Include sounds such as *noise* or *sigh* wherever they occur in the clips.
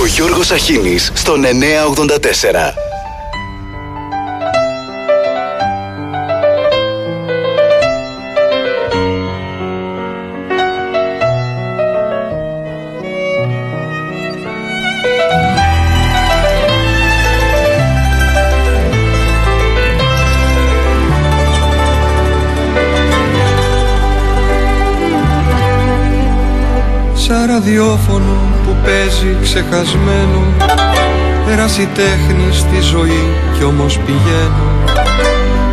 Ο Γιώργος Αχίνης στον 984. Σαν ραδιόφωνο που παίζει ξεχασμένο Πέρασε τέχνη στη ζωή κι όμως πηγαίνω.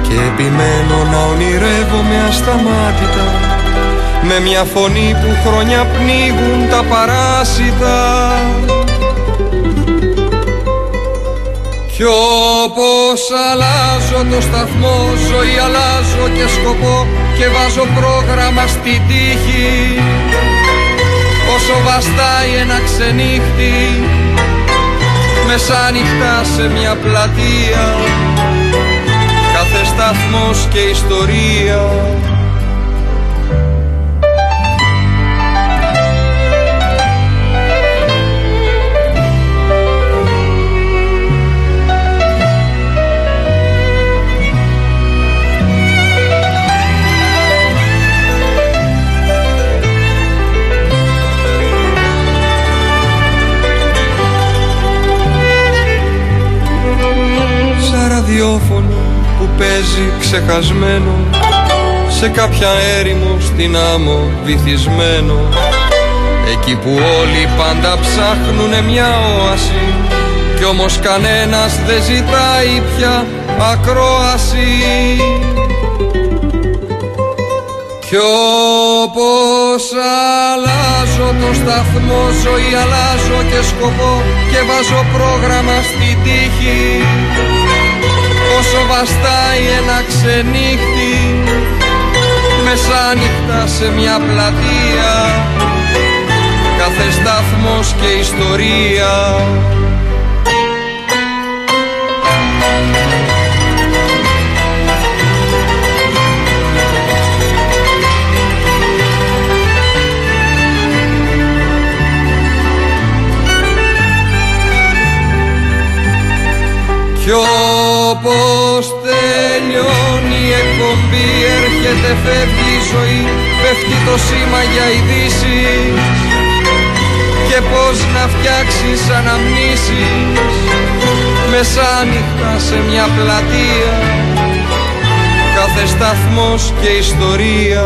Και επιμένω να ονειρεύομαι ασταμάτητα. Με μια φωνή που χρόνια πνίγουν τα παράσιτα. Κι όπως αλλάζω το σταθμό ζωή αλλάζω και σκοπό Και βάζω πρόγραμμα στη τύχη Όσο βαστάει ένα ξενύχτη Μεσάνυχτα σε μια πλατεία Κάθε σταθμός και ιστορία ραδιόφωνο που παίζει ξεχασμένο Σε κάποια έρημο στην άμμο βυθισμένο. Εκεί που όλοι πάντα ψάχνουνε μια όαση Κι όμως κανένας δεν ζητάει πια ακρόαση. Κι όπως αλλάζω το σταθμό ζωή αλλάζω και σκοπό και βάζω πρόγραμμα στη τύχη Όσο βαστάει ένα ξενύχτη Μεσάνυχτα σε μια πλατεία Κάθε σταθμός και ιστορία. Κι όπως τελειώνει η εκπομπή έρχεται φεύγει η ζωή Πέφτει το σήμα για ειδήσεις. Και πώς να φτιάξεις αναμνήσεις Μεσάνυχτα σε μια πλατεία. Κάθε σταθμός και ιστορία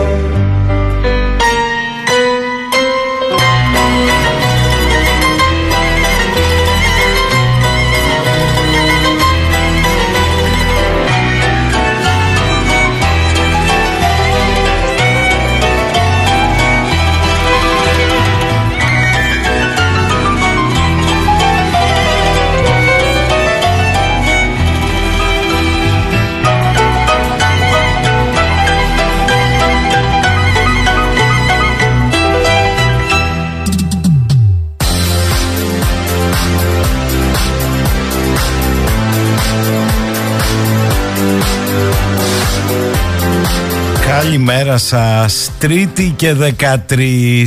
σας. Τρίτη και 13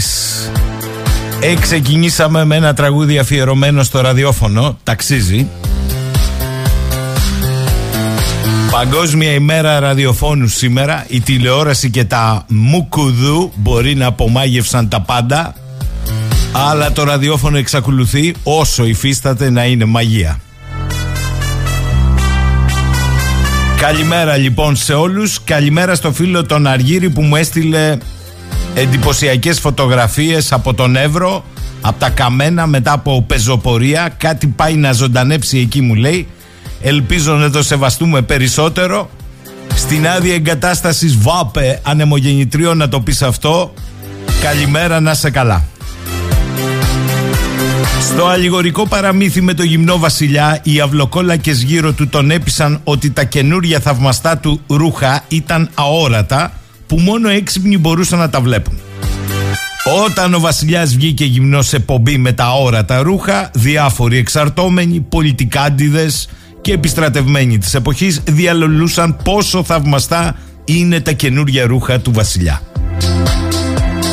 Εξεκινήσαμε με ένα τραγούδι αφιερωμένο στο ραδιόφωνο. Ταξίζει. Παγκόσμια ημέρα ραδιοφώνου σήμερα. Η τηλεόραση και τα μουκουδού Μπορεί να απομάγευσαν τα πάντα. Αλλά το ραδιόφωνο εξακολουθεί Όσο υφίσταται να είναι μαγεία Καλημέρα λοιπόν σε όλους. Καλημέρα στο φίλο τον Αργύρη που μου έστειλε εντυπωσιακές φωτογραφίες από τον Εύρο από τα καμένα μετά από πεζοπορία. Κάτι πάει να ζωντανέψει εκεί μου λέει. Ελπίζω να το σεβαστούμε περισσότερο. Στην άδεια εγκατάστασης ΒΑΠΕ ανεμογεννητρίων να το πεις αυτό. Καλημέρα να σε καλά στο αλληγορικό παραμύθι με το γυμνό βασιλιά, οι αυλοκόλακες γύρω του τον έπεισαν ότι τα καινούρια θαυμαστά του ρούχα ήταν αόρατα που μόνο έξυπνοι μπορούσαν να τα βλέπουν. Όταν ο βασιλιάς βγήκε γυμνός σε πομπή με τα αόρατα ρούχα, διάφοροι εξαρτώμενοι, πολιτικάντιδες και επιστρατευμένοι της εποχής διαλολούσαν πόσο θαυμαστά είναι τα καινούρια ρούχα του βασιλιά.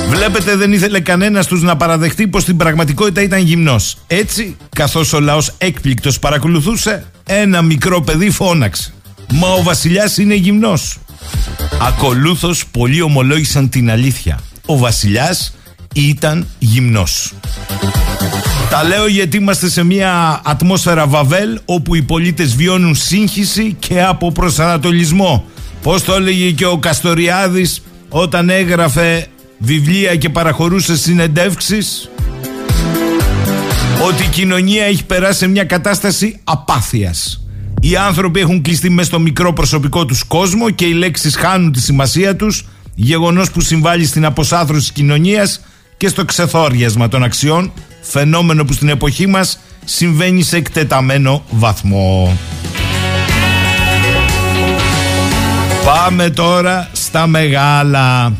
Βλέπετε δεν ήθελε κανένας τους να παραδεχτεί πως στην πραγματικότητα ήταν γυμνός. Έτσι, καθώς ο λαός έκπληκτος παρακολουθούσε, ένα μικρό παιδί φώναξε. Μα ο βασιλιάς είναι γυμνός. Ακολούθως πολλοί ομολόγησαν την αλήθεια. Ο βασιλιάς ήταν γυμνός. Τα λέω γιατί είμαστε σε μια ατμόσφαιρα βαβέλ όπου οι πολίτες βιώνουν σύγχυση και από προσανατολισμό. Πώς το έλεγε και ο Καστοριάδης όταν έγραφε βιβλία και παραχωρούσε συνεντεύξεις ότι η κοινωνία έχει περάσει σε μια κατάσταση απάθειας. Οι άνθρωποι έχουν κλειστεί μέσα στο μικρό προσωπικό τους κόσμο και οι λέξεις χάνουν τη σημασία τους, γεγονός που συμβάλλει στην αποσάθρωση της κοινωνίας και στο ξεθόριασμα των αξιών, φαινόμενο που στην εποχή μας συμβαίνει σε εκτεταμένο βαθμό. Πάμε τώρα στα μεγάλα.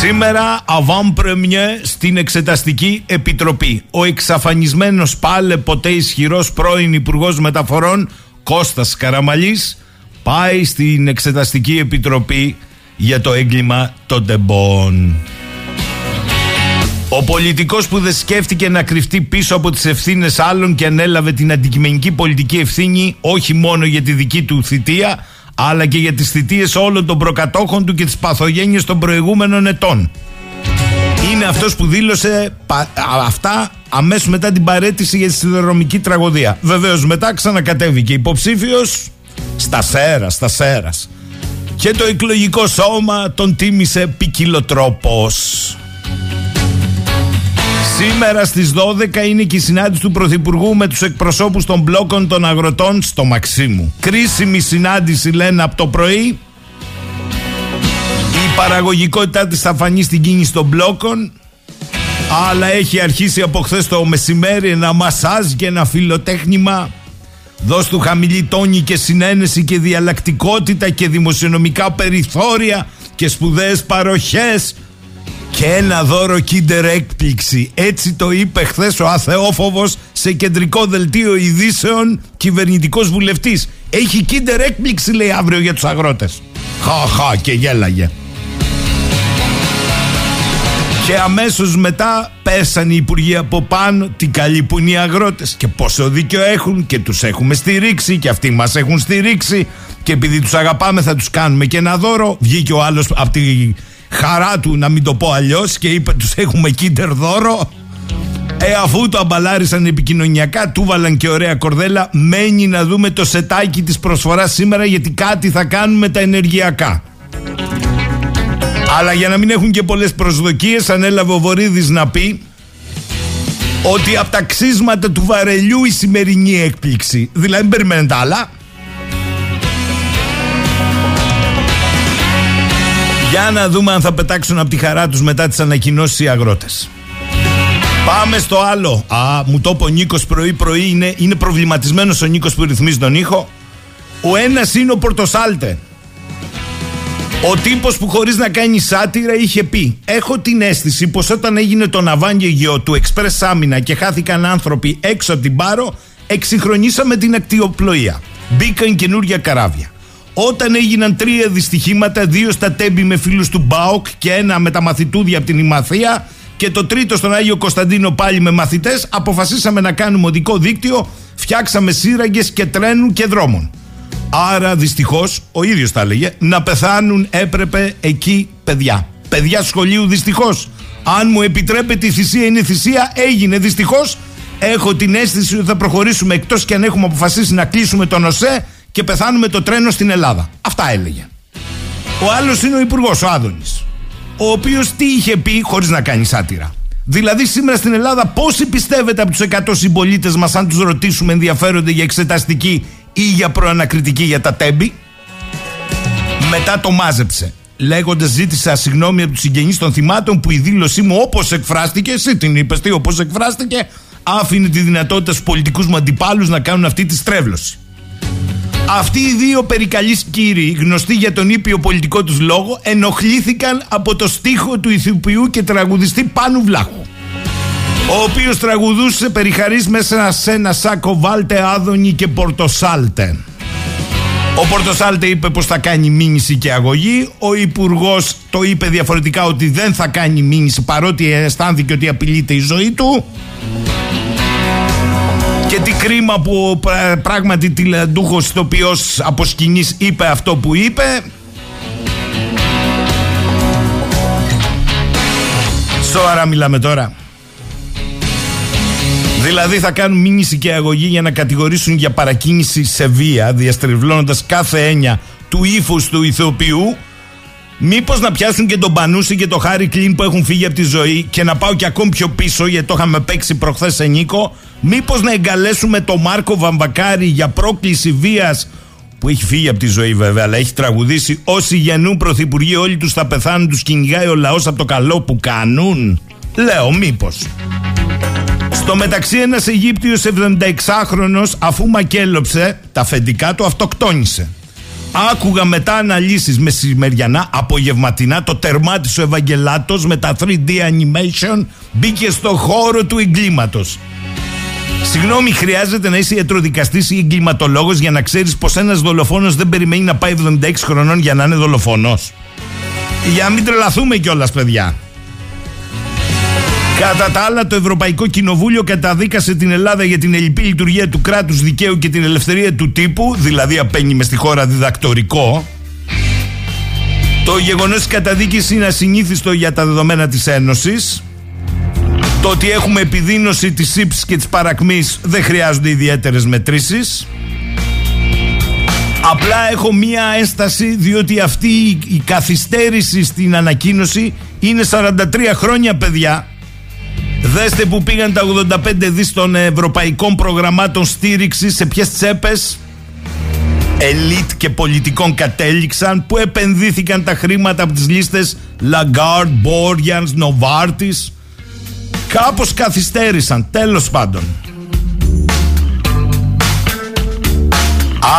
Σήμερα avant premier στην Εξεταστική Επιτροπή. Ο εξαφανισμένος πάλε ποτέ ισχυρός πρώην Υπουργός Μεταφορών Κώστας Καραμαλής πάει στην Εξεταστική Επιτροπή για το έγκλημα των τεμπών. Ο πολιτικός που δεν σκέφτηκε να κρυφτεί πίσω από τις ευθύνες άλλων και ανέλαβε την αντικειμενική πολιτική ευθύνη όχι μόνο για τη δική του θητεία αλλά και για τις θητείες όλων των προκατόχων του και τις παθογένειες των προηγούμενων ετών. Είναι αυτός που δήλωσε αυτά αμέσως μετά την παρέτηση για τη σιδηροδρομική τραγωδία. Βεβαίως μετά ξανακατέβηκε υποψήφιος στα σέρας, στα σέρας. Και το εκλογικό σώμα τον τίμησε ποικιλοτρόπος. Σήμερα στις 12 είναι και η συνάντηση του Πρωθυπουργού με τους εκπροσώπους των μπλόκων των αγροτών στο Μαξίμου. Κρίσιμη συνάντηση λένε από το πρωί. Η παραγωγικότητά της θα φανεί στην κίνηση των μπλόκων. Αλλά έχει αρχίσει από χθες το μεσημέρι ένα μασάζ και ένα φιλοτέχνημα. Δώσ' του χαμηλή τόνη και συνένεση και διαλλακτικότητα και δημοσιονομικά περιθώρια και σπουδαίες παροχές και ένα δώρο κίντερ έκπληξη. Έτσι το είπε χθες ο αθεόφοβος σε κεντρικό δελτίο ειδήσεων κυβερνητικός βουλευτής. Έχει κίντερ έκπληξη λέει αύριο για τους αγρότες. Χα και γέλαγε. Και αμέσως μετά πέσαν οι υπουργοί από πάνω τι καλοί που είναι οι αγρότες και πόσο δίκιο έχουν και τους έχουμε στηρίξει και αυτοί μας έχουν στηρίξει και επειδή τους αγαπάμε θα τους κάνουμε και ένα δώρο. Βγήκε ο άλλος από τη χαρά του να μην το πω αλλιώς και είπε τους έχουμε κίντερ δώρο. Ε, αφού το αμπαλάρισαν επικοινωνιακά, του βάλαν και ωραία κορδέλα. Μένει να δούμε το σετάκι της προσφοράς σήμερα γιατί κάτι θα κάνουμε τα ενεργειακά. Αλλά για να μην έχουν και πολλές προσδοκίες ανέλαβε ο Βορύδης να πει ότι από τα ξύσματα του βαρελιού η σημερινή έκπληξη. Δηλαδή μην περιμένετε άλλα. Για να δούμε αν θα πετάξουν από τη χαρά τους μετά τις ανακοινώσεις οι αγρότες. Πάμε στο άλλο. Α, μου το είπε ο Νίκος πρωί-πρωί. Είναι, είναι προβληματισμένος ο Νίκος που ρυθμίζει τον ήχο. Ο ένας είναι ο Πορτοσάλτε. Ο τύπος που χωρίς να κάνει σάτυρα είχε πει Έχω την αίσθηση πως όταν έγινε το ναυάγγεγιο του Express Άμυνα και χάθηκαν άνθρωποι έξω από την Πάρο εξυγχρονίσαμε την ακτιοπλοεία. Μπήκαν καινούργια καράβια. Όταν έγιναν τρία δυστυχήματα, δύο στα τέμπη με φίλους του Μπάοκ και ένα με τα μαθητούδια από την Ημαθία και το τρίτο στον Άγιο Κωνσταντίνο πάλι με μαθητές, αποφασίσαμε να κάνουμε οδικό δίκτυο, φτιάξαμε σύραγγες και τρένου και δρόμων. Άρα δυστυχώς, ο ίδιος τα έλεγε, να πεθάνουν έπρεπε εκεί παιδιά. Παιδιά σχολείου δυστυχώς. Αν μου επιτρέπετε η θυσία είναι θυσία, έγινε δυστυχώς. Έχω την αίσθηση ότι θα προχωρήσουμε εκτός και αν έχουμε αποφασίσει να κλείσουμε τον ΟΣΕ και πεθάνουμε το τρένο στην Ελλάδα. Αυτά έλεγε. Ο άλλος είναι ο Υπουργός, ο Άδωνης. Ο οποίος τι είχε πει χωρίς να κάνει σάτυρα. Δηλαδή σήμερα στην Ελλάδα πόσοι πιστεύετε από τους 100 συμπολίτες μας αν τους ρωτήσουμε ενδιαφέρονται για εξεταστική ή για προανακριτική για τα τέμπη; Μετά το μάζεψε. Λέγοντας, ζήτησα συγγνώμη από τους συγγενείς των θυμάτων που η δήλωσή μου όπως εκφράστηκε, εσύ την είπες, τι όπως εκφράστηκε, άφηνε τη δυνατότητα στους πολιτικούς μου αντιπάλους να κάνουν αυτή τη στρέβλωση. Αυτοί οι δύο περικαλείς κύριοι, γνωστοί για τον ήπιο πολιτικό τους λόγο, ενοχλήθηκαν από το στίχο του ηθοποιού και τραγουδιστή Πάνου Βλάχου ο οποίος τραγουδούσε περιχαρής μέσα σε ένα σάκο βάλτε άδωνη και πορτοσάλτε. Ο Πορτοσάλτε είπε πως θα κάνει μήνυση και αγωγή. Ο Υπουργός το είπε διαφορετικά ότι δεν θα κάνει μήνυση παρότι αισθάνθηκε ότι απειλείται η ζωή του. Και τι κρίμα που πράγματι τηλεαντούχος ηθοποιός από σκηνής είπε αυτό που είπε. Σοβαρά μιλάμε τώρα. Δηλαδή θα κάνουν μήνυση και αγωγή για να κατηγορήσουν για παρακίνηση σε βία, διαστρεβλώνοντας κάθε έννοια του ύφους του ηθοποιού. Μήπως να πιάσουν και τον Πανούση και τον Χάρη Κλίν που έχουν φύγει από τη ζωή και να πάω και ακόμη πιο πίσω γιατί το είχαμε παίξει προχθές σε Νίκο. Μήπως να εγκαλέσουμε τον Μάρκο Βαμβακάρη για πρόκληση βίας που έχει φύγει από τη ζωή βέβαια, αλλά έχει τραγουδήσει. Όσοι γεννούν πρωθυπουργοί, όλοι τους θα πεθάνουν, τους κυνηγάει ο λαός από το καλό που κάνουν. Λέω, μήπως. Στο μεταξύ ένας Αιγύπτιος 76χρονος αφού μακέλοψε τα αφεντικά του αυτοκτόνησε. Άκουγα μετά αναλύσεις μεσημεριανά, απογευματινά, το τερμάτισε ο Ευαγγελάτος με τα 3D animation μπήκε στο χώρο του εγκλήματος. Συγγνώμη, χρειάζεται να είσαι ιατροδικαστής ή εγκληματολόγος για να ξέρεις πως ένας δολοφόνος δεν περιμένει να πάει 76 χρονών για να είναι δολοφόνος. Για να μην τρελαθούμε κιόλας, παιδιά. Κατά τα άλλα, το Ευρωπαϊκό Κοινοβούλιο καταδίκασε την Ελλάδα για την ελληπή λειτουργία του κράτους δικαίου και την ελευθερία του τύπου, δηλαδή απένει με στη χώρα διδακτορικό. Το γεγονός της καταδίκης είναι ασυνήθιστο για τα δεδομένα της Ένωσης. Το ότι έχουμε επιδείνωση της ύψης και της παρακμής δεν χρειάζονται ιδιαίτερες μετρήσεις. Απλά έχω μία ένσταση διότι αυτή η καθυστέρηση στην ανακοίνωση είναι 43 χρόνια παιδιά Δέστε που πήγαν τα 85 δις των ευρωπαϊκών προγραμμάτων στήριξη σε ποιες τσέπες; Ελίτ και πολιτικών κατέληξαν που επενδύθηκαν τα χρήματα από τις λίστες Lagarde, Borjans, Novartis. Κάπως καθυστέρησαν τέλος πάντων.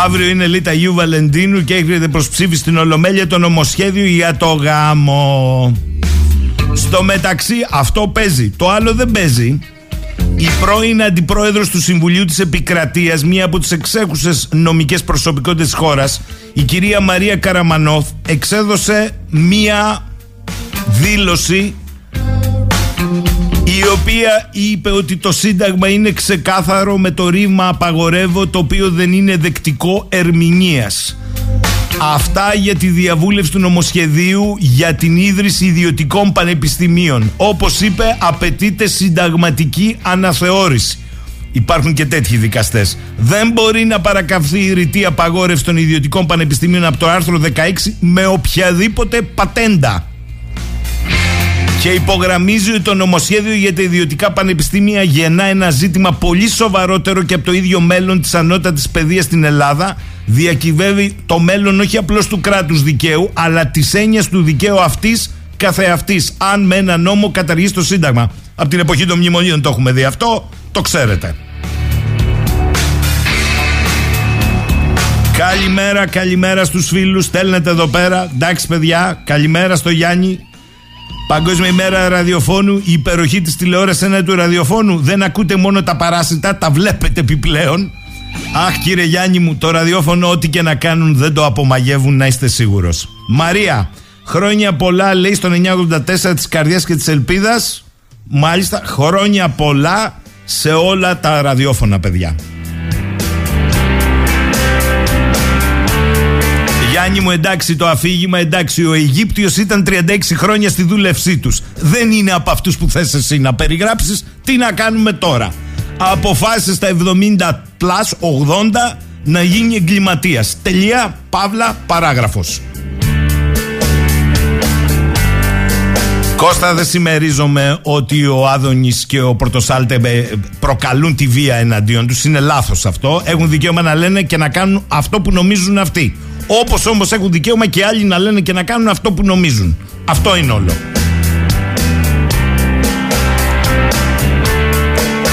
Αύριο είναι λίτα Αγίου Βαλεντίνου και έχετε προσψήφιση στην Ολομέλεια το νομοσχέδιο για το γάμο στο μεταξύ αυτό παίζει. Το άλλο δεν παίζει. Η πρώην αντιπρόεδρος του Συμβουλίου της Επικρατείας, μία από τις εξέχουσες νομικές προσωπικότητες της χώρας, η κυρία Μαρία Καραμανόφ, εξέδωσε μία δήλωση η οποία είπε ότι το Σύνταγμα είναι ξεκάθαρο με το ρήμα απαγορεύω το οποίο δεν είναι δεκτικό ερμηνείας. Αυτά για τη διαβούλευση του νομοσχεδίου για την ίδρυση ιδιωτικών πανεπιστημίων. Όπως είπε, απαιτείται συνταγματική αναθεώρηση. Υπάρχουν και τέτοιοι δικαστές. Δεν μπορεί να παρακαυθεί η ρητή απαγόρευση των ιδιωτικών πανεπιστημίων από το άρθρο 16 με οποιαδήποτε πατέντα. Και υπογραμμίζει ότι το νομοσχέδιο για τα ιδιωτικά πανεπιστήμια γεννά ένα ζήτημα πολύ σοβαρότερο και από το ίδιο μέλλον της ανώτατης παιδείας στην Ελλάδα διακυβεύει το μέλλον όχι απλώς του κράτους δικαίου αλλά της έννοιας του δικαίου αυτής καθεαυτής αν με ένα νόμο καταργήσει το Σύνταγμα. Από την εποχή των μνημονίων το έχουμε δει αυτό, το ξέρετε. Καλημέρα, καλημέρα στους φίλους, στέλνετε εδώ πέρα. Εντάξει παιδιά, καλημέρα στο Γιάννη. Παγκόσμια ημέρα ραδιοφώνου, η υπεροχή της τηλεόρασης ένα του ραδιοφώνου. Δεν ακούτε μόνο τα παράσιτα, τα βλέπετε επιπλέον. Αχ κύριε Γιάννη μου, το ραδιόφωνο ό,τι και να κάνουν δεν το απομαγεύουν να είστε σίγουρος. Μαρία, χρόνια πολλά λέει στον 984 της καρδιάς και της ελπίδας. Μάλιστα, χρόνια πολλά σε όλα τα ραδιόφωνα παιδιά. Γιάννη μου εντάξει το αφήγημα εντάξει ο Αιγύπτιος ήταν 36 χρόνια στη δούλευσή τους Δεν είναι από αυτούς που θες εσύ να περιγράψεις Τι να κάνουμε τώρα; Αποφάσισε στα 70 πλάς 80 να γίνει εγκληματίας. Τελεία, παύλα, παράγραφος. Κώστα δεν συμμερίζομαι ότι ο Άδωνης και ο Πορτοσάλτε ε, προκαλούν τη βία εναντίον τους. Είναι λάθος αυτό. Έχουν δικαίωμα να λένε και να κάνουν αυτό που νομίζουν αυτοί. Όπως όμως έχουν δικαίωμα και άλλοι να λένε και να κάνουν αυτό που νομίζουν. Αυτό είναι όλο.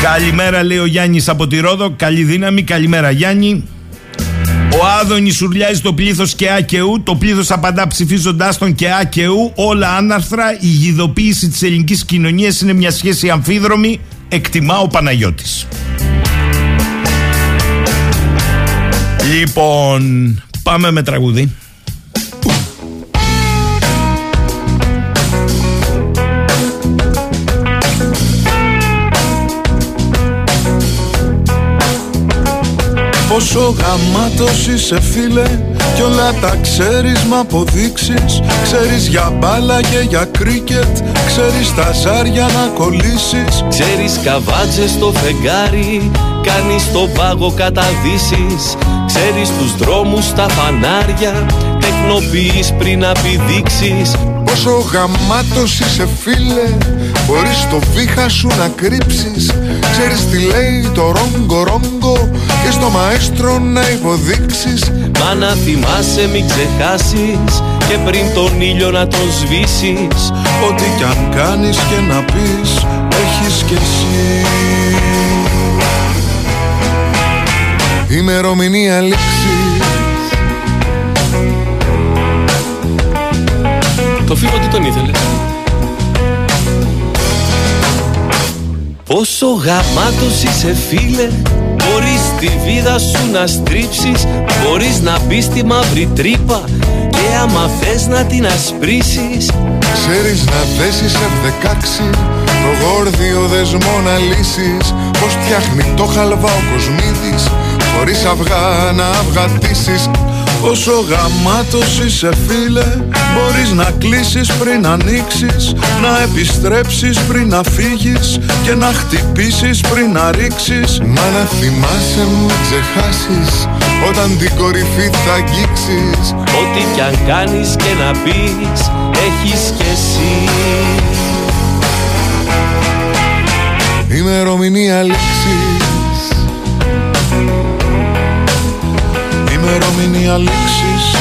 Καλημέρα λέει ο Γιάννης από τη Ρόδο. Καλή δύναμη, καλημέρα Γιάννη. Ο Άδωνης σουρλιάζει το πλήθος και ΑΚΕΟΥ Το πλήθος απαντά ψηφίζοντάς τον και ΑΚΕΟΥ Όλα άναρθρα. Η γιδοποίηση της ελληνικής κοινωνίας είναι μια σχέση αμφίδρομη Εκτιμά ο Παναγιώτης. Λοιπόν Πάμε με τραγούδι. Πόσο γαμάτος είσαι φίλε Κι όλα τα ξέρεις μ' αποδείξεις Ξέρεις για μπάλα και για κρίκετ Ξέρεις τα ζάρια να κολλήσεις Ξέρεις καβάτζες στο φεγγάρι Κάνεις τον πάγο καταδύσεις. Ξέρεις τους δρόμους, τα φανάρια Τεχνοποιείς πριν απειδείξεις Πόσο γαμάτος είσαι φίλε Μπορείς το βήχα σου να κρύψεις. Ξέρεις τι λέει το ρόγκο ρόγκο Και στο μαέστρο να υποδείξεις. Μα να θυμάσαι μην ξεχάσεις Και πριν τον ήλιο να τον σβήσεις. Ό,τι κι αν κάνεις και να πεις Έχεις κι εσύ Ημερομηνία λήξης. Το φίλο τι τον ήθελε; Πόσο γαμάτος είσαι φίλε. Μπορείς τη βίδα σου να στρίψεις. Μπορείς να μπεις στη μαύρη τρύπα. Και άμα θες να την ασπρίσεις Ξέρεις να δέσεις F16 Το γόρδιο δεσμό να λύσεις. Πως φτιάχνει το χαλβά ο Κοσμίδης Χωρίς αυγά να αυγατήσεις Όσο γαμάτος είσαι φίλε Μπορείς να κλείσεις πριν ανοίξεις Να επιστρέψεις πριν να φύγεις Και να χτυπήσεις πριν να ρίξεις. Μα να θυμάσαι μου ξεχάσεις Όταν την κορυφή θα αγγίξεις. Ό,τι κι αν κάνεις και να πεις Έχεις κι εσύ. Ημερομηνία λήξης Ημερομηνία λήξης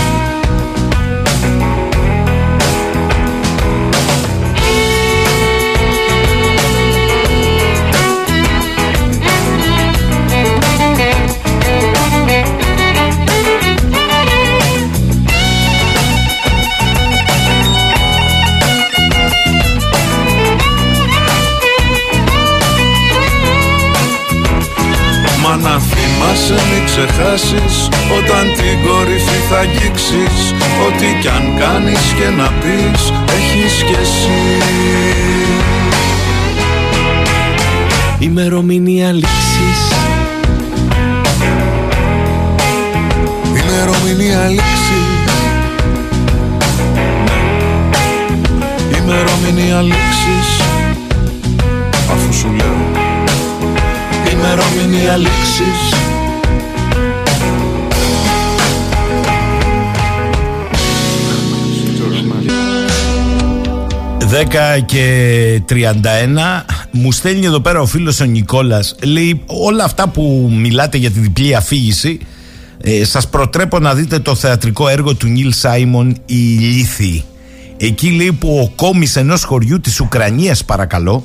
θυμάσαι μην ξεχάσεις. Όταν την κορυφή θα αγγίξεις Ό,τι κι αν κάνεις και να πεις Έχεις κι εσύ. Ημερομηνία λήξης. Ημερομηνία λήξης. Ημερομηνία λήξης. Αφού σου λέω. Ημερομηνία λήξης Δέκα και 31 μου στέλνει εδώ πέρα ο φίλος ο Νικόλας λέει όλα αυτά που μιλάτε για τη διπλή αφήγηση ε, σας προτρέπω να δείτε το θεατρικό έργο του Νίλ Σάιμον «Η Λύθη». Εκεί λέει που ο κόμις ενός χωριού της Ουκρανίας παρακαλώ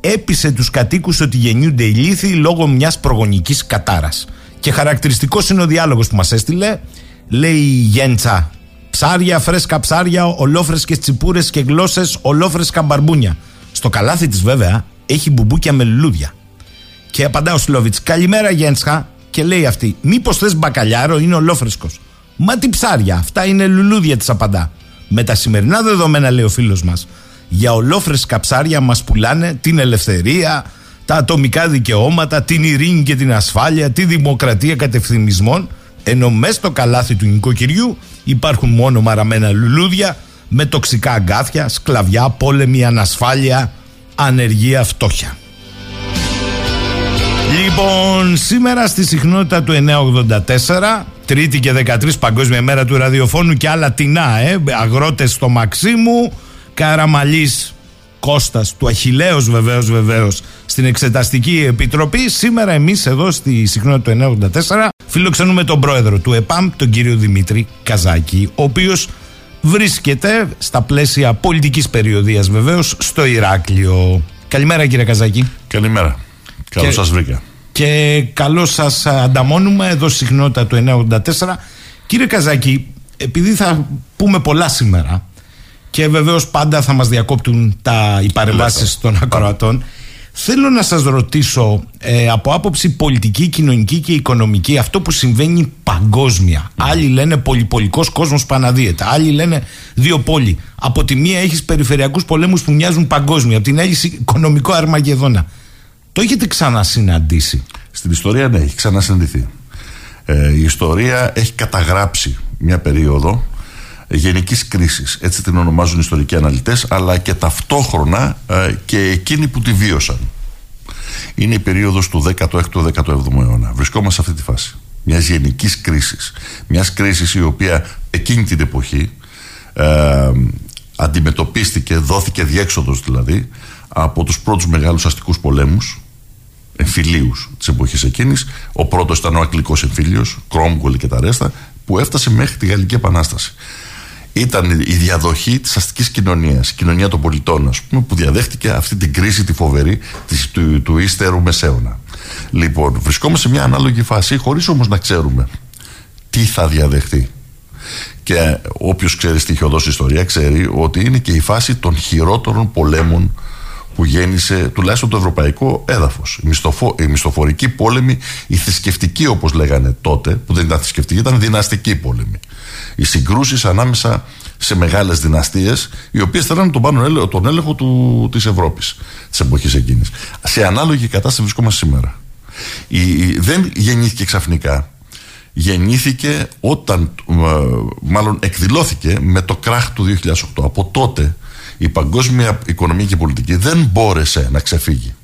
έπεισε τους κατοίκους ότι γεννιούνται οι λύθοι λόγω μιας προγονικής κατάρας. Και χαρακτηριστικός είναι ο διάλογος που μας έστειλε. Λέει η Γέντσα, ψάρια, φρέσκα ψάρια, ολόφρεσκες τσιπούρες και γλώσσες, ολόφρεσκα μπαρμπούνια. Στο καλάθι της βέβαια έχει μπουμπούκια με λουλούδια. Και απαντά ο Σλόβιτς, καλημέρα Γέντσχα. Και λέει αυτή, μήπως θες μπακαλιάρο, είναι ολόφρεσκος. Μα τι ψάρια, αυτά είναι λουλούδια, της απαντά. Με τα σημερινά δεδομένα, λέει ο φίλος μας, για ολόφρεσκα ψάρια μας πουλάνε την ελευθερία, τα ατομικά δικαιώματα, την ειρήνη και την ασφάλεια, τη δημοκρατία κατευθυνισμών, ενώ μέσα στο καλάθι του νοικοκυριού υπάρχουν μόνο μαραμένα λουλούδια με τοξικά αγκάθια, σκλαβιά, πόλεμη, ανασφάλεια, ανεργία, φτώχεια. Λοιπόν, σήμερα στη συχνότητα του 984, Τρίτη και 13 Παγκόσμια Μέρα του Ραδιοφώνου και άλλα τεινά, ε, αγρότες στο Μαξίμου, Καραμαλής Κώστας του Αχιλέως βεβαίως βεβαίως στην Εξεταστική Επιτροπή. Σήμερα εμείς εδώ στη συχνότητα του 984 φιλοξενούμε τον πρόεδρο του ΕΠΑΜ, τον κύριο Δημήτρη Καζάκη, ο οποίος βρίσκεται στα πλαίσια πολιτικής περιοδίας βεβαίως στο Ηράκλειο. Καλημέρα κύριε Καζάκη. Καλημέρα. Καλώς Και- σας βρήκα. Και καλώς σας ανταμώνουμε εδώ στη συχνότητα του 984. Κύριε Καζάκη, επειδή θα πούμε πολλά σήμερα και βεβαίως πάντα θα μας διακόπτουν τα, οι παρεμβάσει των ακροατών, Θέλω να σας ρωτήσω ε, από άποψη πολιτική, κοινωνική και οικονομική αυτό που συμβαίνει παγκόσμια. Άλλοι λένε πολυπολικός κόσμος παναδίαιτα. Άλλοι λένε δύο πόλη. Από τη μία έχεις περιφερειακούς πολέμους που μοιάζουν παγκόσμια. Από την άλλη οικονομικό αρμαγεδόνα. Το έχετε ξανασυναντήσει. Στην ιστορία ναι, έχει ξανασυναντηθεί. Ε, η ιστορία έχει καταγράψει μια περίοδο γενικής κρίσης. Έτσι την ονομάζουν οι ιστορικοί αναλυτές αλλά και ταυτόχρονα ε, και εκείνοι που τη βίωσαν. Είναι η περίοδος του 16ου-17ου αιώνα. Βρισκόμαστε σε αυτή τη φάση μιας γενικής κρίσης. Μιας κρίσης η οποία εκείνη την εποχή ε, αντιμετωπίστηκε, δόθηκε διέξοδος δηλαδή από τους πρώτους μεγάλους αστικούς πολέμους εμφυλίους της εποχής εκείνης. Ο πρώτος ήταν ο Αγγλικός εμφύλιος Κρόμγκολ και τα ρέστα που έφτασε μέχρι τη Γαλλική Επανάσταση ήταν η διαδοχή της αστικής κοινωνίας, η κοινωνία των πολιτών, ας πούμε, που διαδέχτηκε αυτή την κρίση τη φοβερή της, του, του ύστερου μεσαίωνα. Λοιπόν, βρισκόμαστε σε μια ανάλογη φάση, χωρίς όμως να ξέρουμε τι θα διαδεχτεί. Και όποιος ξέρει στοιχειοδός ιστορία ξέρει ότι είναι και η φάση των χειρότερων πολέμων που γέννησε τουλάχιστον το ευρωπαϊκό έδαφος. Η, μισθοφο, η μισθοφορική πόλεμη, η θρησκευτική όπως λέγανε τότε, που δεν ήταν θρησκευτική, ήταν δυναστική πόλεμη. Οι συγκρούσεις ανάμεσα σε μεγάλες δυναστείες, οι οποίες θέλουν τον, πάνω, τον έλεγχο της Ευρώπης της εποχής εκείνης. Σε ανάλογη κατάσταση βρισκόμαστε σήμερα. Η, δεν γεννήθηκε ξαφνικά. Γεννήθηκε όταν, ε, μάλλον εκδηλώθηκε με το κράχ του 2008. Από τότε η παγκόσμια οικονομία και πολιτική δεν μπόρεσε να ξεφύγει.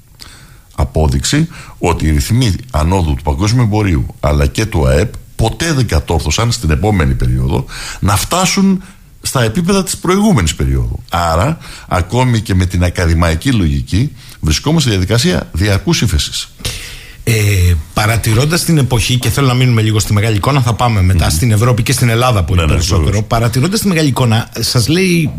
Απόδειξη ότι οι ρυθμοί ανόδου του παγκόσμιου εμπορίου αλλά και του ΑΕΠ ποτέ δεν κατόρθωσαν στην επόμενη περίοδο να φτάσουν στα επίπεδα της προηγούμενης περίοδου. Άρα, ακόμη και με την ακαδημαϊκή λογική, βρισκόμαστε στη διαδικασία διαρκούς ύφεσης. Ε, Παρατηρώντας την εποχή, και θέλω να μείνουμε λίγο στη μεγάλη εικόνα, θα πάμε μετά στην Ευρώπη και στην Ελλάδα πολύ ναι, ναι περισσότερο. Παρατηρώντας τη μεγάλη εικόνα, σας λέει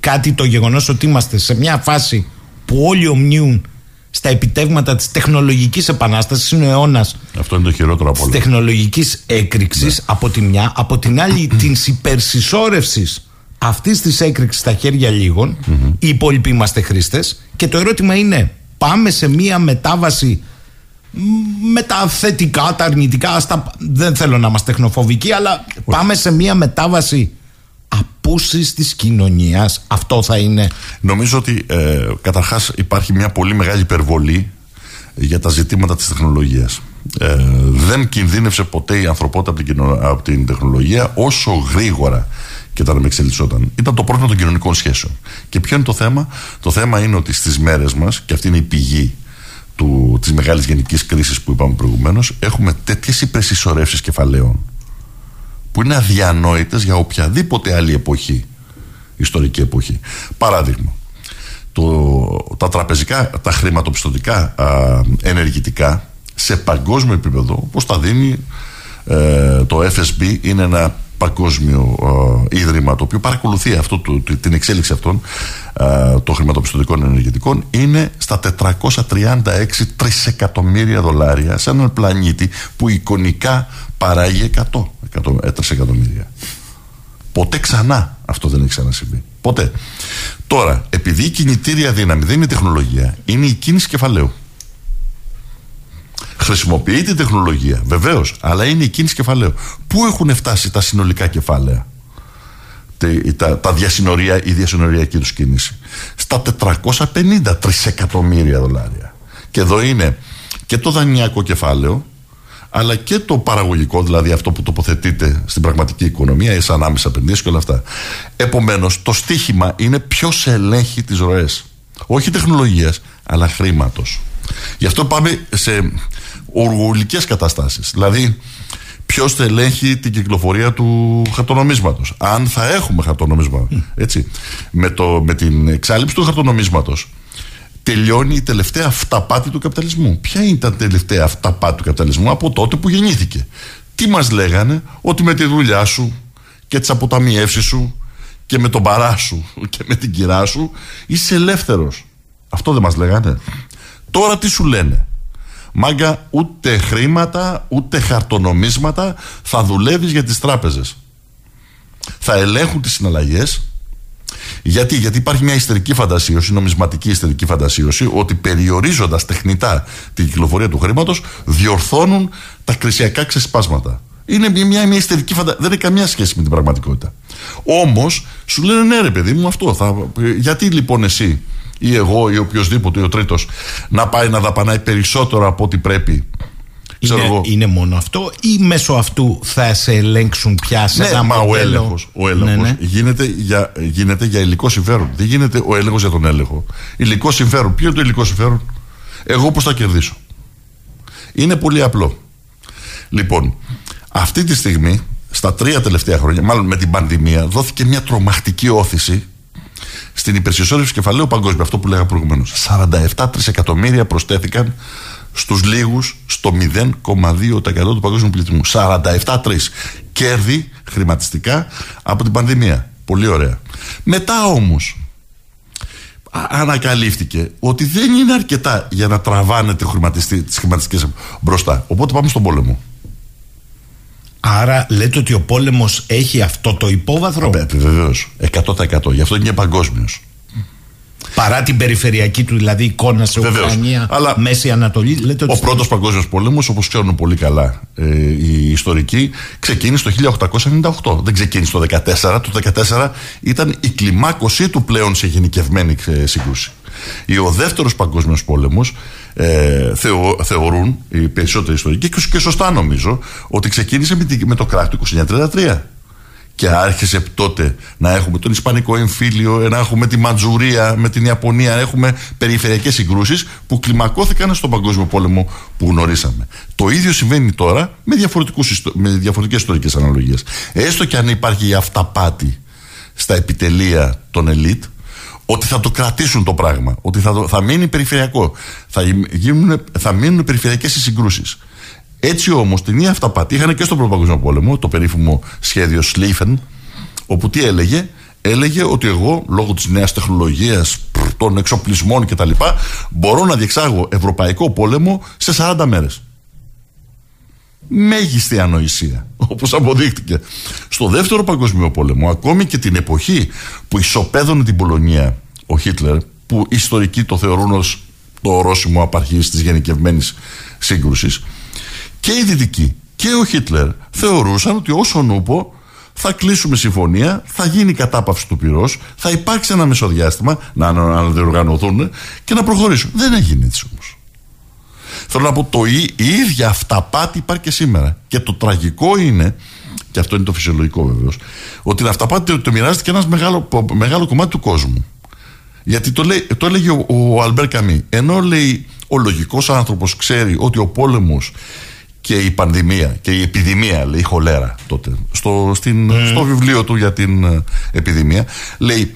κάτι το γεγονός ότι είμαστε σε μια φάση που όλοι ομνίουν στα επιτεύγματα της τεχνολογικής επανάστασης είναι ο αιώνας Αυτό είναι το χειρότερο από όλα. τεχνολογικής έκρηξης ναι. από τη μια. Από την άλλη *clears throat* της υπερσυσσόρευσης αυτής της έκρηξης στα χέρια λίγων. Οι υπόλοιποι είμαστε χρήστες. Και το ερώτημα είναι πάμε σε μια μετάβαση με τα θετικά, τα αρνητικά στα... δεν θέλω να είμαστε τεχνοφοβικοί αλλά πάμε σε μια μετάβαση απούσεις της κοινωνίας αυτό θα είναι νομίζω ότι ε, καταρχάς υπάρχει μια πολύ μεγάλη υπερβολή για τα ζητήματα της τεχνολογίας ε, δεν κινδύνευσε ποτέ η ανθρωπότητα από την, τεχνολογία όσο γρήγορα και όταν με εξελισσόταν. Ήταν το πρόβλημα των κοινωνικών σχέσεων. Και ποιο είναι το θέμα, Το θέμα είναι ότι στις μέρες μας, και αυτή είναι η πηγή του, της μεγάλης γενικής κρίσης που είπαμε προηγουμένως έχουμε τέτοιες υπερσυσσωρεύσεις κεφαλαίων που είναι αδιανόητες για οποιαδήποτε άλλη εποχή, ιστορική εποχή. Παράδειγμα, το, τα τραπεζικά, τα χρηματοπιστωτικά ενεργητικά σε παγκόσμιο επίπεδο, όπως τα δίνει ε, το FSB, είναι ένα παγκόσμιο ε, ίδρυμα το οποίο παρακολουθεί αυτό, το, την εξέλιξη αυτών ε, των χρηματοπιστωτικών ενεργητικών είναι στα 436 τρισεκατομμύρια δολάρια σε έναν πλανήτη που εικονικά παράγει 100, 100 εκατομμύρια. Ποτέ ξανά αυτό δεν έχει ξανασυμβεί. Ποτέ. Τώρα, επειδή η κινητήρια δύναμη δεν είναι τεχνολογία, είναι η κίνηση κεφαλαίου. Χρησιμοποιεί την τεχνολογία, βεβαίως, αλλά είναι η κίνηση κεφαλαίου. Πού έχουν φτάσει τα συνολικά κεφάλαια, τα, τα διασυνορία, η διασυνοριακή τους κίνηση, στα 450 τρισεκατομμύρια δολάρια. Και εδώ είναι και το δανειακό κεφάλαιο, αλλά και το παραγωγικό, δηλαδή αυτό που τοποθετείται στην πραγματική οικονομία, σαν άμεσα επενδύσεις και όλα αυτά. Επομένως, το στίχημα είναι ποιος ελέγχει τις ροές. Όχι τεχνολογίας, αλλά χρήματος. Γι' αυτό πάμε σε οργολικές καταστάσεις. Δηλαδή, ποιος θα ελέγχει την κυκλοφορία του χαρτονομίσματος. Αν θα έχουμε χαρτονομίσμα. Έτσι. Με, το, με την εξάλληψη του χαρτονομίσματος τελειώνει η τελευταία αυταπάτη του καπιταλισμού. Ποια είναι τα τελευταία αυταπάτη του καπιταλισμού από τότε που γεννήθηκε; Τι μας λέγανε, ότι με τη δουλειά σου και τις αποταμιεύσεις σου και με τον παρά σου και με την κυρά σου είσαι ελεύθερος. Αυτό δεν μας λέγανε. Τώρα τι σου λένε; Μάγκα ούτε χρήματα ούτε χαρτονομίσματα θα δουλεύεις για τις τράπεζες. Θα ελέγχουν τις συναλλαγές Γιατί, γιατί υπάρχει μια ιστερική φαντασίωση, νομισματική ιστερική φαντασίωση, ότι περιορίζοντας τεχνητά την κυκλοφορία του χρήματος, διορθώνουν τα κρισιακά ξεσπάσματα. Είναι μια, μια, μια ιστερική φαντασία. Δεν έχει καμία σχέση με την πραγματικότητα. Όμως, σου λένε ναι, ρε παιδί μου, αυτό. Θα... Γιατί λοιπόν εσύ ή εγώ ή οποιοδήποτε ή ο τρίτος να πάει να δαπανάει περισσότερο από ό,τι πρέπει είναι, είναι μόνο αυτό ή μέσω αυτού θα σε ελέγξουν πια σε ναι, ένα μα μοντέλο; ο έλεγχος, ο έλεγχος Ναι, ναι. Γίνεται, για, γίνεται για υλικό συμφέρον. Δεν γίνεται ο έλεγχος για τον έλεγχο. Υλικό συμφέρον. Ποιο είναι το υλικό συμφέρον; Εγώ πώς θα κερδίσω; Είναι πολύ απλό. Λοιπόν, αυτή τη στιγμή, στα τρία τελευταία χρόνια, μάλλον με την πανδημία, δόθηκε μια τρομακτική όθηση στην υπερσυσσόρευση κεφαλαίου παγκόσμια. Αυτό που λέγα προηγουμένως. 47 τρισεκατομμύρια προσθέθηκαν στους λίγους στο 0,2% του παγκόσμιου πληθυσμού. 47 τρεις. Κέρδη χρηματιστικά από την πανδημία. Πολύ ωραία. Μετά όμως ανακαλύφθηκε ότι δεν είναι αρκετά για να τραβάνε τις χρηματιστικές μπροστά. Οπότε πάμε στον πόλεμο. Άρα λέτε ότι ο πόλεμος έχει αυτό το υπόβαθρο; Βεβαίως. 100%. Γι' αυτό είναι παγκόσμιος. Παρά την περιφερειακή του δηλαδή εικόνα σε Βεβαίως. Ουκρανία, Αλλά Μέση Ανατολή. Λέτε ότι Ο πρώτος παγκόσμιος πόλεμος, όπως ξέρουν πολύ καλά ε, οι ιστορικοί, ξεκίνησε το 1898. Δεν ξεκίνησε το 14. Το 14 ήταν η κλιμάκωσή του πλέον σε γενικευμένη ε, σύγκρουση. Ή Ο δεύτερος παγκόσμιος πόλεμος ε, θεω, θεωρούν οι περισσότεροι ιστορικοί και, και σωστά νομίζω ότι ξεκίνησε με, τη- με το κράτο του 1933. Και άρχισε τότε να έχουμε τον Ισπανικό εμφύλιο, να έχουμε τη Μαντζουρία με την Ιαπωνία, να έχουμε περιφερειακές συγκρούσεις που κλιμακώθηκαν στον Παγκόσμιο Πόλεμο που γνωρίσαμε. Το ίδιο συμβαίνει τώρα με, διαφορετικούς, ιστο- με διαφορετικές ιστορικές αναλογίες. Έστω και αν υπάρχει η αυταπάτη στα επιτελεία των ελίτ, ότι θα το κρατήσουν το πράγμα, ότι θα, το- θα μείνει περιφερειακό, θα, γίνουν, θα μείνουν περιφερειακές οι συγκρούσεις. Έτσι όμως την ίδια αυταπάτη είχαν και στον Πρώτο Παγκόσμιο Πόλεμο, το περίφημο σχέδιο Σλίφεν, όπου τι έλεγε, έλεγε ότι εγώ λόγω της νέας τεχνολογίας, των εξοπλισμών κτλ., μπορώ να διεξάγω ευρωπαϊκό πόλεμο σε 40 μέρες. Μέγιστη ανοησία, όπως αποδείχτηκε. Στο δεύτερο παγκοσμίο πόλεμο, ακόμη και την εποχή που ισοπαίδωνε την Πολωνία ο Χίτλερ, που οι ιστορικοί το θεωρούν ως το ορόσημο απαρχής της γενικευμένης σύγκρουσης, και οι Δυτικοί και ο Χίτλερ θεωρούσαν ότι όσον ούπο θα κλείσουμε συμφωνία, θα γίνει η κατάπαυση του πυρός, θα υπάρξει ένα μεσοδιάστημα να, να, να διοργανωθούν και να προχωρήσουν. Δεν έγινε έτσι όμως. Θέλω να πω το η, η ίδια αυταπάτη υπάρχει και σήμερα. Και το τραγικό είναι, και αυτό είναι το φυσιολογικό βεβαίως, ότι την αυταπάτη το, το μοιράζεται και ένας μεγάλο, πο- μεγάλο κομμάτι του κόσμου. Γιατί το, λέει, το έλεγε ο, ο Αλμπέρ Καμί. Ενώ λέει ο λογικός άνθρωπος ξέρει ότι ο πόλεμος και η πανδημία και η επιδημία, λέει η χολέρα τότε, στο, στην, στο βιβλίο του για την ε, επιδημία, λέει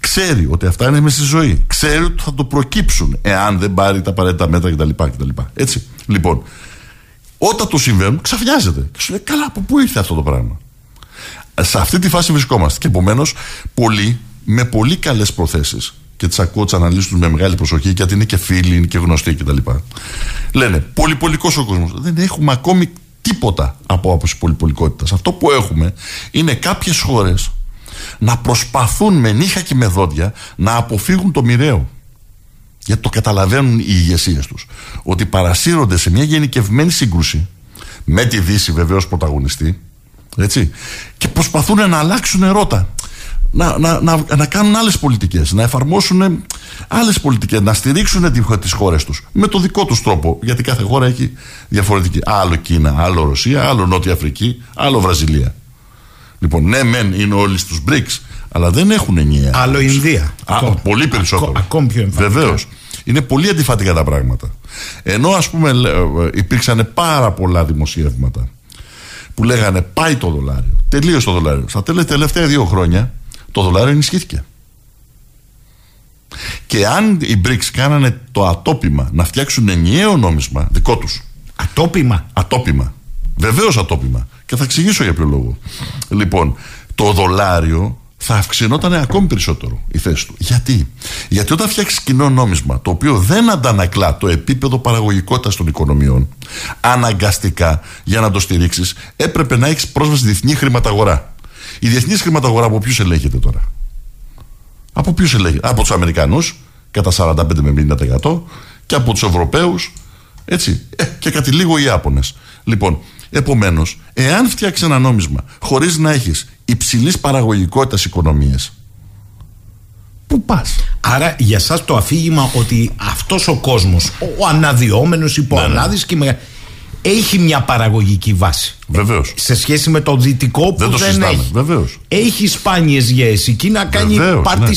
ξέρει ότι αυτά είναι μέσα στη ζωή. Ξέρει ότι θα το προκύψουν εάν δεν πάρει τα απαραίτητα μέτρα κτλ. κτλ. Έτσι. Λοιπόν, όταν το συμβαίνουν, ξαφνιάζεται. Και σου λέει, καλά, από πού ήρθε αυτό το πράγμα; Σε αυτή τη φάση βρισκόμαστε. Και επομένως, πολλοί με πολύ καλές προθέσεις και τις ακούω τις αναλύσεις του με μεγάλη προσοχή, γιατί είναι και φίλοι, είναι και γνωστοί κτλ. Λένε, πολυπολικός ο κόσμος. Δεν έχουμε ακόμη τίποτα από άποψη πολυπολικότητας. Αυτό που έχουμε είναι κάποιες χώρες να προσπαθούν με νύχα και με δόντια να αποφύγουν το μοιραίο. Γιατί το καταλαβαίνουν οι ηγεσίες τους. Ότι παρασύρονται σε μια γενικευμένη σύγκρουση, με τη Δύση βεβαίως πρωταγωνιστή, έτσι, και προσπαθούν να αλλάξουν ερώτα. Να, να, να, να κάνουν άλλες πολιτικές, να εφαρμόσουν άλλες πολιτικές, να στηρίξουν τις χώρες τους με το δικό τους τρόπο. Γιατί κάθε χώρα έχει διαφορετική. Άλλο Κίνα, άλλο Ρωσία, άλλο Νότια Αφρική, άλλο Βραζιλία. Λοιπόν, ναι, μεν είναι όλοι στους BRICS, αλλά δεν έχουν ενιαία. Άλλο άποψη. Ινδία. Α, Ακόμα. πολύ περισσότερο. Ακό- ακόμη πιο εμφανικά. Βεβαίως. Είναι πολύ αντιφατικά τα πράγματα. Ενώ ας πούμε λέ- ε, υπήρξαν πάρα πολλά δημοσιεύματα που λέγανε πάει το δολάριο. Τελείωσε το δολάριο. Στα τέλε- τελευταία δύο χρόνια το δολάριο ενισχύθηκε. Και αν οι BRICS κάνανε το ατόπιμα να φτιάξουν ενιαίο νόμισμα δικό τους Ατόπιμα. Ατόπιμα. Βεβαίως ατόπιμα. Και θα εξηγήσω για ποιο λόγο. Λοιπόν, το δολάριο θα αυξηνόταν ακόμη περισσότερο η θέση του. Γιατί; Γιατί όταν φτιάξεις κοινό νόμισμα το οποίο δεν αντανακλά το επίπεδο παραγωγικότητας των οικονομιών, αναγκαστικά για να το στηρίξεις έπρεπε να έχεις πρόσβαση στη διεθνή χρηματαγορά. Η διεθνής χρηματαγορά από ποιους ελέγχεται τώρα; Από ποιους ελέγχει, Από τους Αμερικανούς κατά 45 με 50% και από τους Ευρωπαίους έτσι. Ε, και κάτι λίγο οι Ιάπωνες. Λοιπόν, επομένως, εάν φτιάξεις ένα νόμισμα χωρίς να έχεις υψηλής παραγωγικότητας οικονομίες, πού πας; Άρα για εσάς το αφήγημα ότι αυτός ο κόσμος, ο αναδυόμενος, υποανάδης ναι, ναι. Έχει μια παραγωγική βάση. Βεβαίως. Σε σχέση με το δυτικό που δεν, το δεν έχει. Βεβαίως. Έχει σπάνιες γέες. Εκεί να κάνει πάρτι ναι.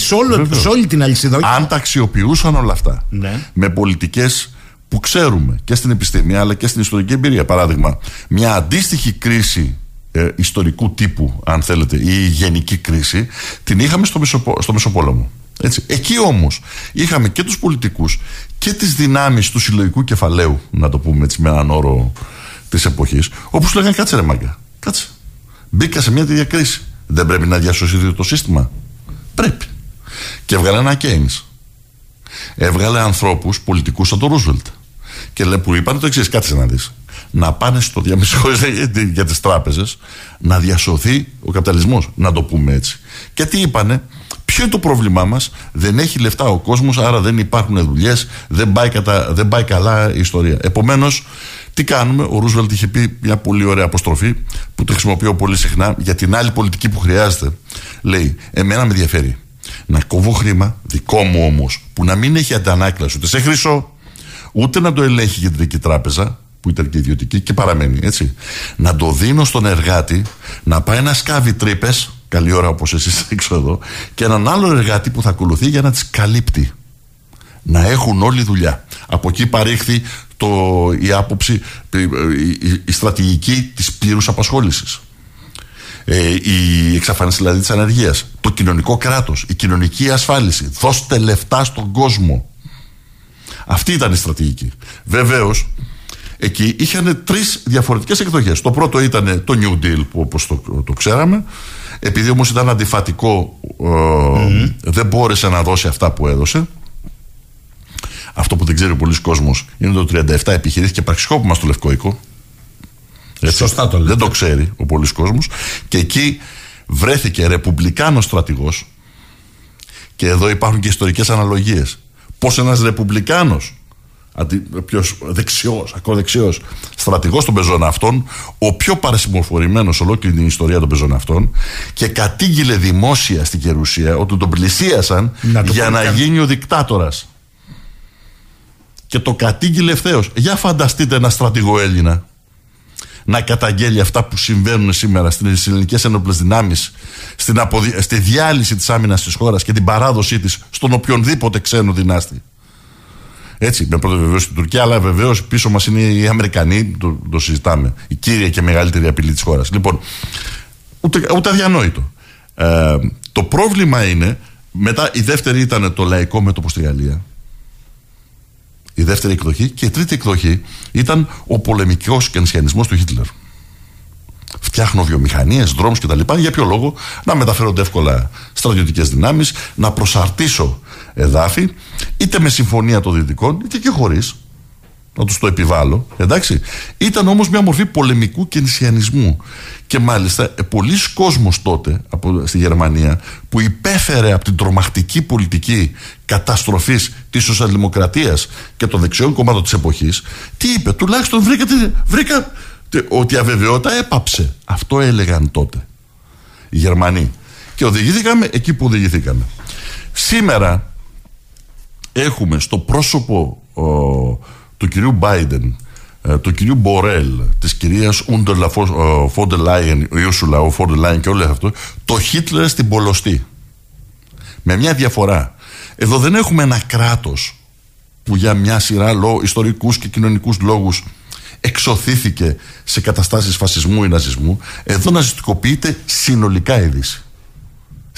σε, όλη την αλυσίδα. Αν τα αξιοποιούσαν όλα αυτά ναι. με πολιτικές που ξέρουμε και στην επιστήμη αλλά και στην ιστορική εμπειρία. Παράδειγμα, μια αντίστοιχη κρίση ε, ιστορικού τύπου, αν θέλετε, ή γενική κρίση, την είχαμε στο, Μεσοπο, στο Μεσοπόλεμο. Έτσι. Εκεί όμως είχαμε και τους πολιτικούς και τις δυνάμεις του συλλογικού κεφαλαίου, να το πούμε έτσι με έναν όρο της εποχής, όπου σου λέγανε κάτσε ρε μάγκα, κάτσε. Μπήκα σε μια τέτοια κρίση. Δεν πρέπει να διασωθεί το σύστημα. Πρέπει. Και έβγαλε ένα Keynes. Έβγαλε ανθρώπους πολιτικούς σαν τον Ρούσβελτ. Και λέει που είπαν το εξής: Κάτσε να δεις. Να πάνε στο διαμεσό *laughs* για τις τράπεζες να διασωθεί ο καπιταλισμός. Να το πούμε έτσι. Και τι είπανε, Ποιο είναι το πρόβλημά μας, Δεν έχει λεφτά ο κόσμος, άρα δεν υπάρχουν δουλειές, δεν, πάει δεν πάει καλά η ιστορία. Επομένως, τι κάνουμε, ο Ρούσβελτ είχε πει μια πολύ ωραία αποστροφή που το χρησιμοποιώ πολύ συχνά για την άλλη πολιτική που χρειάζεται. Λέει, Εμένα με ενδιαφέρει να κόβω χρήμα, δικό μου όμως, που να μην έχει αντανάκλαση ούτε σε χρυσό, ούτε να το ελέγχει η κεντρική τράπεζα, που ήταν και ιδιωτική και παραμένει, έτσι. Να το δίνω στον εργάτη να πάει να σκάβει τρύπες, καλή ώρα όπως εσείς *laughs* έξω εδώ, και έναν άλλο εργάτη που θα ακολουθεί για να τις καλύπτει. Να έχουν όλη δουλειά. Από εκεί παρήχθη το, η άποψη, η, η στρατηγική της πλήρους απασχόλησης. Ε, η εξαφάνιση δηλαδή της ανεργίας, το κοινωνικό κράτος, η κοινωνική ασφάλιση. Δώστε λεφτά στον κόσμο. Αυτή ήταν η στρατηγική. Βεβαίως, εκεί είχαν τρεις διαφορετικές εκδοχές. Το πρώτο ήταν το New Deal, που όπως το, το ξέραμε. Επειδή όμως ήταν αντιφατικό, ε, δεν μπόρεσε να δώσει αυτά που έδωσε. Αυτό που δεν ξέρει ο πολλή κόσμος είναι το 37 επιχειρήθηκε πραξικόπημα στο Λευκό Οίκο. Έτσι, Σωστά το λέτε. Δεν το ξέρει ο πολλή κόσμος. Και εκεί βρέθηκε ρεπουμπλικάνος στρατηγός. Και εδώ υπάρχουν και ιστορικές αναλογίες. Πώς ένας ρεπουμπλικάνος, πιο δεξιός, ακροδεξιό στρατηγός των πεζοναυτών, ο πιο παρασημοφορημένος ολόκληρη την ιστορία των πεζοναυτών, και κατήγγειλε δημόσια στην Κερουσία ότι τον πλησίασαν για να γίνει ο δικτάτορας και το κατήγγειλε ευθέως. Για φανταστείτε ένα στρατηγό Έλληνα να καταγγέλει αυτά που συμβαίνουν σήμερα στις ελληνικές ένοπλε δυνάμεις, στη διάλυση της άμυνας της χώρας και την παράδοσή της στον οποιονδήποτε ξένο δυνάστη. Έτσι, με πρώτη βεβαίω στην Τουρκία, αλλά βεβαίως πίσω μας είναι οι Αμερικανοί, το, το συζητάμε. Η κύρια και μεγαλύτερη απειλή της χώρας. Λοιπόν, ούτε, ούτε αδιανόητο. Ε, το πρόβλημα είναι, μετά η δεύτερη ήταν το λαϊκό μέτωπο στη Γαλλία, η δεύτερη εκδοχή. Και η τρίτη εκδοχή ήταν ο πολεμικός κενσιανισμός του Χίτλερ. Φτιάχνω βιομηχανίες, δρόμους κτλ. Για ποιο λόγο; Να μεταφέρονται εύκολα στρατιωτικές δυνάμεις, να προσαρτήσω εδάφη, είτε με συμφωνία των Δυτικών, είτε και χωρίς να τους το επιβάλλω. Εντάξει. Ήταν όμως μια μορφή πολεμικού κενσιανισμού. Και μάλιστα ε, πολλοί κόσμος τότε από, στη Γερμανία που υπέφερε από την τρομακτική πολιτική καταστροφής της σοσιαλδημοκρατίας και των δεξιών κομμάτων της εποχής τι είπε, τουλάχιστον βρήκα, βρήκα ότι η αβεβαιότητα έπαψε. Αυτό έλεγαν τότε οι Γερμανοί. Και οδηγηθήκαμε εκεί που οδηγηθήκαμε. Σήμερα έχουμε στο πρόσωπο του κυρίου Μπάιντεν, ε, του κυρίου Μπορέλ, της κυρίας Ούντελα Φόντε Λάιεν, Ιούσουλα, ο Φόντε Λάιεν και όλο αυτό, το Χίτλερ στην Πολωστή. Με μια διαφορά. Εδώ δεν έχουμε ένα κράτος που για μια σειρά λόγω, ιστορικούς και κοινωνικούς λόγους εξωθήθηκε σε καταστάσεις φασισμού ή ναζισμού. Εδώ ναζιστικοποιείται συνολικά η Δύση.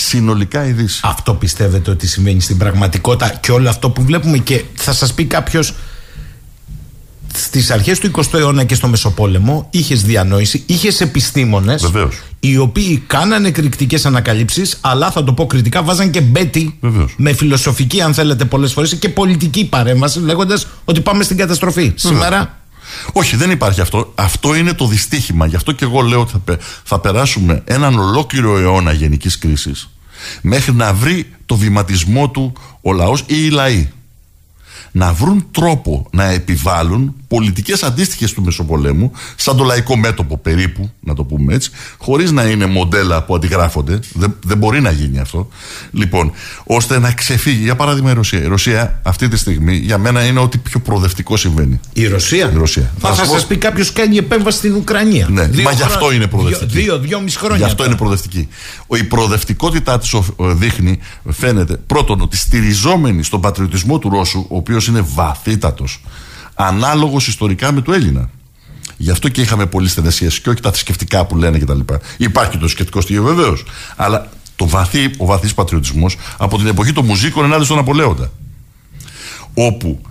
Συνολικά η Δύση. Αυτό πιστεύετε ότι συμβαίνει στην πραγματικότητα και όλο αυτό που βλέπουμε και θα σας πει κάποιος στις αρχές του 20ου αιώνα και στο Μεσοπόλεμο είχες διανόηση, είχες επιστήμονες οι οποίοι κάνανε εκρηκτικές ανακαλύψεις, αλλά θα το πω κριτικά, βάζαν και μπέτι με φιλοσοφική, αν θέλετε, πολλές φορές και πολιτική παρέμβαση, λέγοντας ότι πάμε στην καταστροφή. Σήμερα. Όχι, δεν υπάρχει αυτό. Αυτό είναι το δυστύχημα. Γι' αυτό και εγώ λέω ότι θα, θα περάσουμε έναν ολόκληρο αιώνα γενικής κρίσης μέχρι να βρει το βηματισμό του ο λαός ή οι λαοί να βρουν τρόπο να επιβάλλουν πολιτικές αντίστοιχες του Μεσοπολέμου, σαν το λαϊκό μέτωπο περίπου, να το πούμε έτσι, χωρίς να είναι μοντέλα που αντιγράφονται. Δεν, δεν μπορεί να γίνει αυτό. Λοιπόν, ώστε να ξεφύγει, για παράδειγμα, η Ρωσία. Η Ρωσία αυτή τη στιγμή για μένα είναι ό,τι πιο προοδευτικό συμβαίνει. Η Ρωσία; Η Ρωσία. Θα, θα σας πει κάποιος κάνει επέμβαση στην Ουκρανία. Ναι, Δύο μα γι' αυτό χρόνια- είναι προοδευτική. Δύο, δύο, δυόμιση χρόνια. Γι' αυτό τώρα. είναι προοδευτική. Ο- Η προοδευτικότητά της δείχνει, φαίνεται, πρώτον, ότι στηριζόμενη στον πατριωτισμό του Ρώσου, ο οποίος είναι βαθύτατος, ανάλογος ιστορικά με του Έλληνα. Γι' αυτό και είχαμε πολύ στενές σχέσεις και όχι τα θρησκευτικά που λένε κτλ. Υπάρχει και το θρησκευτικό στοιχείο βεβαίως. Αλλά το βαθύ, ο βαθύς πατριωτισμός από την εποχή των μουζίκων ενάντια στον Απολέοντα. Όπου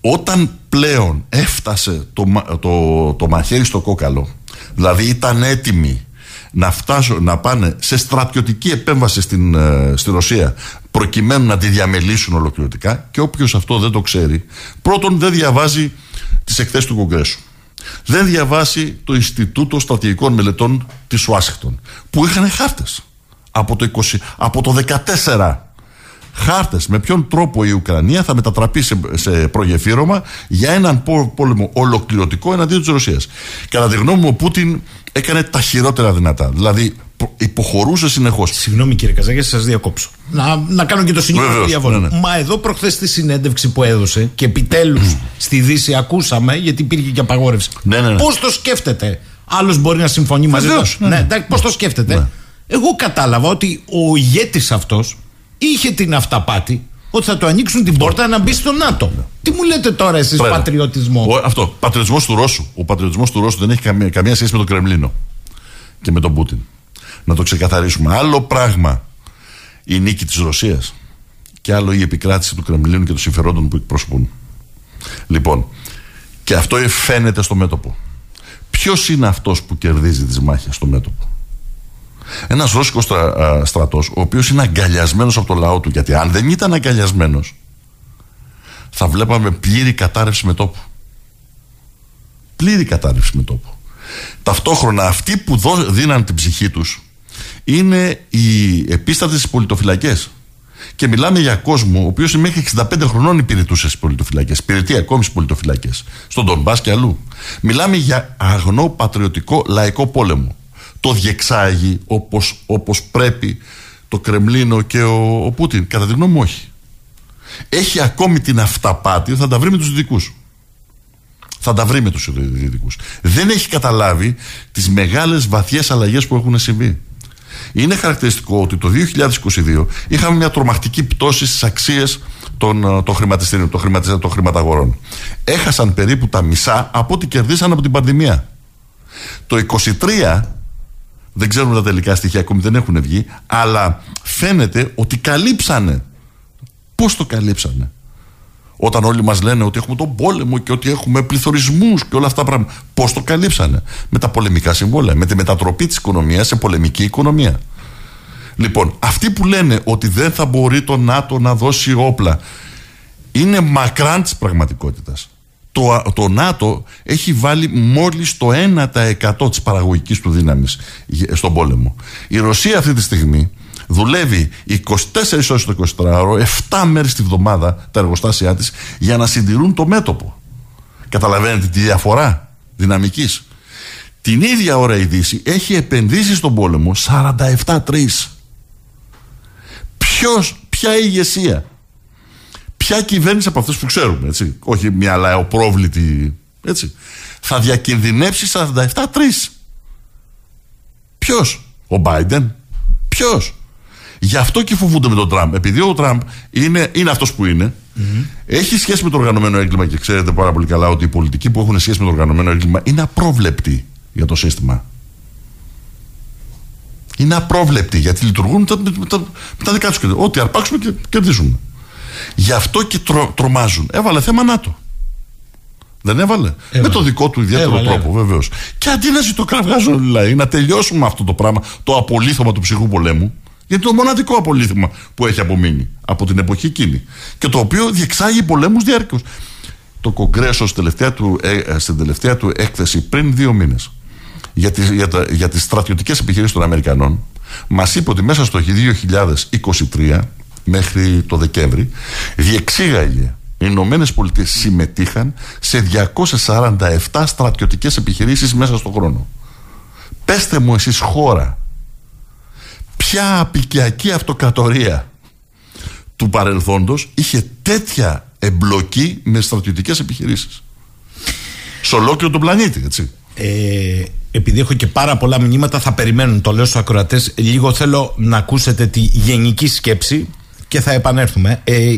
όταν πλέον έφτασε το, μα- το, το μαχαίρι στο κόκαλο, δηλαδή ήταν έτοιμοι να, φτάσουν, να πάνε σε στρατιωτική επέμβαση στην, ε, στη Ρωσία προκειμένου να τη διαμελήσουν ολοκληρωτικά και όποιος αυτό δεν το ξέρει πρώτον δεν διαβάζει τις εκθέσεις του Κογκρέσου. Δεν διαβάσει το Ινστιτούτο Στρατηγικών Μελετών της Ουάσιγκτον που είχαν χάρτες. Από το, 20, από το 14 χάρτες με ποιον τρόπο η Ουκρανία θα μετατραπεί σε, σε προγεφύρωμα για έναν πό- πόλεμο ολοκληρωτικό εναντίον της Ρωσίας. Κατά τη γνώμη μου ο Πούτιν έκανε τα χειρότερα δυνατά. Δηλαδή προ- υποχωρούσε συνεχώς. Συγγνώμη κύριε Καζάκη, σας διακόψω. Να, να κάνω και το συνήθω Βεβαίως, διαβόλο. ναι, ναι. Μα εδώ προχθές στη συνέντευξη που έδωσε και επιτέλους *clears throat* στη Δύση ακούσαμε, γιατί υπήρχε και απαγόρευση. Ναι, ναι, ναι. Πώς το σκέφτεται; Άλλος μπορεί να συμφωνεί μαζί Βεβαίως, τους. ναι, ναι. Ναι, Πώς το σκέφτεται; Ναι. Εγώ κατάλαβα ότι ο ηγέτης αυτός είχε την αυταπάτη ότι θα του ανοίξουν την πόρτα να μπει στο ΝΑΤΟ. Τι μου λέτε τώρα εσείς Πρέπει. πατριωτισμό; Ο, αυτό. Πατριωτισμός του Ρώσου. Ο πατριωτισμός του Ρώσου δεν έχει καμία, καμία σχέση με τον Κρεμλίνο και με τον Πούτιν. Να το ξεκαθαρίσουμε. Άλλο πράγμα η νίκη της Ρωσίας και άλλο η επικράτηση του Κρεμλίνου και των συμφερόντων που εκπροσωπούν. Λοιπόν, και αυτό φαίνεται στο μέτωπο. Ποιος είναι αυτός που κερδίζει τις μάχες στο μέτωπο; Ένας Ρώσικος στρα, α, στρατός ο οποίος είναι αγκαλιασμένος από το λαό του. Γιατί αν δεν ήταν αγκαλιασμένος θα βλέπαμε πλήρη κατάρρευση με τόπο. Πλήρη κατάρρευση με τόπο. Ταυτόχρονα αυτοί που δώ, δίναν την ψυχή τους είναι οι επίστατες στις πολιτοφυλακές. Και μιλάμε για κόσμο ο οποίος μέχρι 65 χρονών υπηρετούσε στις πολιτοφυλακές. Υπηρετεί ακόμη στις πολιτοφυλακές. Στον Ντομπάς και αλλού. Μιλάμε για αγνό πατριωτικό λαϊκό πόλεμο. Το διεξάγει όπως, όπως πρέπει το Κρεμλίνο και ο, ο Πούτιν. Κατά τη γνώμη μου όχι έχει ακόμη την αυταπάτη ότι θα τα βρει με τους δυτικούς. Θα τα βρει με τους δυτικούς. Δεν έχει καταλάβει τις μεγάλες βαθιές αλλαγές που έχουν συμβεί. Είναι χαρακτηριστικό ότι το 2022 είχαμε μια τρομακτική πτώση στις αξίες των, ε, των χρηματιστήριων, των, χρηματισ- των χρηματαγορών. Έχασαν περίπου τα μισά από ό,τι κερδίσαν από την πανδημία. Το 23 δεν ξέρουμε τα τελικά στοιχεία, ακόμη δεν έχουν βγει, αλλά φαίνεται ότι καλύψανε Πώς το καλύψανε; Όταν όλοι μας λένε ότι έχουμε τον πόλεμο και ότι έχουμε πληθωρισμούς και όλα αυτά τα πράγματα. Πώς το καλύψανε; Με τα πολεμικά συμβόλαια. Με τη μετατροπή της οικονομίας σε πολεμική οικονομία. Λοιπόν, αυτοί που λένε ότι δεν θα μπορεί το ΝΑΤΟ να δώσει όπλα είναι μακράν της πραγματικότητας. Το, το ΝΑΤΟ έχει βάλει μόλις το 1% της παραγωγικής του δύναμης γε- στον πόλεμο. Η Ρωσία αυτή τη στιγμή δουλεύει 24 ώρες το 24ωρο, 7 μέρες τη βδομάδα τα εργοστάσια της για να συντηρούν το μέτωπο. Καταλαβαίνετε τη διαφορά δυναμικής. Την ίδια ώρα η Δύση έχει επενδύσει στον πόλεμο 47-3. Ποιος, ποια ηγεσία, ποια κυβέρνηση από αυτές που ξέρουμε, έτσι, όχι μια λαοπρόβλητη, έτσι, θα διακινδυνεύσει 47-3. Ποιος, ο Biden, ποιος; Γι' αυτό και φοβούνται με τον Τραμπ. Επειδή ο Τραμπ είναι, είναι αυτός που ειναι έχει σχέση με το οργανωμένο έγκλημα και ξέρετε πάρα πολύ καλά ότι οι πολιτικοί που έχουν σχέση με το οργανωμένο έγκλημα είναι απρόβλεπτοι για το σύστημα. Είναι απρόβλεπτοι γιατί λειτουργούν με τα, με τα, με τα δικά τους. Ό,τι αρπάξουμε και κερδίζουμε. Γι' αυτό και τρο, τρομάζουν. Έβαλε θέμα ΝΑΤΟ. Δεν έβαλε. Με το δικό του ιδιαίτερο Έβαλε, τρόπο, βεβαίως. Και αντί να ζητοκραυγάζουν δηλαδή, να τελειώσουμε αυτό το πράγμα, το απολύθωμα του ψυχρού πολέμου, γιατί το μοναδικό απολύθωμα που έχει απομείνει από την εποχή εκείνη. Και το οποίο διεξάγει πολέμους διάρκειας. Το Κογκρέσο στην τελευταία του, ε, ε, στην τελευταία του έκθεση πριν δύο μήνες για, τις- για, τα- για τις στρατιωτικές επιχειρήσεις των Αμερικανών Μας είπε ότι μέσα στο 2023 μέχρι το Δεκέμβρη διεξήγαγε οι Ηνωμένες Πολιτείες συμμετείχαν σε 247 στρατιωτικές επιχειρήσεις μέσα στον χρόνο. Πέστε μου εσείς χώρα ποια απικιακή αυτοκρατορία του παρελθόντος είχε τέτοια εμπλοκή με στρατιωτικές επιχειρήσεις. Σε ολόκληρο τον πλανήτη, έτσι. Ε, επειδή έχω και πάρα πολλά μηνύματα, θα περιμένουν. Το λέω στους ακροατές. Λίγο θέλω να ακούσετε τη γενική σκέψη και θα επανέλθουμε. Ε,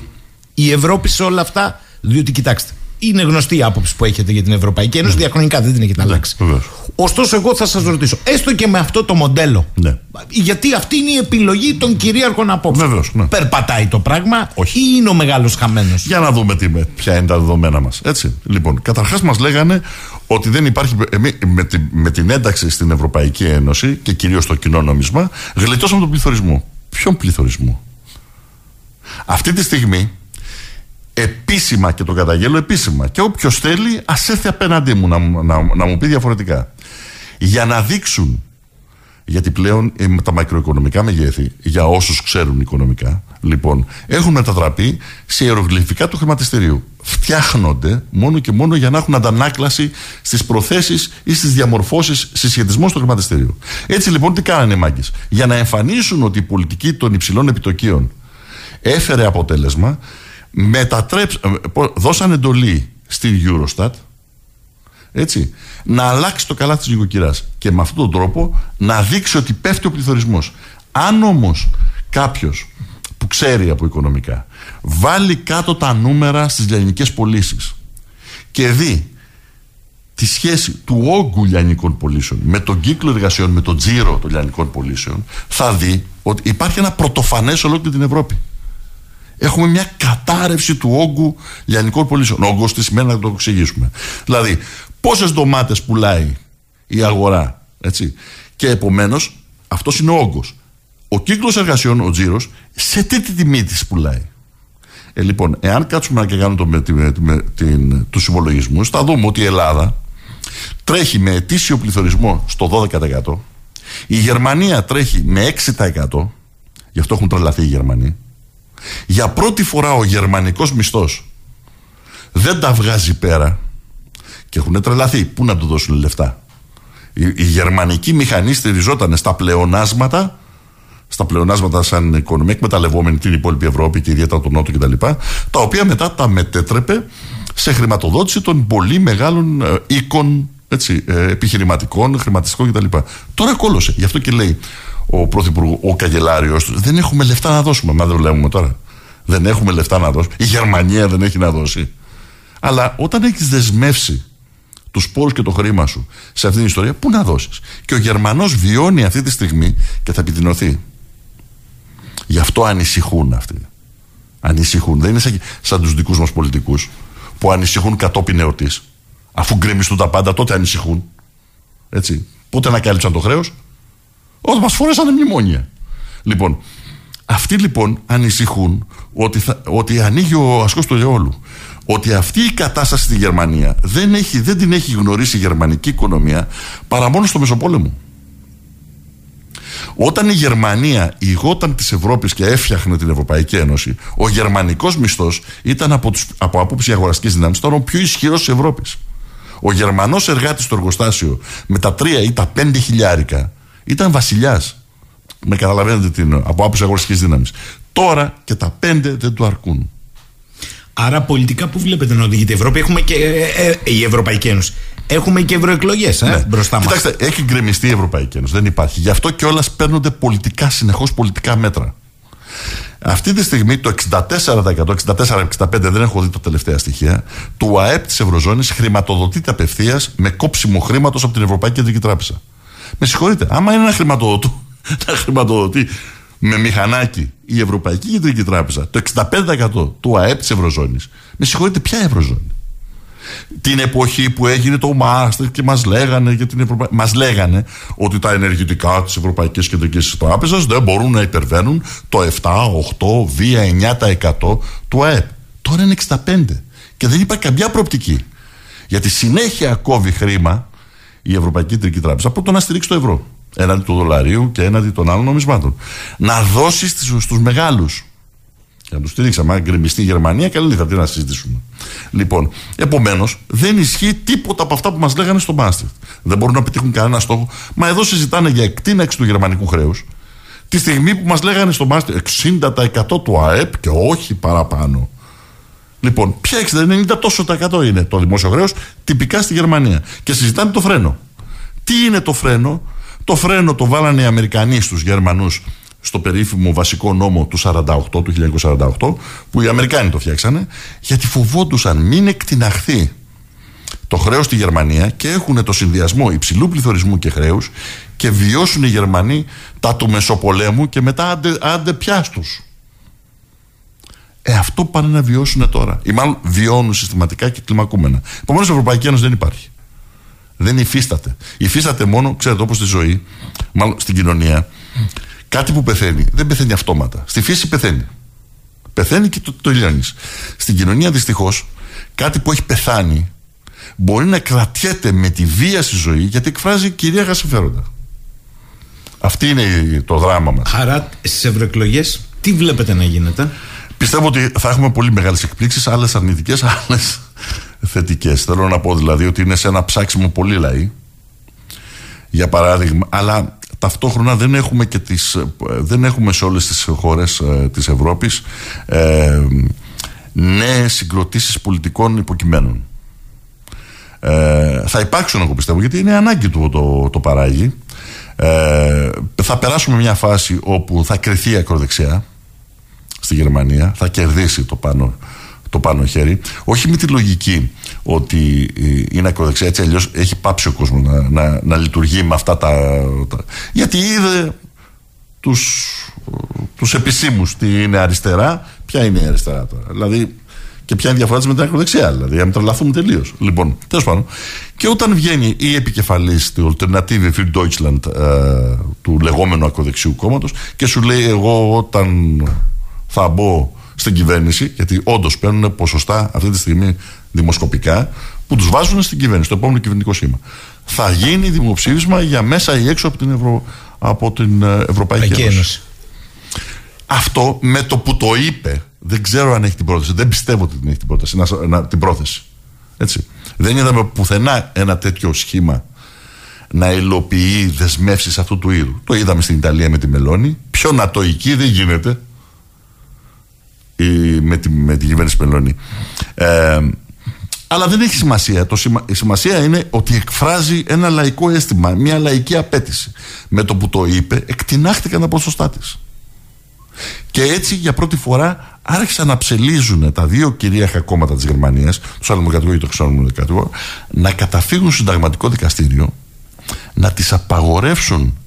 η Ευρώπη σε όλα αυτά, διότι κοιτάξτε, είναι γνωστή η άποψη που έχετε για την Ευρωπαϊκή Ένωση, ναι. διαχρονικά δεν την έχετε ναι, αλλάξει. Ωστόσο, εγώ θα σας ρωτήσω, έστω και με αυτό το μοντέλο, ναι. γιατί αυτή είναι η επιλογή των κυρίαρχων απόψεων; Βεβαίως, ναι. Περπατάει το πράγμα Όχι. ή είναι ο μεγάλος χαμένος; Για να δούμε τι, ποια είναι τα δεδομένα μας. Λοιπόν, καταρχάς μας λέγανε ότι δεν υπάρχει. Εμείς, με, την, με την ένταξη στην Ευρωπαϊκή Ένωση και κυρίως στο κοινό νόμισμα, γλιτώσαμε τον πληθωρισμό. Ποιον πληθωρισμό; Αυτή τη στιγμή επίσημα και το καταγγέλω επίσημα. Και όποιος θέλει ας έρθει απέναντί μου να, να, να μου πει διαφορετικά. Για να δείξουν γιατί πλέον ε, τα μακροοικονομικά μεγέθη για όσους ξέρουν οικονομικά λοιπόν έχουν μετατραπεί σε ιερογλυφικά του χρηματιστηρίου. Φτιάχνονται μόνο και μόνο για να έχουν αντανάκλαση στις προθέσεις ή στις διαμορφώσεις συσχετισμός στο χρηματιστήριο έτσι λοιπόν τι κάνανε οι μάγκες; Για να εμφανίσουν ότι η πολιτική των υψηλών επιτοκίων έφερε αποτέλεσμα μετατρέψ, ε, δώσαν εντολή στην Eurostat έτσι, να αλλάξει το καλάθι της νοικοκυράς και με αυτόν τον τρόπο να δείξει ότι πέφτει ο πληθωρισμός. Αν όμως κάποιος που ξέρει από οικονομικά βάλει κάτω τα νούμερα στις λιανικές πωλήσεις και δει τη σχέση του όγκου λιανικών πωλήσεων με τον κύκλο εργασιών, με τον τζίρο των λιανικών πωλήσεων θα δει ότι υπάρχει ένα πρωτοφανές ολόκληρη την Ευρώπη έχουμε μια κατάρρευση του όγκου λιανικών πωλήσεων. Όγκος τι σημαίνει να το εξηγήσουμε. Δηλαδή, πόσες ντομάτες πουλάει η αγορά, έτσι. Και επομένως, αυτός είναι ο όγκος. Ο κύκλος εργασιών, ο τζίρος, σε τι τιμή της πουλάει. Ε, λοιπόν, εάν κάτσουμε να και κάνουμε το, με, με, την, τους υπολογισμούς, θα δούμε ότι η Ελλάδα τρέχει με ετήσιο πληθωρισμό στο 12%. Η Γερμανία τρέχει με 6%. Γι' αυτό έχουν τρελαθεί οι Γερμανοί. Για πρώτη φορά ο γερμανικός μισθός δεν τα βγάζει πέρα και έχουν τρελαθεί. Πού να του δώσουν λεφτά; Η, η γερμανική μηχανή στηριζόταν στα πλεονάσματα στα πλεονάσματα σαν οικονομία εκμεταλλευόμενη την υπόλοιπη Ευρώπη και ιδιαίτερα τον Νότο κτλ. Τα, τα οποία μετά τα μετέτρεπε σε χρηματοδότηση των πολύ μεγάλων ε, οίκων έτσι, ε, επιχειρηματικών, χρηματιστικών κτλ. Τώρα κόλωσε. Γι' αυτό και λέει ο πρωθυπουργός, ο καγκελάριος του, δεν έχουμε λεφτά να δώσουμε. Μα δεν το λέμε τώρα. Δεν έχουμε λεφτά να δώσουμε. Η Γερμανία δεν έχει να δώσει. Αλλά όταν έχεις δεσμεύσει τους πόρου και το χρήμα σου σε αυτήν την ιστορία, πού να δώσεις; Και ο Γερμανός βιώνει αυτή τη στιγμή και θα επιδεινωθεί. Γι' αυτό ανησυχούν αυτοί. Ανησυχούν. Δεν είναι σαν, σαν τους δικούς μας πολιτικούς που ανησυχούν κατόπιν εορτή. Αφού γκρεμιστούν τα πάντα, τότε ανησυχούν. Έτσι. Πότε ανακάλυψαν το χρέος, όταν μας φόρεσαν μνημόνια. Λοιπόν, αυτοί λοιπόν ανησυχούν ότι, θα, ότι ανοίγει ο ασκός του αιώλου. Ότι αυτή η κατάσταση στη Γερμανία δεν, έχει, δεν την έχει γνωρίσει η γερμανική οικονομία παρά μόνο στο Μεσοπόλεμο. Όταν η Γερμανία ηγόταν της Ευρώπης και έφτιαχνε την Ευρωπαϊκή Ένωση, ο γερμανικός μισθός ήταν από, τους, από άποψη αγοραστικής δύναμη τώρα ο πιο ισχυρός της Ευρώπης. Ο Γερμανός εργάτης στο εργοστάσιο με τα τρία ή τα πέντε χιλιάρικα ήταν βασιλιάς. Με καταλαβαίνετε τι είναι, από άποψη αγοραστικής δύναμης. Τώρα και τα πέντε δεν του αρκούν. Άρα πολιτικά που βλέπετε να οδηγείται η Ευρώπη, έχουμε και ε, ε, η Ευρωπαϊκή Ένωση. Έχουμε και ευρωεκλογές ε, ναι. μπροστά μας. Κοιτάξτε, έχει γκρεμιστεί η Ευρωπαϊκή Ένωση. Δεν υπάρχει. Γι' αυτό και όλα παίρνονται πολιτικά, συνεχώς πολιτικά μέτρα. Αυτή τη στιγμή το 64%, 64-65% δεν έχω δει τα τελευταία στοιχεία, του ΑΕΠ της Ευρωζώνης χρηματοδοτείται απευθείας με κόψιμο χρήματος από την Ευρωπαϊκή Κεντρική Τράπεζα. Με συγχωρείτε, άμα είναι να χρηματοδοτεί, *laughs* να χρηματοδοτεί με μηχανάκι η Ευρωπαϊκή Κεντρική Τράπεζα το 65% του ΑΕΠ της Ευρωζώνης, με συγχωρείτε, ποια Ευρωζώνη; Την εποχή που έγινε το Μάστερ και μας λέγανε, για την Ευρωπα... μας λέγανε ότι τα ενεργητικά της Ευρωπαϊκής Κεντρικής Τράπεζας δεν μπορούν να υπερβαίνουν το 7, 8, 2, 9% του ΑΕΠ. Τώρα είναι 65% και δεν υπάρχει καμιά προοπτική. Γιατί συνέχεια κόβει χρήμα η Ευρωπαϊκή Κεντρική Τράπεζα από το να στηρίξει το ευρώ. έναντι του δολαρίου και έναντι των άλλων νομισμάτων. Να δώσει στους μεγάλους. Για να τους στηρίξαμε. Αν γκρεμιστεί η Γερμανία, καλή θα τι να συζητήσουμε. Λοιπόν, επομένως, δεν ισχύει τίποτα από αυτά που μας λέγανε στο Μάστριχτ. Δεν μπορούν να πετύχουν κανένα στόχο. Μα εδώ συζητάνε για εκτείναξη του γερμανικού χρέους. Τη στιγμή που μας λέγανε στο Μάστριχτ 60% του ΑΕΠ και όχι παραπάνω. Λοιπόν, ποια 60, 90 τόσο τα 100 είναι το δημόσιο χρέος, τυπικά στη Γερμανία. Και συζητάνε το φρένο. Τι είναι το φρένο, το φρένο το βάλανε οι Αμερικανοί στους Γερμανούς στο περίφημο βασικό νόμο του 48, του 1948, που οι Αμερικάνοι το φτιάξανε, γιατί φοβόντουσαν μην εκτιναχθεί το χρέος στη Γερμανία και έχουν το συνδυασμό υψηλού πληθωρισμού και χρέους και βιώσουν οι Γερμανοί τα του Μεσοπολέμου και μετά άντε, άντε πιάστους. Ε, αυτό πάνε να βιώσουν τώρα. Ή μάλλον βιώνουν συστηματικά και κλιμακούμενα. Επομένως, η Ευρωπαϊκή Ένωση δεν υπάρχει. Δεν υφίσταται. Υφίσταται μόνο, ξέρετε, όπως στη ζωή, μάλλον στην κοινωνία, κάτι που πεθαίνει. Δεν πεθαίνει αυτόματα. Στη φύση πεθαίνει. Πεθαίνει και το, το Στην κοινωνία, δυστυχώς, κάτι που έχει πεθάνει μπορεί να κρατιέται με τη βία στη ζωή γιατί εκφράζει κυρίαρχα συμφέροντα. Αυτή είναι το δράμα μας. Άρα στις ευρωεκλογές, τι βλέπετε να γίνεται; Πιστεύω ότι θα έχουμε πολύ μεγάλες εκπλήξεις, άλλες αρνητικές, *laughs* άλλες θετικές. Θέλω να πω δηλαδή ότι είναι σε ένα ψάξιμο πολύ λαοί. Για παράδειγμα, αλλά ταυτόχρονα δεν έχουμε, και τις, δεν έχουμε σε όλες τις χώρες ε, της Ευρώπης ε, νέες συγκροτήσεις πολιτικών υποκειμένων. Ε, θα υπάρξουν εγώ πιστεύω γιατί είναι ανάγκη του το, το παράγει. Ε, θα περάσουμε μια φάση όπου θα κρυθεί η ακροδεξιά στη Γερμανία, θα κερδίσει το πάνω, το πάνω χέρι. Όχι με τη λογική ότι είναι ακροδεξιά, έτσι αλλιώς έχει πάψει ο κόσμος να, να, να, λειτουργεί με αυτά τα. τα γιατί είδε τους, τους επισήμους τι είναι αριστερά, ποια είναι η αριστερά τώρα. Δηλαδή, και ποια είναι η διαφορά της με την ακροδεξιά, δηλαδή, να μην τρελαθούμε τελείως. Λοιπόν, τέλος πάντων. Και όταν βγαίνει η επικεφαλής του Alternative für Deutschland ε, του λεγόμενου ακροδεξιού κόμματος και σου λέει, Εγώ όταν θα μπω στην κυβέρνηση, γιατί όντως παίρνουν ποσοστά αυτή τη στιγμή δημοσκοπικά που τους βάζουν στην κυβέρνηση, το επόμενο κυβερνητικό σήμα. Θα γίνει δημοψήφισμα για μέσα ή έξω από την, Ευρω... από την ε, Ευρωπαϊκή Ένωση. Αυτό με το που το είπε, δεν ξέρω αν έχει την πρόθεση, δεν πιστεύω ότι την έχει την, πρόθεση, να, να, την πρόθεση. Έτσι. Δεν είδαμε πουθενά ένα τέτοιο σχήμα να υλοποιεί δεσμεύσεις αυτού του είδου. Το είδαμε στην Ιταλία με τη Μελώνη. Πιο νατοϊκή δεν γίνεται με τη, με τη κυβέρνηση Μελώνη. Ε, αλλά δεν έχει σημασία. Το η σημασία είναι ότι εκφράζει ένα λαϊκό αίσθημα, μια λαϊκή απέτηση. Με το που το είπε, εκτινάχτηκαν τα ποσοστά της. Και έτσι για πρώτη φορά άρχισαν να ψελίζουν τα δύο κυρίαρχα κόμματα της Γερμανίας, το Σαλμοκρατικό και το Χριστιανοδημοκρατικό, να καταφύγουν στο συνταγματικό δικαστήριο, να τις απαγορεύσουν,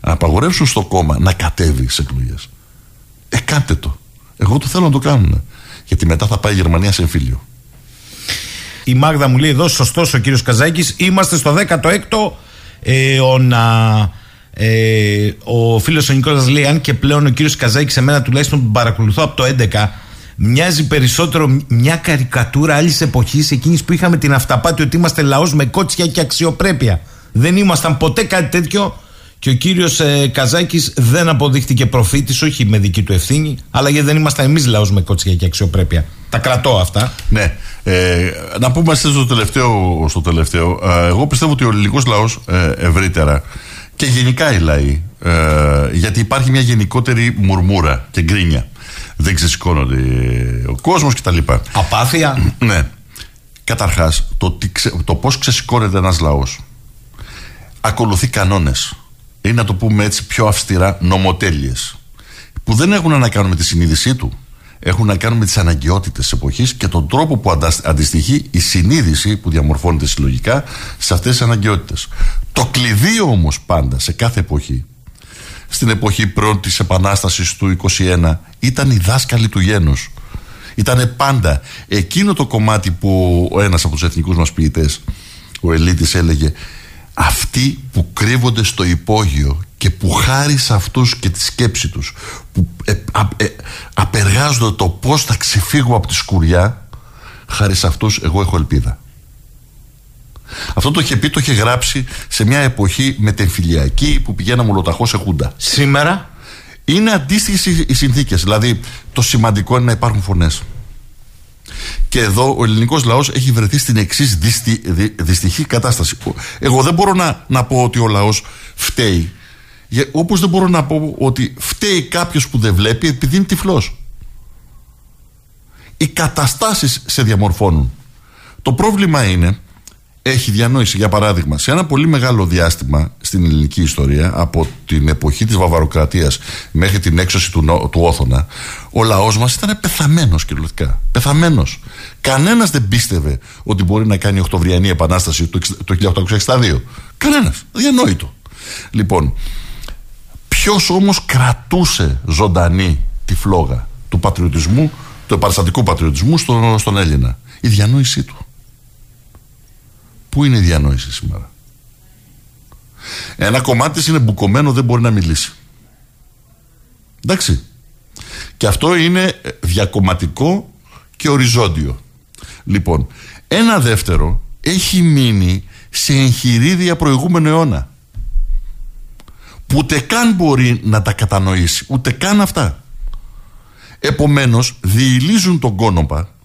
να απαγορεύσουν στο κόμμα να κατέβει σε εκλογές. Ε, κάντε το. Εγώ το θέλω να το κάνουν. Γιατί μετά θα πάει η Γερμανία σε εμφύλιο. Η Μάγδα μου λέει εδώ, σωστός ο κύριος Καζάκης, είμαστε στο 16ο αιώνα. Ε, ο φίλος ο Νικόλας λέει: Αν και πλέον ο κύριος Καζάκης, σε μένα τουλάχιστον τον παρακολουθώ από το 11, μοιάζει περισσότερο μια καρικατούρα άλλης εποχής, εκείνης που είχαμε την αυταπάτη ότι είμαστε λαός με κότσια και αξιοπρέπεια. Δεν ήμασταν ποτέ κάτι τέτοιο και ο κύριος ε, Καζάκης δεν αποδείχτηκε προφήτης, όχι με δική του ευθύνη, αλλά γιατί δεν ήμασταν εμείς λαός με κότσια και αξιοπρέπεια. Τα κρατώ αυτά. Ναι. Ε, να πούμε στο τελευταίο. Στο τελευταίο ε, εγώ πιστεύω ότι ο ελληνικός λαός ε, ευρύτερα και γενικά οι λαοί, ε, γιατί υπάρχει μια γενικότερη μουρμούρα και γκρίνια. Δεν ξεσηκώνονται ο κόσμος κτλ. Απάθεια. *clears throat* ναι. Καταρχάς, το, το πώς ξεσηκώνεται ένας λαός ακολουθεί κανόνες ή να το πούμε έτσι πιο αυστηρά νομοτέλειες που δεν έχουν να κάνουν με τη συνείδησή του. Έχουν να κάνουν με τις αναγκαιότητες της εποχής και τον τρόπο που αντιστοιχεί η συνείδηση που διαμορφώνεται συλλογικά σε αυτές τις αναγκαιότητες. Το κλειδί όμως πάντα σε κάθε εποχή στην εποχή πρώτη επανάστασης του 21 ήταν οι δάσκαλοι του γένους. Ήταν πάντα εκείνο το κομμάτι που ο ένας από τους εθνικούς μας ποιητές ο Ελίτης έλεγε αυτοί που κρύβονται στο υπόγειο και που χάρη σε αυτούς και τη σκέψη τους που ε, ε, απεργάζονται το πώς θα ξεφύγω από τη σκουριά χάρη σε αυτούς εγώ έχω ελπίδα Αυτό το είχε πει, το είχε γράψει σε μια εποχή μετεμφυλιακή που πηγαίναμε ολοταχώς σε χούντα. Σήμερα; Είναι αντίστοιχες οι συνθήκες. Δηλαδή, το σημαντικό είναι να υπάρχουν φωνές. Και εδώ ο ελληνικός λαός έχει βρεθεί στην εξής δυστι, δυ, δυστυχή κατάσταση. Εγώ δεν μπορώ να, να πω ότι ο λαός φταίει. Όπως δεν μπορώ να πω ότι φταίει κάποιος που δεν βλέπει επειδή είναι τυφλός. Οι καταστάσεις σε διαμορφώνουν. Το πρόβλημα είναι έχει διανόηση. Για παράδειγμα, σε ένα πολύ μεγάλο διάστημα στην ελληνική ιστορία, από την εποχή της Βαβαροκρατίας μέχρι την έξωση του, του Όθωνα, ο λαός μας ήταν πεθαμένος κυριολεκτικά. Πεθαμένος. Κανένας δεν πίστευε ότι μπορεί να κάνει η Οκτωβριανή Επανάσταση το, το 1862. Κανένας. Διανόητο. Λοιπόν, ποιος όμως κρατούσε ζωντανή τη φλόγα του πατριωτισμού, του επαναστατικού πατριωτισμού στον, στον Έλληνα; Η διανόησή του. Πού είναι η διανόηση σήμερα; Ένα κομμάτι είναι μπουκωμένο, δεν μπορεί να μιλήσει. Εντάξει. Και αυτό είναι διακομματικό και οριζόντιο. Λοιπόν, ένα δεύτερο έχει μείνει σε εγχειρίδια προηγούμενο αιώνα. Που ούτε καν μπορεί να τα κατανοήσει, ούτε καν αυτά. Επομένως, διηλίζουν τον κόνοπα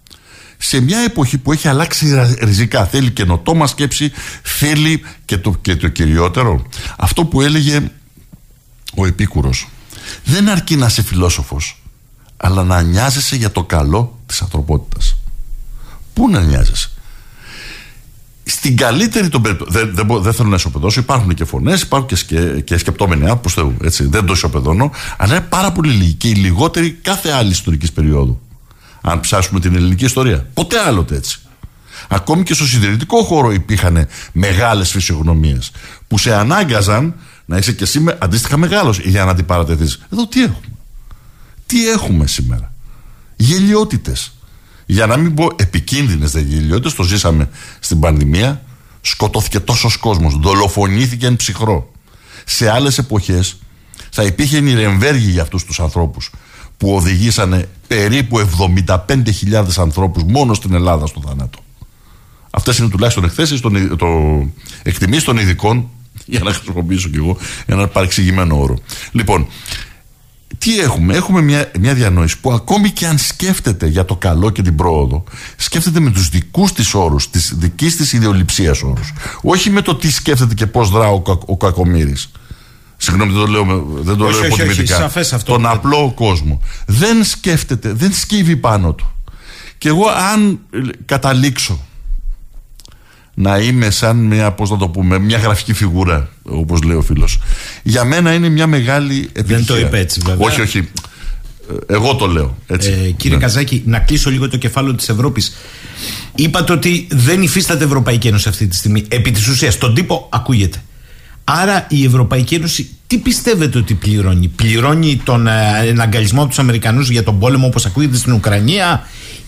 σε μια εποχή που έχει αλλάξει ριζικά. Θέλει καινοτόμα σκέψη, θέλει και το, και το κυριότερο. Αυτό που έλεγε ο Επίκουρος. Δεν αρκεί να είσαι φιλόσοφος, αλλά να νοιάζεσαι για το καλό της ανθρωπότητας. Πού να νοιάζεσαι; Στην καλύτερη των περιπτώσεων. Δεν, δεν, δεν θέλω να ισοπεδώσω. Υπάρχουν και φωνές, υπάρχουν και, σκε, και σκεπτόμενοι άνθρωποι. Θεού. Έτσι, δεν το ισοπεδώνω. Αλλά είναι πάρα πολύ λίγοι και οι λιγότεροι κάθε άλλη ιστορικής περίοδου αν ψάσουμε την ελληνική ιστορία. Ποτέ άλλοτε έτσι. Ακόμη και στο συντηρητικό χώρο υπήρχαν μεγάλες φυσιογνωμίες που σε ανάγκαζαν να είσαι και εσύ αντίστοιχα μεγάλος για να αντιπαρατεθεί. Εδώ τι έχουμε; Τι έχουμε σήμερα; Γελιότητες. Για να μην πω επικίνδυνες δε γελιότητες, το ζήσαμε στην πανδημία. Σκοτώθηκε τόσος κόσμος. Δολοφονήθηκε εν ψυχρό. Σε άλλες εποχές θα υπήρχε νηρεμβέργη για αυτούς τους ανθρώπους που οδηγήσανε περίπου 75.000 ανθρώπους μόνο στην Ελλάδα στο θάνατο. Αυτές είναι τουλάχιστον εκθέσεις των, το, εκτιμήσεις των ειδικών *laughs* για να χρησιμοποιήσω κι εγώ ένα παρεξηγημένο όρο. Λοιπόν, τι έχουμε, έχουμε μια, μια διανόηση που ακόμη και αν σκέφτεται για το καλό και την πρόοδο, σκέφτεται με τους δικούς της όρους, της δικής της ιδεολειψίας όρους. Όχι με το τι σκέφτεται και πώς δρά ο, ο Κακομύρης. Συγγνώμη, δεν το λέω, δεν το λέω υποτιμητικά. Τον απλό κόσμο. Δεν σκέφτεται, δεν σκύβει πάνω του. Και εγώ αν καταλήξω να είμαι σαν μια, πώς να το πούμε, μια γραφική φιγούρα, όπως λέει ο φίλος. Για μένα είναι μια μεγάλη επιτυχία. Δεν το είπε έτσι βέβαια. Όχι, όχι. Εγώ το λέω. Έτσι. Ε, κύριε ναι. Καζάκη, να κλείσω λίγο το κεφάλαιο της Ευρώπης. Είπατε ότι δεν υφίσταται Ευρωπαϊκή Ένωση αυτή τη στιγμή. Επί της ουσίας, τον τύπο ακούγεται. Άρα η Ευρωπαϊκή Ένωση τι πιστεύετε ότι πληρώνει; Πληρώνει τον ε, εναγκαλισμό τους Αμερικανούς για τον πόλεμο όπως ακούγεται στην Ουκρανία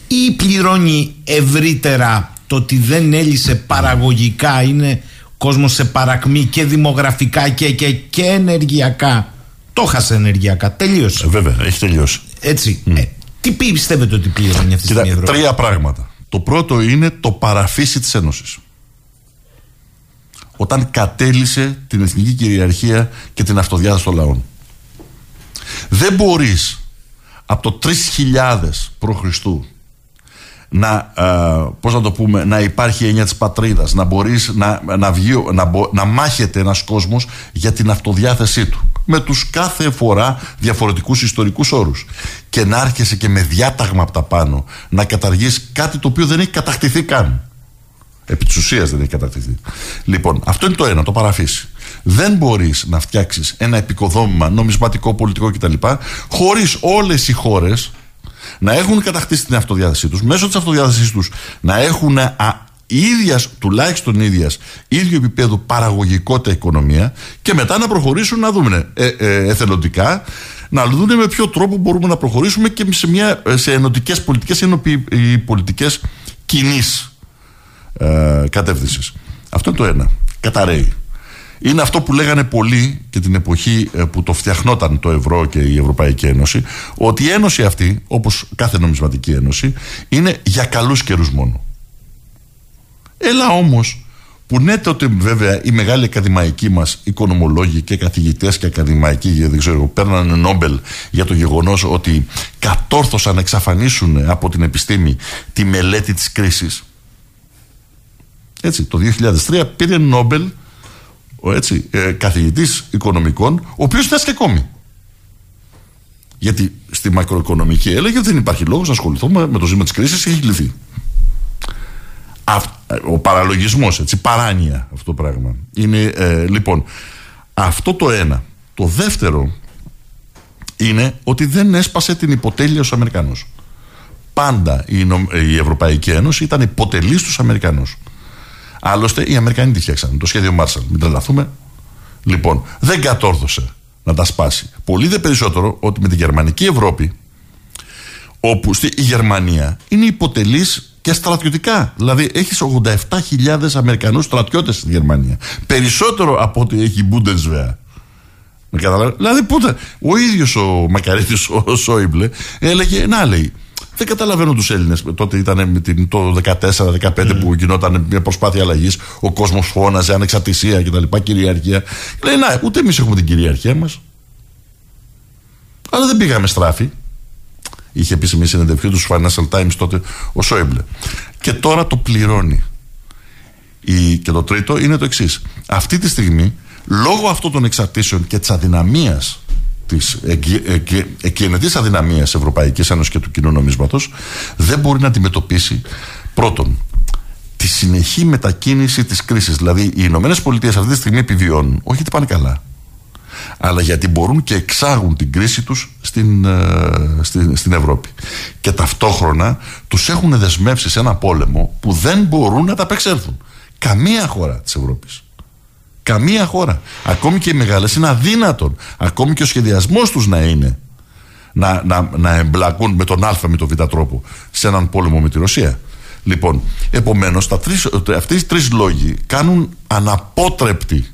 ή πληρώνει ευρύτερα το ότι δεν έλυσε παραγωγικά, είναι κόσμος σε παρακμή και δημογραφικά και, και, και ενεργειακά; Το χάσε ενεργειακά, τελείωσε. Ε, βέβαια, έχει τελειώσει. Έτσι. Mm. Ε, τι πιστεύετε ότι πληρώνει αυτή τη στιγμή Τρία πράγματα. Το πρώτο είναι το παραφύσι της Ένωσης όταν κατέλησε την εθνική κυριαρχία και την αυτοδιάθεση των λαών. Δεν μπορείς από το 3000 π.Χ. να, πώς να το πούμε, να υπάρχει έννοια της πατρίδας, να μπορείς να, να, βγει, να, να μάχεται ένας κόσμος για την αυτοδιάθεσή του με τους κάθε φορά διαφορετικούς ιστορικούς όρους και να άρχεσαι και με διάταγμα από τα πάνω να καταργείς κάτι το οποίο δεν έχει κατακτηθεί καν Επί της ουσίας δεν έχει κατακτηθεί. Λοιπόν, αυτό είναι το ένα, το παραφύσει. Δεν μπορείς να φτιάξεις ένα επικοδόμημα νομισματικό, πολιτικό κτλ. χωρίς όλες οι χώρες να έχουν κατακτήσει την αυτοδιάθεσή τους, μέσω της αυτοδιάθεσής τους να έχουν α, ίδιας, τουλάχιστον ίδιας, ίδιο επίπεδο παραγωγικότητα οικονομία και μετά να προχωρήσουν να δούμε ε, ε, εθελοντικά να δούμε με ποιο τρόπο μπορούμε να προχωρήσουμε και σε, μια, σε ενωτικές πολιτικές ή πολιτικές κοινής ε, κατεύθυνσης. Αυτό είναι το ένα. Καταραίει. Είναι αυτό που λέγανε πολλοί και την εποχή ε, που το φτιαχνόταν το ευρώ και η Ευρωπαϊκή Ένωση, ότι η ένωση αυτή, όπως κάθε νομισματική ένωση, είναι για καλούς καιρούς μόνο. Έλα όμως που ναι τότε βέβαια οι μεγάλοι ακαδημαϊκοί μας οικονομολόγοι και καθηγητές και ακαδημαϊκοί δεν ξέρω, παίρνανε Νόμπελ για το γεγονός ότι κατόρθωσαν να εξαφανίσουν από την επιστήμη τη μελέτη της κρίσης έτσι το 2003 πήρε Νόμπελ ο έτσι, ε, καθηγητής οικονομικών ο οποίος και ακόμη γιατί στη μακροοικονομική έλεγε ότι δεν υπάρχει λόγος να ασχοληθούμε με το ζήτημα της κρίσης έχει λυθεί ο παραλογισμός, έτσι, παράνοια αυτό το πράγμα. Είναι, ε, λοιπόν, αυτό το ένα. Το δεύτερο είναι ότι δεν έσπασε την υποτέλεια στους Αμερικανούς. Πάντα η, η Ευρωπαϊκή Ένωση ήταν υποτελής στους Αμερικανούς. Άλλωστε οι Αμερικανοί τη φτιάξαν. Το σχέδιο Μάρσαλ. Μην τρελαθούμε. Λοιπόν, δεν κατόρθωσε να τα σπάσει. Πολύ δε περισσότερο ότι με τη γερμανική Ευρώπη, όπου στη, η Γερμανία είναι υποτελής και στρατιωτικά. Δηλαδή έχεις 87.000 Αμερικανούς στρατιώτες στη Γερμανία. Περισσότερο από ό,τι έχει η Bundeswehr. Με Δηλαδή, πότε, ο ίδιος ο Μακαρίτης, ο Σόιμπλε, έλεγε, να λέει, δεν καταλαβαίνω τους Έλληνες. Τότε ήταν με την, το 14-15 που γινόταν μια προσπάθεια αλλαγής. Ο κόσμος φώναζε ανεξαρτησία κτλ. Κυριαρχία. Λέει, να, ούτε εμείς έχουμε την κυριαρχία μας. Αλλά δεν πήγαμε στράφη. Είχε πει σε μια συνέντευξή του Financial Times τότε ο Σόιμπλε. Και τώρα το πληρώνει. Η, και το τρίτο είναι το εξής. Αυτή τη στιγμή, λόγω αυτών των εξαρτήσεων και της αδυναμίας της εκκαινετή αδυναμίας Ευρωπαϊκής Ένωσης και του κοινού νομίσματος, δεν μπορεί να αντιμετωπίσει πρώτον τη συνεχή μετακίνηση της κρίσης. Δηλαδή, οι Ηνωμένες Πολιτείες αυτή τη στιγμή επιβιώνουν, όχι γιατί πάνε καλά, αλλά γιατί μπορούν και εξάγουν την κρίση τους στην, ε, στην, στην Ευρώπη. Και ταυτόχρονα τους έχουν δεσμεύσει σε ένα πόλεμο που δεν μπορούν να τα απεξέλθουν. Καμία χώρα της Ευρώπης. Καμία χώρα. Ακόμη και οι μεγάλες είναι αδύνατον. Ακόμη και ο σχεδιασμός τους να είναι να, να, να εμπλακούν με τον Α με τον Β τρόπο σε έναν πόλεμο με τη Ρωσία. Λοιπόν, επομένως αυτοί οι τρεις λόγοι κάνουν αναπότρεπτη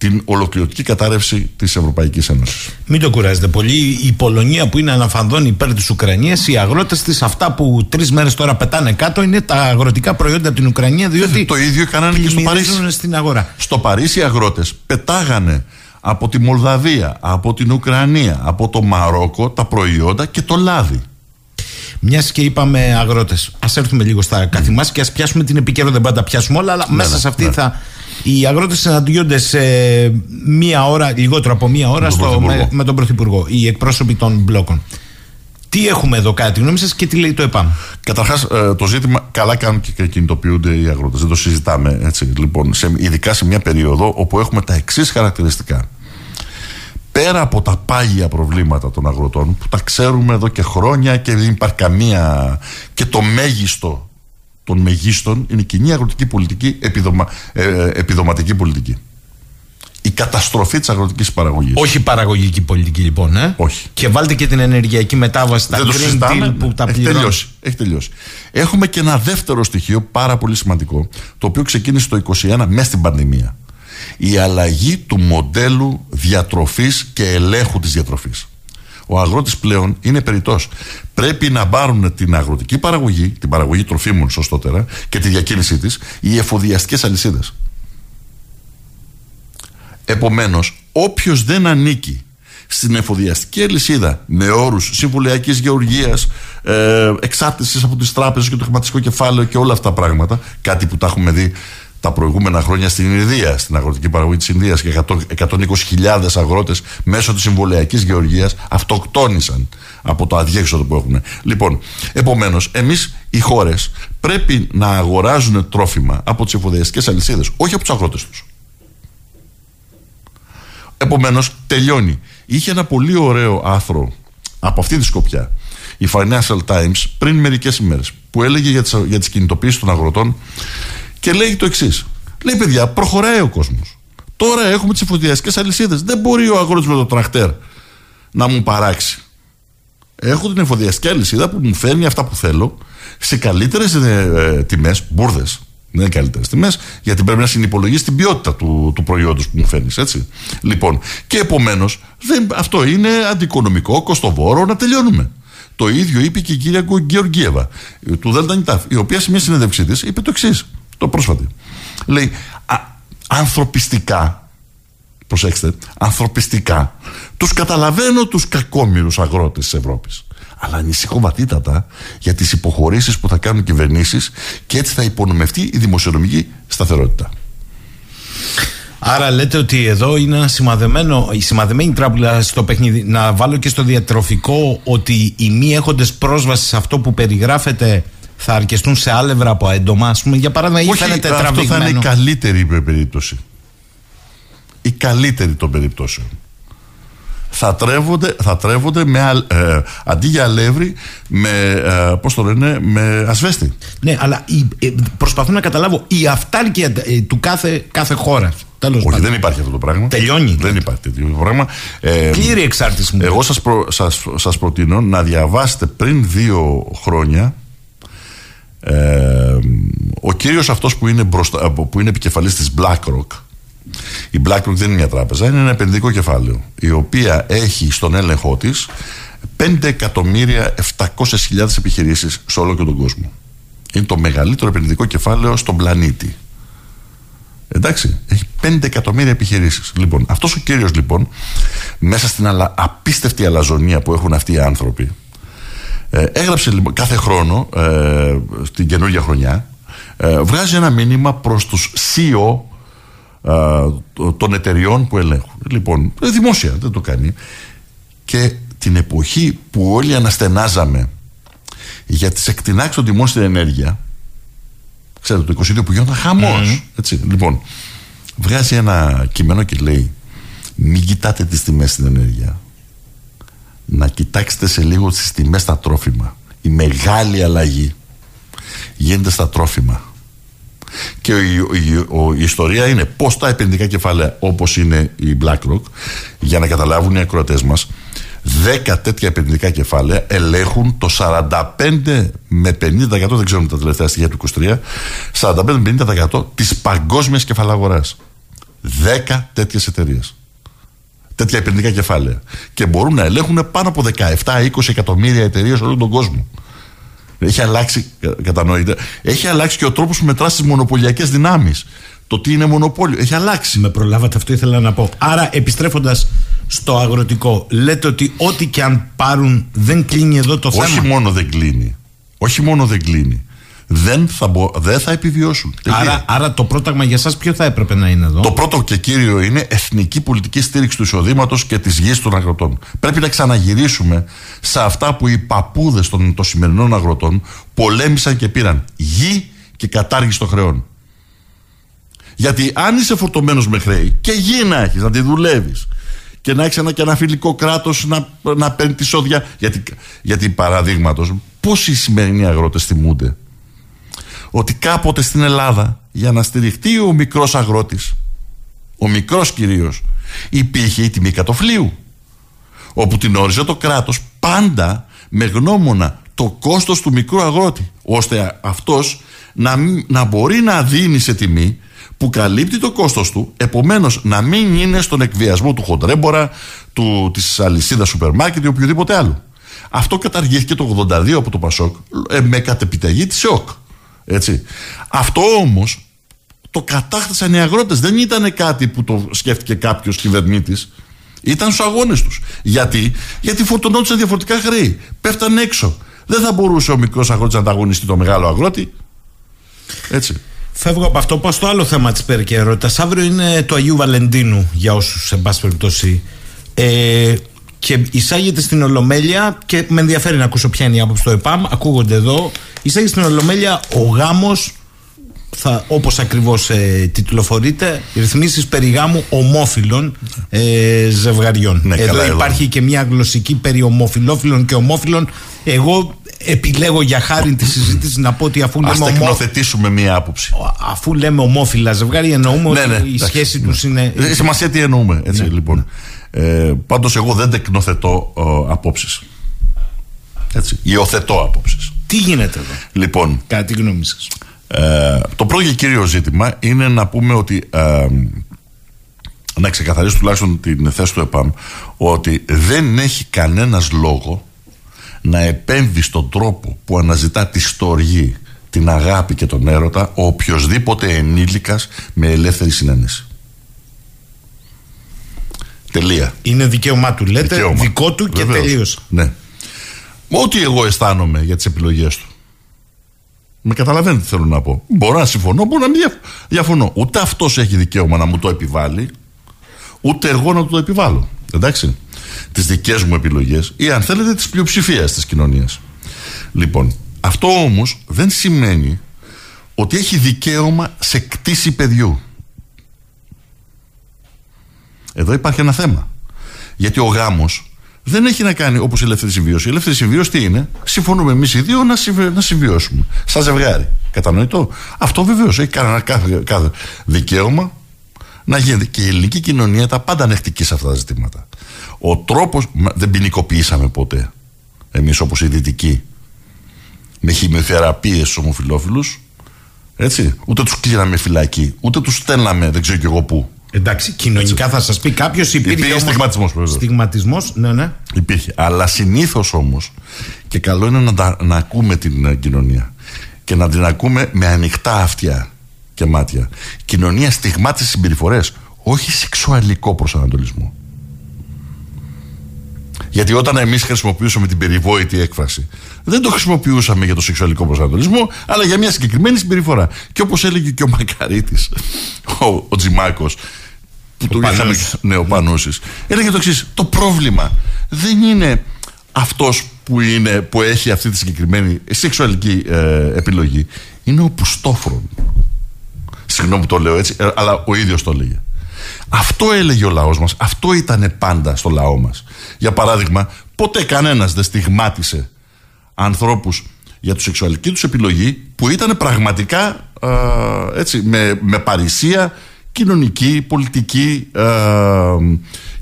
την ολοκληρωτική κατάρρευση της Ευρωπαϊκής Ένωσης. Μην το κουράζετε πολύ. Η Πολωνία που είναι αναφανδόν υπέρ της Ουκρανίας, οι αγρότες της, αυτά που τρεις μέρες τώρα πετάνε κάτω, είναι τα αγροτικά προϊόντα από την Ουκρανία, διότι. Το ίδιο κάνανε και στο Παρίσι. Στην αγορά. Στο Παρίσι οι αγρότες πετάγανε από τη Μολδαβία, από την Ουκρανία, από το Μαρόκο τα προϊόντα και το λάδι. Μιας και είπαμε αγρότες, ας έρθουμε λίγο στα καθημάς και ας πιάσουμε την επικαιρότητα. Δεν πάντα πιάσουμε όλα, αλλά ναι, μέσα ναι, σε αυτή ναι. θα οι αγρότες συναντιόνται σε μία ώρα, λιγότερο από μία ώρα, στο, με, τον Πρωθυπουργό, οι εκπρόσωποι των μπλόκων. Τι έχουμε εδώ, κάτι τη γνώμη σας και τι λέει το ΕΠΑΜ; Καταρχάς, ε, το ζήτημα καλά κάνουν και κινητοποιούνται οι αγρότες. Δεν το συζητάμε έτσι. Λοιπόν, σε, ειδικά σε μια περίοδο όπου έχουμε τα εξής χαρακτηριστικά. Πέρα από τα πάγια προβλήματα των αγροτών που τα ξέρουμε εδώ και χρόνια και δεν υπάρχει καμία και το μέγιστο των μεγίστων είναι η κοινή αγροτική πολιτική, επιδομα, ε, ε, επιδοματική πολιτική. Η καταστροφή της αγροτικής παραγωγής. Όχι παραγωγική πολιτική λοιπόν, ε; Όχι. Και βάλτε και την ενεργειακή μετάβαση, τα Green Deal που τα έχει τελειώσει, έχει τελειώσει. Έχουμε και ένα δεύτερο στοιχείο πάρα πολύ σημαντικό, το οποίο ξεκίνησε το 2021 μέσα στην πανδημία. Η αλλαγή του μοντέλου διατροφής και ελέγχου της διατροφής ο αγρότης πλέον είναι περιττός. Πρέπει να πάρουν την αγροτική παραγωγή, την παραγωγή τροφίμων σωστότερα και τη διακίνησή της, οι εφοδιαστικές αλυσίδες. Επομένως, όποιος δεν ανήκει στην εφοδιαστική αλυσίδα με όρους συμβουλιακής γεωργίας, ε, εξάρτησης από τις τράπεζες και το χρηματιστικό κεφάλαιο και όλα αυτά τα πράγματα, κάτι που τα έχουμε δει τα προηγούμενα χρόνια στην Ινδία, στην αγροτική παραγωγή της Ινδίας και 120.000 αγρότες μέσω της συμβολιακής γεωργίας αυτοκτόνησαν από το αδιέξοδο που έχουν. Λοιπόν, επομένως, εμείς οι χώρες πρέπει να αγοράζουν τρόφιμα από τις εφοδιαστικές αλυσίδες, όχι από τους αγρότες τους. Επομένως, τελειώνει. Είχε ένα πολύ ωραίο άθρο από αυτή τη σκοπιά η Financial Times πριν μερικές ημέρες που έλεγε για τις για τις κινητοποιήσει των αγροτών και λέει το εξής. Λέει, παιδιά, προχωράει ο κόσμος. Τώρα έχουμε τις εφοδιαστικές αλυσίδες. Δεν μπορεί ο αγρότης με το τρακτέρ να μου παράξει. Έχω την εφοδιαστική αλυσίδα που μου φέρνει αυτά που θέλω σε καλύτερες ε, τιμές, μπουρδες. Δεν είναι καλύτερες τιμές, γιατί πρέπει να συνυπολογίσει την ποιότητα του, του προϊόντος που μου φέρνεις. Έτσι. Λοιπόν, και επομένως, αυτό είναι αντικονομικό, κοστοβόρο, να τελειώνουμε. Το ίδιο είπε και η κυρία Γεωργίευα του ΔΝΤ, η οποία σε μια συνέντευξή της είπε το εξής Το πρόσφατη. Λέει, α, ανθρωπιστικά, προσέξτε, ανθρωπιστικά, τους καταλαβαίνω τους κακόμοιρους αγρότες της Ευρώπης. Αλλά ανησυχώ βαθύτατα για τις υποχωρήσεις που θα κάνουν κυβερνήσεις και έτσι θα υπονομευτεί η δημοσιονομική σταθερότητα. Άρα λέτε ότι εδώ είναι ένα σημαδεμένο, η σημαδεμένη τράπουλα στο παιχνίδι. Να βάλω και στο διατροφικό ότι οι μη έχοντες πρόσβαση σε αυτό που περιγράφεται θα αρκεστούν σε άλευρα από έντομα, ας πούμε, για παράδειγμα, ή φαίνεται αυτό θα είναι η καλύτερη περίπτωση. Η καλύτερη των περιπτώσεων. Θα τρέβονται, θα τρέβονται με, ε, αντί για αλεύρι με, ε, πώς το λένε, με ασβέστη. Ναι, αλλά η, ε, προσπαθώ να καταλάβω η αυτάρκεια ε, του κάθε, κάθε χώρας. Τέλος Όχι, δεν υπάρχει αυτό το πράγμα. Τελειώνει. Δεν υπάρχει τέτοιο πράγμα. Ε, Πλήρη εξάρτηση μου. Εγώ σας, προ, σας, σας προτείνω να διαβάσετε πριν δύο χρόνια ε, ο κύριος αυτός που είναι, μπροστά, που είναι επικεφαλής της BlackRock η BlackRock δεν είναι μια τράπεζα είναι ένα επενδυτικό κεφάλαιο η οποία έχει στον έλεγχό της 5 εκατομμύρια 700.000 επιχειρήσεις σε όλο και τον κόσμο είναι το μεγαλύτερο επενδυτικό κεφάλαιο στον πλανήτη Εντάξει, έχει 5 εκατομμύρια επιχειρήσεις. Λοιπόν, αυτός ο κύριος λοιπόν, μέσα στην αλα, απίστευτη αλαζονία που έχουν αυτοί οι άνθρωποι, ε, έγραψε λοιπόν, κάθε χρόνο, ε, στην καινούργια χρονιά, ε, βγάζει ένα μήνυμα προς τους CEO ε, των εταιριών που ελέγχουν. Λοιπόν, ε, δημόσια, δεν το κάνει. Και την εποχή που όλοι αναστενάζαμε για τις εκτινάξεις των τιμών στην ενέργεια, ξέρετε το 22 που γινόταν χαμός, έτσι, λοιπόν, βγάζει ένα κείμενο και λέει μην κοιτάτε τις τιμές στην ενέργεια να κοιτάξετε σε λίγο τις τιμές στα τρόφιμα. Η μεγάλη αλλαγή γίνεται στα τρόφιμα. Και η, η, ιστορία είναι πώς τα επενδυτικά κεφάλαια όπως είναι η BlackRock για να καταλάβουν οι ακροατές μας 10 τέτοια επενδυτικά κεφάλαια ελέγχουν το 45 με 50% δεν ξέρουμε τα τελευταία στοιχεία του 23 45 με 50% της παγκόσμιας κεφαλαγοράς 10 τέτοιες εταιρείες τέτοια επενδυτικά κεφάλαια. Και μπορούν να ελέγχουν πάνω από 17-20 εκατομμύρια εταιρείες σε όλο τον κόσμο. Έχει αλλάξει, κατανοείτε, έχει αλλάξει και ο τρόπος που μετράς τις μονοπωλιακές δυνάμεις. Το τι είναι μονοπόλιο. Έχει αλλάξει. Με προλάβατε, αυτό ήθελα να πω. Άρα, επιστρέφοντας στο αγροτικό, λέτε ότι ό,τι και αν πάρουν δεν κλείνει εδώ το θέμα. Όχι μόνο δεν κλείνει. Όχι μόνο δεν κλείνει δεν θα, μπο, δεν θα επιβιώσουν. Άρα, άρα το πρόταγμα για εσά ποιο θα έπρεπε να είναι εδώ; Το πρώτο και κύριο είναι εθνική πολιτική στήριξη του εισοδήματος και της γης των αγροτών. Πρέπει να ξαναγυρίσουμε σε αυτά που οι παππούδες των, των σημερινών αγροτών πολέμησαν και πήραν. Γη και κατάργηση των χρεών. Γιατί αν είσαι φορτωμένος με χρέη και γη να έχεις, να τη δουλεύεις και να έχεις ένα, και ένα φιλικό κράτος να, να παίρνει τη σόδια. Γιατί, γιατί παραδείγματος, πόσοι σημερινοί αγρότες θυμούνται ότι κάποτε στην Ελλάδα για να στηριχτεί ο μικρός αγρότης ο μικρός κυρίως υπήρχε η τιμή κατοφλίου όπου την όριζε το κράτος πάντα με γνώμονα το κόστος του μικρού αγρότη ώστε αυτός να, να μπορεί να δίνει σε τιμή που καλύπτει το κόστος του επομένως να μην είναι στον εκβιασμό του χοντρέμπορα του, της αλυσίδας σούπερ μάρκετ ή οποιοδήποτε άλλο. Αυτό καταργήθηκε το 82 από το Πασόκ ε, με κατεπιταγή της ΕΟΚ έτσι. Αυτό όμως το κατάκτησαν οι αγρότες. Δεν ήταν κάτι που το σκέφτηκε κάποιος κυβερνήτης. Ήταν στους αγώνες τους. Γιατί, Γιατί φορτωνόντουσαν διαφορετικά χρέη. Πέφταν έξω. Δεν θα μπορούσε ο μικρός αγρότης να ανταγωνιστεί το μεγάλο αγρότη. Έτσι. Φεύγω από αυτό. Πώ το άλλο θέμα της περικαιρότητας. Αύριο είναι το Αγίου Βαλεντίνου για όσους, εν πάση περιπτώσει. Ε, και εισάγεται στην Ολομέλεια και με ενδιαφέρει να ακούσω ποια είναι η άποψη του ΕΠΑΜ. Ακούγονται εδώ. Εισάγεται στην Ολομέλεια ο γάμος, όπως ακριβώς ε, τιτλοφορείται, ρυθμίσεις περί γάμου ομόφυλων ε, ζευγαριών. Ναι, εδώ υπάρχει και μια γλωσσική περί ομοφυλόφιλων και ομόφυλων. Εγώ επιλέγω για χάρη τη συζήτηση να πω ότι αφού λέμε. Ας τεκνοθετήσουμε μία άποψη. Αφού λέμε ομόφυλα ζευγάρι, εννοούμε ναι, ότι ναι, η σχέση τους είναι. Ε, σημασία τι εννοούμε. Έτσι, ναι, λοιπόν. Ε, Πάντως, εγώ δεν τεκνοθετώ ε, απόψεις. Έτσι. Υιοθετώ απόψεις. Τι γίνεται εδώ; Λοιπόν. Κατά τη γνώμη σας; Ε, το πρώτο και κύριο ζήτημα είναι να πούμε ότι. Ε, να ξεκαθαρίσει τουλάχιστον την θέση του ΕΠΑΜ ότι δεν έχει κανένας λόγο να επέμβει στον τρόπο που αναζητά τη στοργή την αγάπη και τον έρωτα ο οποιοδήποτε ενήλικας με ελεύθερη συνένεση. Τελεία. Είναι δικαίωμά του, λέτε. Δικαίωμα. Δικό του και Βεβαίως. τελείωσε. Ναι. Ό,τι εγώ αισθάνομαι για τις επιλογές του. Με καταλαβαίνετε τι θέλω να πω. Μπορώ να συμφωνώ, μπορώ να μην διαφ- διαφωνώ. Ούτε αυτός έχει δικαίωμα να μου το επιβάλλει, ούτε εγώ να του το επιβάλλω. Εντάξει. Τις δικές μου επιλογές ή αν θέλετε της πλειοψηφίας της κοινωνίας. Λοιπόν, αυτό όμως δεν σημαίνει ότι έχει δικαίωμα σε κτήση παιδιού. Εδώ υπάρχει ένα θέμα. Γιατί ο γάμος δεν έχει να κάνει όπως η ελεύθερη συμβίωση. Η ελεύθερη συμβίωση τι είναι, συμφωνούμε εμείς οι δύο να, συμβι- να συμβιώσουμε. Σαν ζευγάρι. Κατανοητό. Αυτό βεβαίως έχει κανένα κάθε, κάθε δικαίωμα να γίνεται. Και η ελληνική κοινωνία τα πάντα ανεκτική σε αυτά τα ζητήματα. Ο τρόπο. Δεν ποινικοποιήσαμε ποτέ. Εμείς όπως οι δυτικοί. Με χημειοθεραπείε στου ομοφυλόφιλους. Έτσι. Ούτε τους κλείναμε φυλακή. Ούτε τους στέλναμε δεν ξέρω κι εγώ πού. Εντάξει, κοινωνικά θα σας πει κάποιος υπήρχε. Υπήρχε όμως- στιγματισμός, βέβαια. Στιγματισμός, ναι, ναι. Υπήρχε. Αλλά συνήθως όμως, και καλό είναι να, τα- να ακούμε την ε, κοινωνία και να την ακούμε με ανοιχτά αυτιά και μάτια. Κοινωνία στιγμάτισε συμπεριφορές, όχι σεξουαλικό προσανατολισμό. Γιατί όταν εμείς χρησιμοποιούσαμε την περιβόητη έκφραση, δεν το χρησιμοποιούσαμε για το σεξουαλικό προσανατολισμό, αλλά για μια συγκεκριμένη συμπεριφορά. Και όπως έλεγε και ο Μακαρίτης, ο, ο Τζιμάκος, που το είχαμε. Πανούσης. Ναι, ο Πανούσης, έλεγε το εξής: Το πρόβλημα δεν είναι αυτός που, είναι, που έχει αυτή τη συγκεκριμένη σεξουαλική ε, επιλογή. Είναι ο πουστόφρον. Συγγνώμη που το λέω έτσι, ε, αλλά ο ίδιος το έλεγε. Αυτό έλεγε ο λαός μας, αυτό ήταν πάντα στο λαό μας. Για παράδειγμα, ποτέ κανένας δεν στιγμάτισε ανθρώπους για τη σεξουαλική τους επιλογή που ήταν πραγματικά α, έτσι, με, με παρησία κοινωνική, πολιτική α,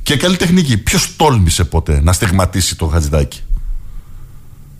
και καλλιτεχνική. Ποιος τόλμησε ποτέ να στιγματίσει το Χατζηδάκι.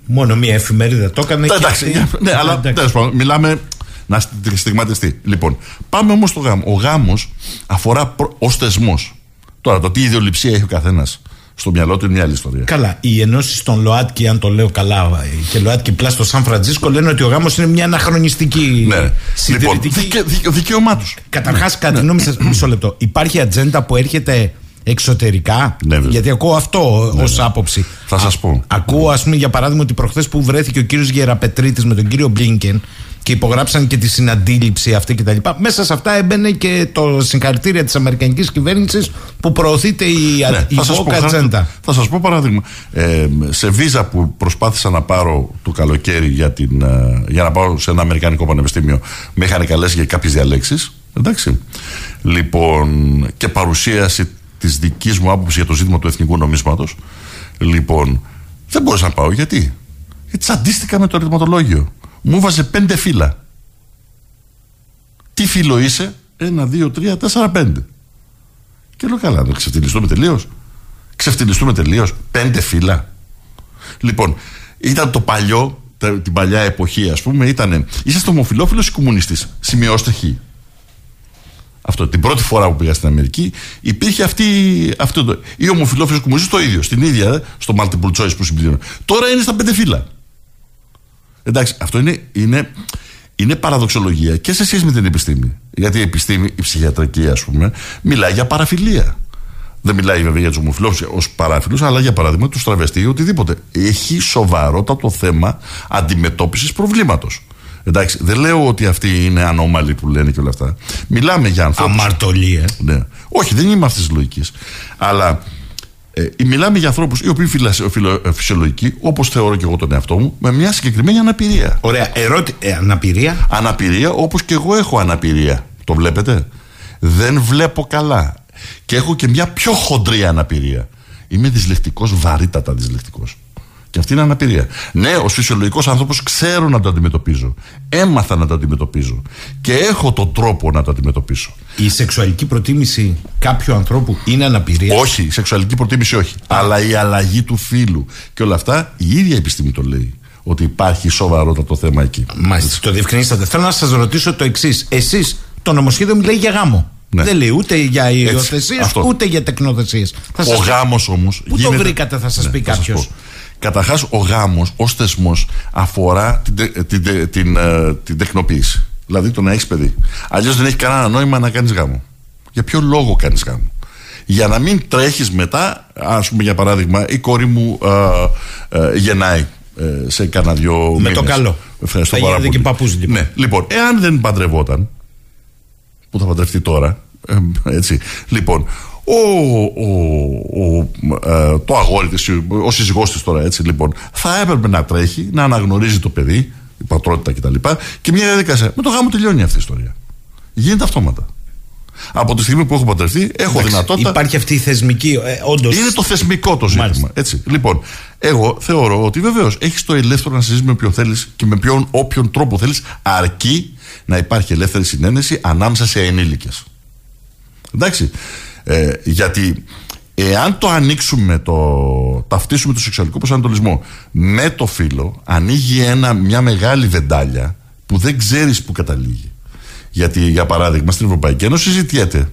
Μόνο μία εφημερίδα το έκανε. και Εντάξει, αυτή- για- ναι, αλλά Εντάξει. τέλος πάντων, μιλάμε να στι- στιγματιστεί. Λοιπόν, πάμε όμως στο γάμο. Ο γάμος αφορά ως θεσμός. Τώρα, το τι ιδεολειψία έχει ο καθένας στο μυαλό του είναι μια άλλη ιστορία. Καλά, οι ενώσεις των ΛΟΑΤΚΙ, αν το λέω καλά, και ΛΟΑΤΚΙ Πλά στο Σαν Φραντζίσκο λένε ότι ο γάμος είναι μια αναχρονιστική. Ναι. Λοιπόν, συντηρητική. δικαι, δικαι, δικαίωμά τους. Καταρχάς, Ναι. κατά τη γνώμη σα, μισό λεπτό. Υπάρχει ατζέντα που έρχεται εξωτερικά. Ναι, βέβαια. γιατί ακούω αυτό ως άποψη. Θα σας πω. Ακούω, ας πούμε, για παράδειγμα, ότι προχθές που βρέθηκε ο κύριος Γεραπετρίτης με τον κύριο Μπλίνκεν και υπογράψαν και τη συναντήληψη αυτή κτλ. Μέσα σε αυτά έμπαινε και το συγχαρητήρια της Αμερικανικής κυβέρνησης που προωθείται η, Ναι, η θα σας πω, woke θα- ατζέντα. Θα σας πω παράδειγμα. Ε, σε βίζα που προσπάθησα να πάρω το καλοκαίρι για, την, ε, για να πάω σε ένα Αμερικανικό πανεπιστήμιο, με είχαν καλέσει για κάποιες διαλέξεις. Εντάξει. Λοιπόν, και παρουσίαση της δικής μου άποψης για το ζήτημα του εθνικού νομίσματος. Λοιπόν, δεν μπορούσα να πάω. Γιατί; Γιατί τσαντίστηκα με το ρυθματολόγιο. Μου βάζε πέντε φύλλα. Τι φύλλο είσαι; Ένα, δύο, τρία, τέσσερα, πέντε. Και λέω καλά, να ξεφτυλιστούμε τελείως. Ξεφτυλιστούμε τελείως. Πέντε φύλλα. Λοιπόν, ήταν το παλιό, τα- την παλιά εποχή, ας πούμε, ήταν. Είσαστε ομοφυλόφιλος ή κομμουνιστής; Σημειώστε χ. Αυτό. Την πρώτη φορά που πήγα στην Αμερική υπήρχε αυτή. Αυτό το, ή ομοφυλόφιλο κομμουνιστή το ίδιο. Στην ίδια, ε, στο multiple choice που συμπληρώνω. Τώρα είναι στα πέντε φύλλα. Εντάξει, αυτό είναι, είναι, είναι παραδοξολογία και σε σχέση με την επιστήμη. Γιατί η επιστήμη, η ψυχιατρική, ας πούμε, μιλάει για παραφιλία. Δεν μιλάει βέβαια για τους ομοφυλόφιλου ως παράφιλους, αλλά για παράδειγμα τους τραβεστή ή οτιδήποτε. Έχει σοβαρότατο θέμα αντιμετώπισης προβλήματος. Εντάξει, δεν λέω ότι αυτοί είναι ανώμαλοι που λένε και όλα αυτά. Μιλάμε για ανθρώπου. Αμαρτωλία. Ναι. Όχι, δεν είμαι αυτής της λογικής. Αλλά ε, μιλάμε για ανθρώπους οι οποίοι φυλα- φιλο- ε, φυσιολογικοί, όπως θεωρώ και εγώ τον εαυτό μου, με μια συγκεκριμένη αναπηρία. Ωραία. Ερώτη... Ε, αναπηρία; Αναπηρία όπως και εγώ έχω αναπηρία. Το βλέπετε; Δεν βλέπω καλά. Και έχω και μια πιο χοντρή αναπηρία. Είμαι δυσλεκτικός, βαρύτατα δυσλεκτικός. Και αυτή είναι αναπηρία. Ναι, ω φυσιολογικός άνθρωπος ξέρω να το αντιμετωπίζω. Έμαθα να το αντιμετωπίζω. Και έχω τον τρόπο να το αντιμετωπίσω. Η σεξουαλική προτίμηση κάποιου ανθρώπου είναι αναπηρία; Όχι, η σεξουαλική προτίμηση όχι. Αλλά η αλλαγή του φίλου και όλα αυτά η ίδια επιστήμη το λέει. Ότι υπάρχει σοβαρότατο θέμα εκεί. Μάλιστα, το διευκρινίσατε. Θέλω να σας ρωτήσω το εξής. Εσείς, το νομοσχέδιο μιλάει για γάμο. Ναι. Δεν λέει ούτε για υιοθεσίες αυτό. ούτε για τεκνοθεσίες. Ο γάμος όμως. Πού το βρήκατε, θα σας πει κάποιος; Καταρχάς, ο γάμος ως θεσμός αφορά την, τε- την, τε- την, ε, την τεκνοποίηση. Δηλαδή το να έχεις παιδί. Αλλιώς δεν έχει κανένα νόημα να κάνεις γάμο. Για ποιο λόγο κάνεις γάμο. Για να μην τρέχεις μετά, ας πούμε για παράδειγμα, η κόρη μου ε, ε, γεννάει ε, σε κάνα δυο Με το καλό. Ευχαριστώ Θα πάρα γίνετε πολύ. και παππούς, λοιπόν. Ναι, λοιπόν, εάν δεν παντρευόταν, που θα παντρευτεί τώρα. ε, έτσι. Λοιπόν, ο, ο, ο, ε, το αγόρι της, ο σύζυγός της τώρα έτσι λοιπόν θα έπρεπε να τρέχει, να αναγνωρίζει το παιδί η πατρότητα κτλ και, και μια διαδικασία. Με το γάμο τελειώνει αυτή η ιστορία. Γίνεται αυτόματα. Από τη στιγμή που έχω παντρευτεί έχω Εντάξει, δυνατότητα Υπάρχει αυτή η θεσμική. Ε, όντως, είναι το θεσμικό το ζήτημα. Μάλιστα. Έτσι. Λοιπόν, εγώ θεωρώ ότι βεβαίως έχεις το ελεύθερο να συζητήσεις με ποιον θέλεις και με ποιον όποιον τρόπο θέλεις, αρκεί να υπάρχει ελεύθερη συνένεση ανάμεσα σε ενήλικες. Εντάξει. Ε, γιατί εάν το ανοίξουμε, το ταυτίσουμε το σεξουαλικό προσανατολισμό με το φύλλο, ανοίγει ένα, μια μεγάλη βεντάλια που δεν ξέρεις που καταλήγει. Γιατί, για παράδειγμα, στην Ευρωπαϊκή Ένωση συζητιέται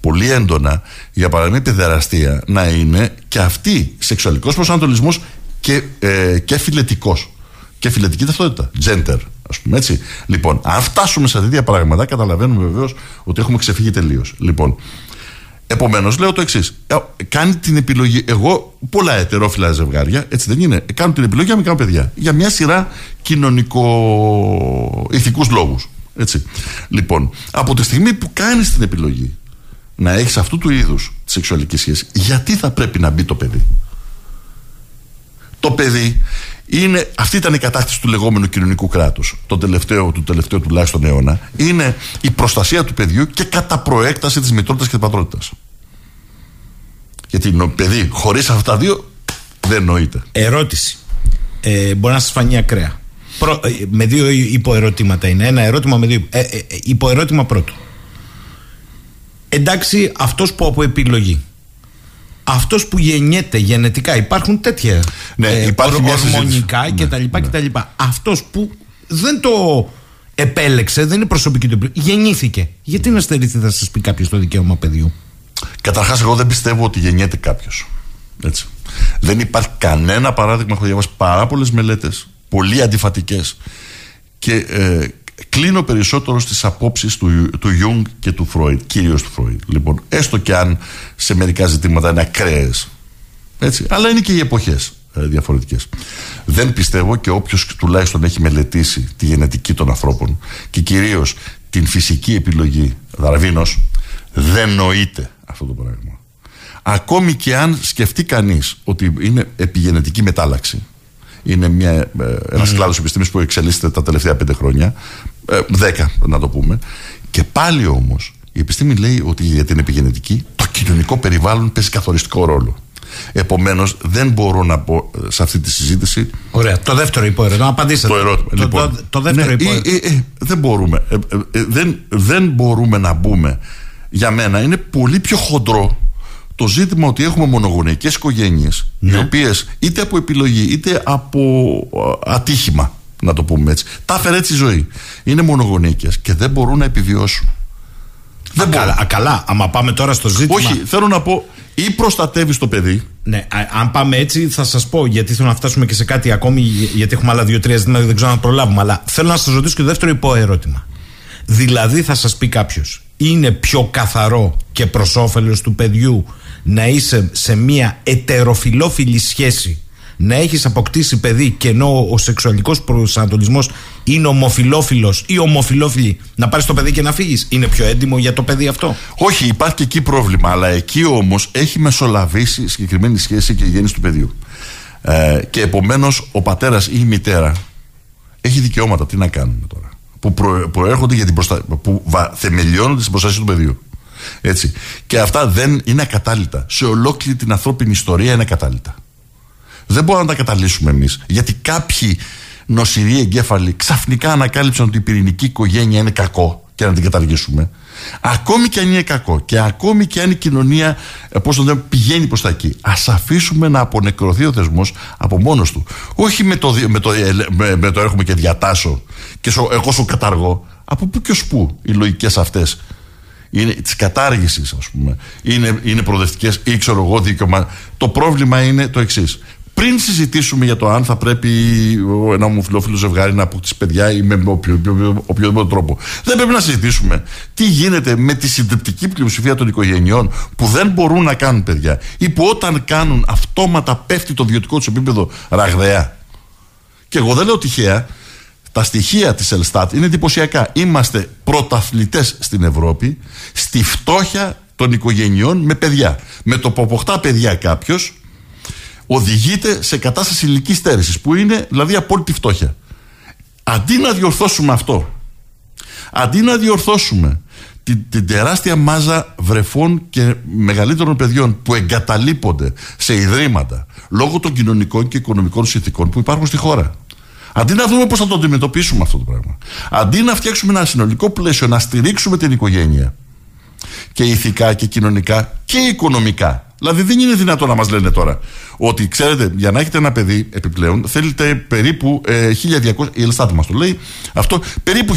πολύ έντονα, για παράδειγμα, η παιδεραστία να είναι και αυτή σεξουαλικός προσανατολισμός και, ε, και φιλετικός. Και φιλετική ταυτότητα. Gender, ας πούμε έτσι. Λοιπόν, αν φτάσουμε σε τέτοια πράγματα, καταλαβαίνουμε βεβαίως ότι έχουμε ξεφύγει τελείως. Λοιπόν, Επομένως, λέω το εξής. Κάνει την επιλογή. Εγώ, πολλά ετερόφιλα ζευγάρια, έτσι δεν είναι, κάνουν την επιλογή για μικρά παιδιά. Για μια σειρά κοινωνικο-ηθικού λόγους. Έτσι. Λοιπόν, από τη στιγμή που κάνεις την επιλογή να έχεις αυτού του είδους τη σεξουαλική σχέση, γιατί θα πρέπει να μπει το παιδί; Το παιδί είναι, αυτή ήταν η κατάκτηση του λεγόμενου κοινωνικού κράτους, το τελευταίο, του τελευταίου τουλάχιστον αιώνα. Είναι η προστασία του παιδιού και κατά προέκταση της μητρότητας και της πατρότητας. Γιατί το παιδί χωρίς αυτά τα δύο δεν νοείται. Ερώτηση. Ε, μπορεί να σας φανεί ακραία. Προ- ε, με δύο υποερωτήματα είναι. Ένα ερώτημα με δύο. Ε, ε, ε, υποερώτημα πρώτο. Εντάξει, αυτός που από επιλογή. Αυτός που γεννιέται γενετικά. Υπάρχουν τέτοια. Ναι, υπάρχει μια ορμονικά συζήτηση. κτλ. Ναι, ναι. κτλ. Αυτός που δεν το επέλεξε, δεν είναι προσωπική του επιλογή. Γεννήθηκε. Γιατί να στερηθεί, θα σας πει κάποιος το δικαίωμα παιδιού; Καταρχάς, εγώ δεν πιστεύω ότι γεννιέται κάποιος. Έτσι. Δεν υπάρχει κανένα παράδειγμα. Έχω διαβάσει πάρα πολλές μελέτες, πολύ αντιφατικές. Και ε, κλείνω περισσότερο στις απόψεις του, του Jung και του Φρόιντ, κυρίως του Φρόιντ. Λοιπόν, έστω και αν σε μερικά ζητήματα είναι ακραίες. Έτσι. Αλλά είναι και οι εποχές ε, διαφορετικές. Δεν πιστεύω και όποιος τουλάχιστον έχει μελετήσει τη γενετική των ανθρώπων και κυρίως την φυσική επιλογή Δαρβίνος, δεν νοείται αυτό το πράγμα. Ακόμη και αν σκεφτεί κανείς ότι είναι επιγενετική μετάλλαξη, είναι μια, ε, ένας κλάδος επιστήμης που εξελίσσεται τα τελευταία πέντε χρόνια, ε, δέκα να το πούμε, και πάλι όμως η επιστήμη λέει ότι για την επιγενετική το κοινωνικό περιβάλλον παίζει καθοριστικό ρόλο. Επομένως δεν μπορώ να πω ε, σε αυτή τη συζήτηση Ωραία. Το δεύτερο υποερώτημα. Απαντήσατε. το ερώτημα. Το, λοιπόν, το, το δεύτερο ναι, υποερώτημα. ε, ε, ε, δεν μπορούμε. Ε, ε, ε, δεν, δεν μπορούμε να μπούμε. Για μένα είναι πολύ πιο χοντρό το ζήτημα ότι έχουμε μονογονεϊκές οικογένειες οι οποίες είτε από επιλογή είτε από ε, ατύχημα να το πούμε έτσι τα έφερε έτσι η ζωή είναι μονογονεϊκές και δεν μπορούν να επιβιώσουν δεν Α, μπορούν. καλά, α, καλά. Άμα πάμε τώρα στο ζήτημα. όχι θέλω να πω ή προστατεύεις το παιδί Ναι, α- αν πάμε έτσι θα σας πω γιατί θέλω να φτάσουμε και σε κάτι ακόμη, γι- γιατί έχουμε άλλα δύο-τρία ζητήματα δεν ξέρω αν προλάβουμε. Αλλά θέλω να σας ρωτήσω και το δεύτερο υποερώτημα. Δηλαδή θα σας πει κάποιος, είναι πιο καθαρό και προς όφελος του παιδιού να είσαι σε μια ετεροφιλόφιλη σχέση, να έχεις αποκτήσει παιδί και ενώ ο σεξουαλικός προσανατολισμός είναι ομοφιλόφιλος ή ομοφιλόφιλη, να πάρεις το παιδί και να φύγεις. Είναι πιο έντιμο για το παιδί αυτό; Όχι, υπάρχει και εκεί πρόβλημα, αλλά εκεί όμως έχει μεσολαβήσει συγκεκριμένη σχέση και η γέννηση του παιδιού. Ε, και επομένως ο πατέρας ή η μητέρα έχει δικαιώματα. Τι να κάνουμε τώρα. Που προ, προέρχονται για την προστα... που βα, θεμελιώνονται στην προστασία του παιδιού. Έτσι. Και αυτά δεν είναι ακατάλληλα. Σε ολόκληρη την ανθρώπινη ιστορία είναι ακατάλληλα. Δεν μπορούμε να τα καταλύσουμε εμείς. Γιατί κάποιοι νοσηροί εγκέφαλοι ξαφνικά ανακάλυψαν ότι η πυρηνική οικογένεια είναι κακό και να την καταργήσουμε. Ακόμη και αν είναι κακό και ακόμη και αν η κοινωνία ε, πώς το λέμε, πηγαίνει προς τα εκεί, ας αφήσουμε να απονεκρωθεί ο θεσμός από μόνος του. Όχι με το, δι- με το, ε, με, με το έρχομαι και διατάσω και σο, εγώ σου καταργώ. Από πού και ως πού οι λογικές αυτές είναι της κατάργησης, ας πούμε, είναι, είναι προοδευτικές ή ξέρω εγώ δίκαιωμα. Το πρόβλημα είναι το εξής. πριν συζητήσουμε για το αν θα πρέπει ένα ομοφυλόφιλο ζευγάρι να αποκτήσει παιδιά ή με οποιοδήποτε τρόπο. Δεν πρέπει να συζητήσουμε τι γίνεται με τη συντριπτική πλειοψηφία των οικογενειών που δεν μπορούν να κάνουν παιδιά ή που όταν κάνουν αυτόματα πέφτει το βιωτικό τους επίπεδο ραγδαία. Και εγώ δεν λέω τυχαία, τα στοιχεία της Ελστάτ είναι εντυπωσιακά. Είμαστε πρωταθλητές στην Ευρώπη στη φτώχεια των οικογενειών με παιδιά. Με το που αποκτά παιδιά κάποιος, οδηγείται σε κατάσταση ηλική στέρησης, που είναι δηλαδή απόλυτη φτώχεια. Αντί να διορθώσουμε αυτό, αντί να διορθώσουμε την, την τεράστια μάζα βρεφών και μεγαλύτερων παιδιών που εγκαταλείπονται σε ιδρύματα λόγω των κοινωνικών και οικονομικών συνθηκών που υπάρχουν στη χώρα. Αντί να δούμε πώς θα το αντιμετωπίσουμε αυτό το πράγμα. Αντί να φτιάξουμε ένα συνολικό πλαίσιο, να στηρίξουμε την οικογένεια και ηθικά και κοινωνικά και οικονομικά. Δηλαδή δεν είναι δυνατό να μας λένε τώρα ότι ξέρετε για να έχετε ένα παιδί επιπλέον θέλετε περίπου ε, 1200, η Ελστάτη μας το λέει αυτό, περίπου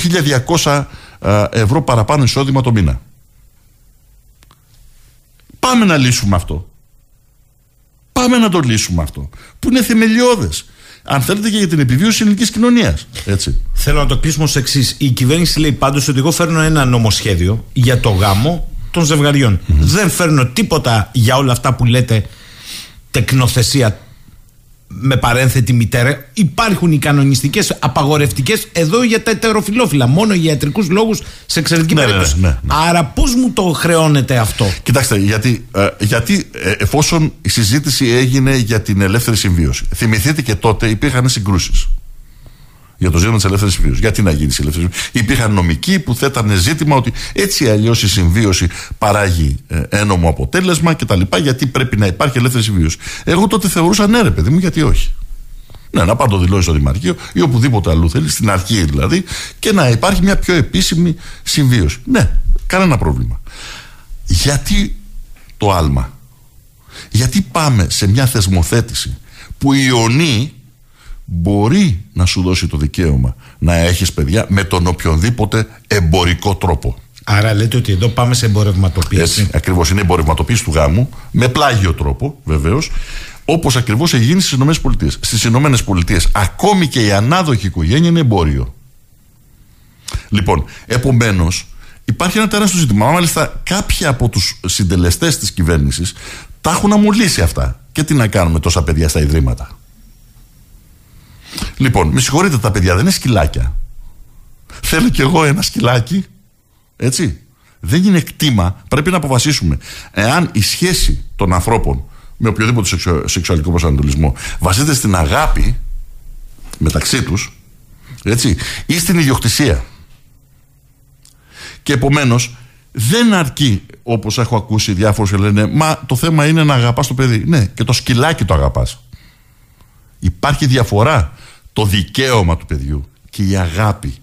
1200 ε, ευρώ παραπάνω εισόδημα το μήνα. Πάμε να λύσουμε αυτό. Πάμε να το λύσουμε αυτό. Που είναι θεμελιώδες αν θέλετε και για την επιβίωση της ελληνικής κοινωνίας. Θέλω να το κλείσουμε ως εξής. Η κυβέρνηση λέει πάντως ότι εγώ φέρνω ένα νομοσχέδιο για το γάμο των ζευγαριων Δεν φέρνω τίποτα για όλα αυτά που λέτε τεκνοθεσία με παρένθετη μητέρα. Υπάρχουν οι κανονιστικές απαγορευτικές εδώ για τα ετεροφιλόφιλα. Μόνο για ιατρικούς λόγους σε εξαιρετική ναι, ναι, περίπτωση. Ναι, Άρα, πώς μου το χρεώνετε αυτό; Κοιτάξτε, γιατί, ε, γιατί ε, εφόσον η συζήτηση έγινε για την ελεύθερη συμβίωση, θυμηθείτε και τότε υπήρχαν συγκρούσεις για το ζήτημα της ελεύθερης συμβίωση. Γιατί να γίνει η ελεύθερη συμβίωση. Υπήρχαν νομικοί που θέτανε ζήτημα ότι έτσι αλλιώς η συμβίωση παράγει ε, ένομο αποτέλεσμα κτλ. Γιατί πρέπει να υπάρχει ελεύθερη συμβίωση. Εγώ τότε θεωρούσα ναι, ρε παιδί μου, γιατί όχι. Ναι, να πάρει το δηλώσεις στο Δημαρχείο ή οπουδήποτε αλλού θέλει, στην αρχή δηλαδή, και να υπάρχει μια πιο επίσημη συμβίωση. Ναι, κανένα πρόβλημα. Γιατί το άλμα; Γιατί πάμε σε μια θεσμοθέτηση που ιονεί μπορεί να σου δώσει το δικαίωμα να έχεις παιδιά με τον οποιονδήποτε εμπορικό τρόπο. Άρα λέτε ότι εδώ πάμε σε εμπορευματοποίηση. Έτσι, ακριβώς είναι εμπορευματοποίηση του γάμου, με πλάγιο τρόπο βεβαίως, όπως ακριβώς έχει γίνει στις ΗΠΑ. Στις ΗΠΑ ακόμη και η ανάδοχη οικογένεια είναι εμπόριο. Λοιπόν, επομένως υπάρχει ένα τεράστιο ζήτημα. Μάλιστα κάποιοι από τους συντελεστές της κυβέρνησης τα έχουν αμολύσει αυτά. Και τι να κάνουμε τόσα παιδιά στα ιδρύματα; Λοιπόν, με συγχωρείτε τα παιδιά, δεν είναι σκυλάκια. Θέλω κι εγώ ένα σκυλάκι. Έτσι. Δεν είναι κτήμα. Πρέπει να αποφασίσουμε. Εάν η σχέση των ανθρώπων με οποιοδήποτε σεξουαλικό προσανατολισμό βασίζεται στην αγάπη μεταξύ τους, έτσι, ή στην ιδιοκτησία. Και επομένως, δεν αρκεί όπως έχω ακούσει διάφορους και λένε Μα το θέμα είναι να αγαπάς το παιδί. Ναι, και το σκυλάκι το αγαπάς. Υπάρχει διαφορά το δικαίωμα του παιδιού και η αγάπη.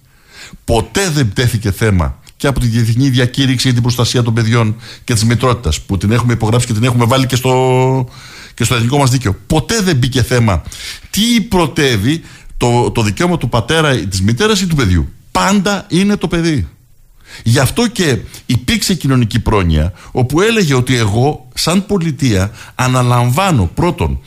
Ποτέ δεν τέθηκε θέμα και από τη Διεθνή Διακήρυξη για την Προστασία των Παιδιών και της Μητρότητας που την έχουμε υπογράψει και την έχουμε βάλει και στο, και στο εθνικό μας δίκαιο. Ποτέ δεν μπήκε θέμα τι πρωτεύει το, το δικαίωμα του πατέρα ή της μητέρας ή του παιδιού. Πάντα είναι το παιδί. Γι' αυτό και υπήρξε κοινωνική πρόνοια όπου έλεγε ότι εγώ σαν πολιτεία αναλαμβάνω πρώτον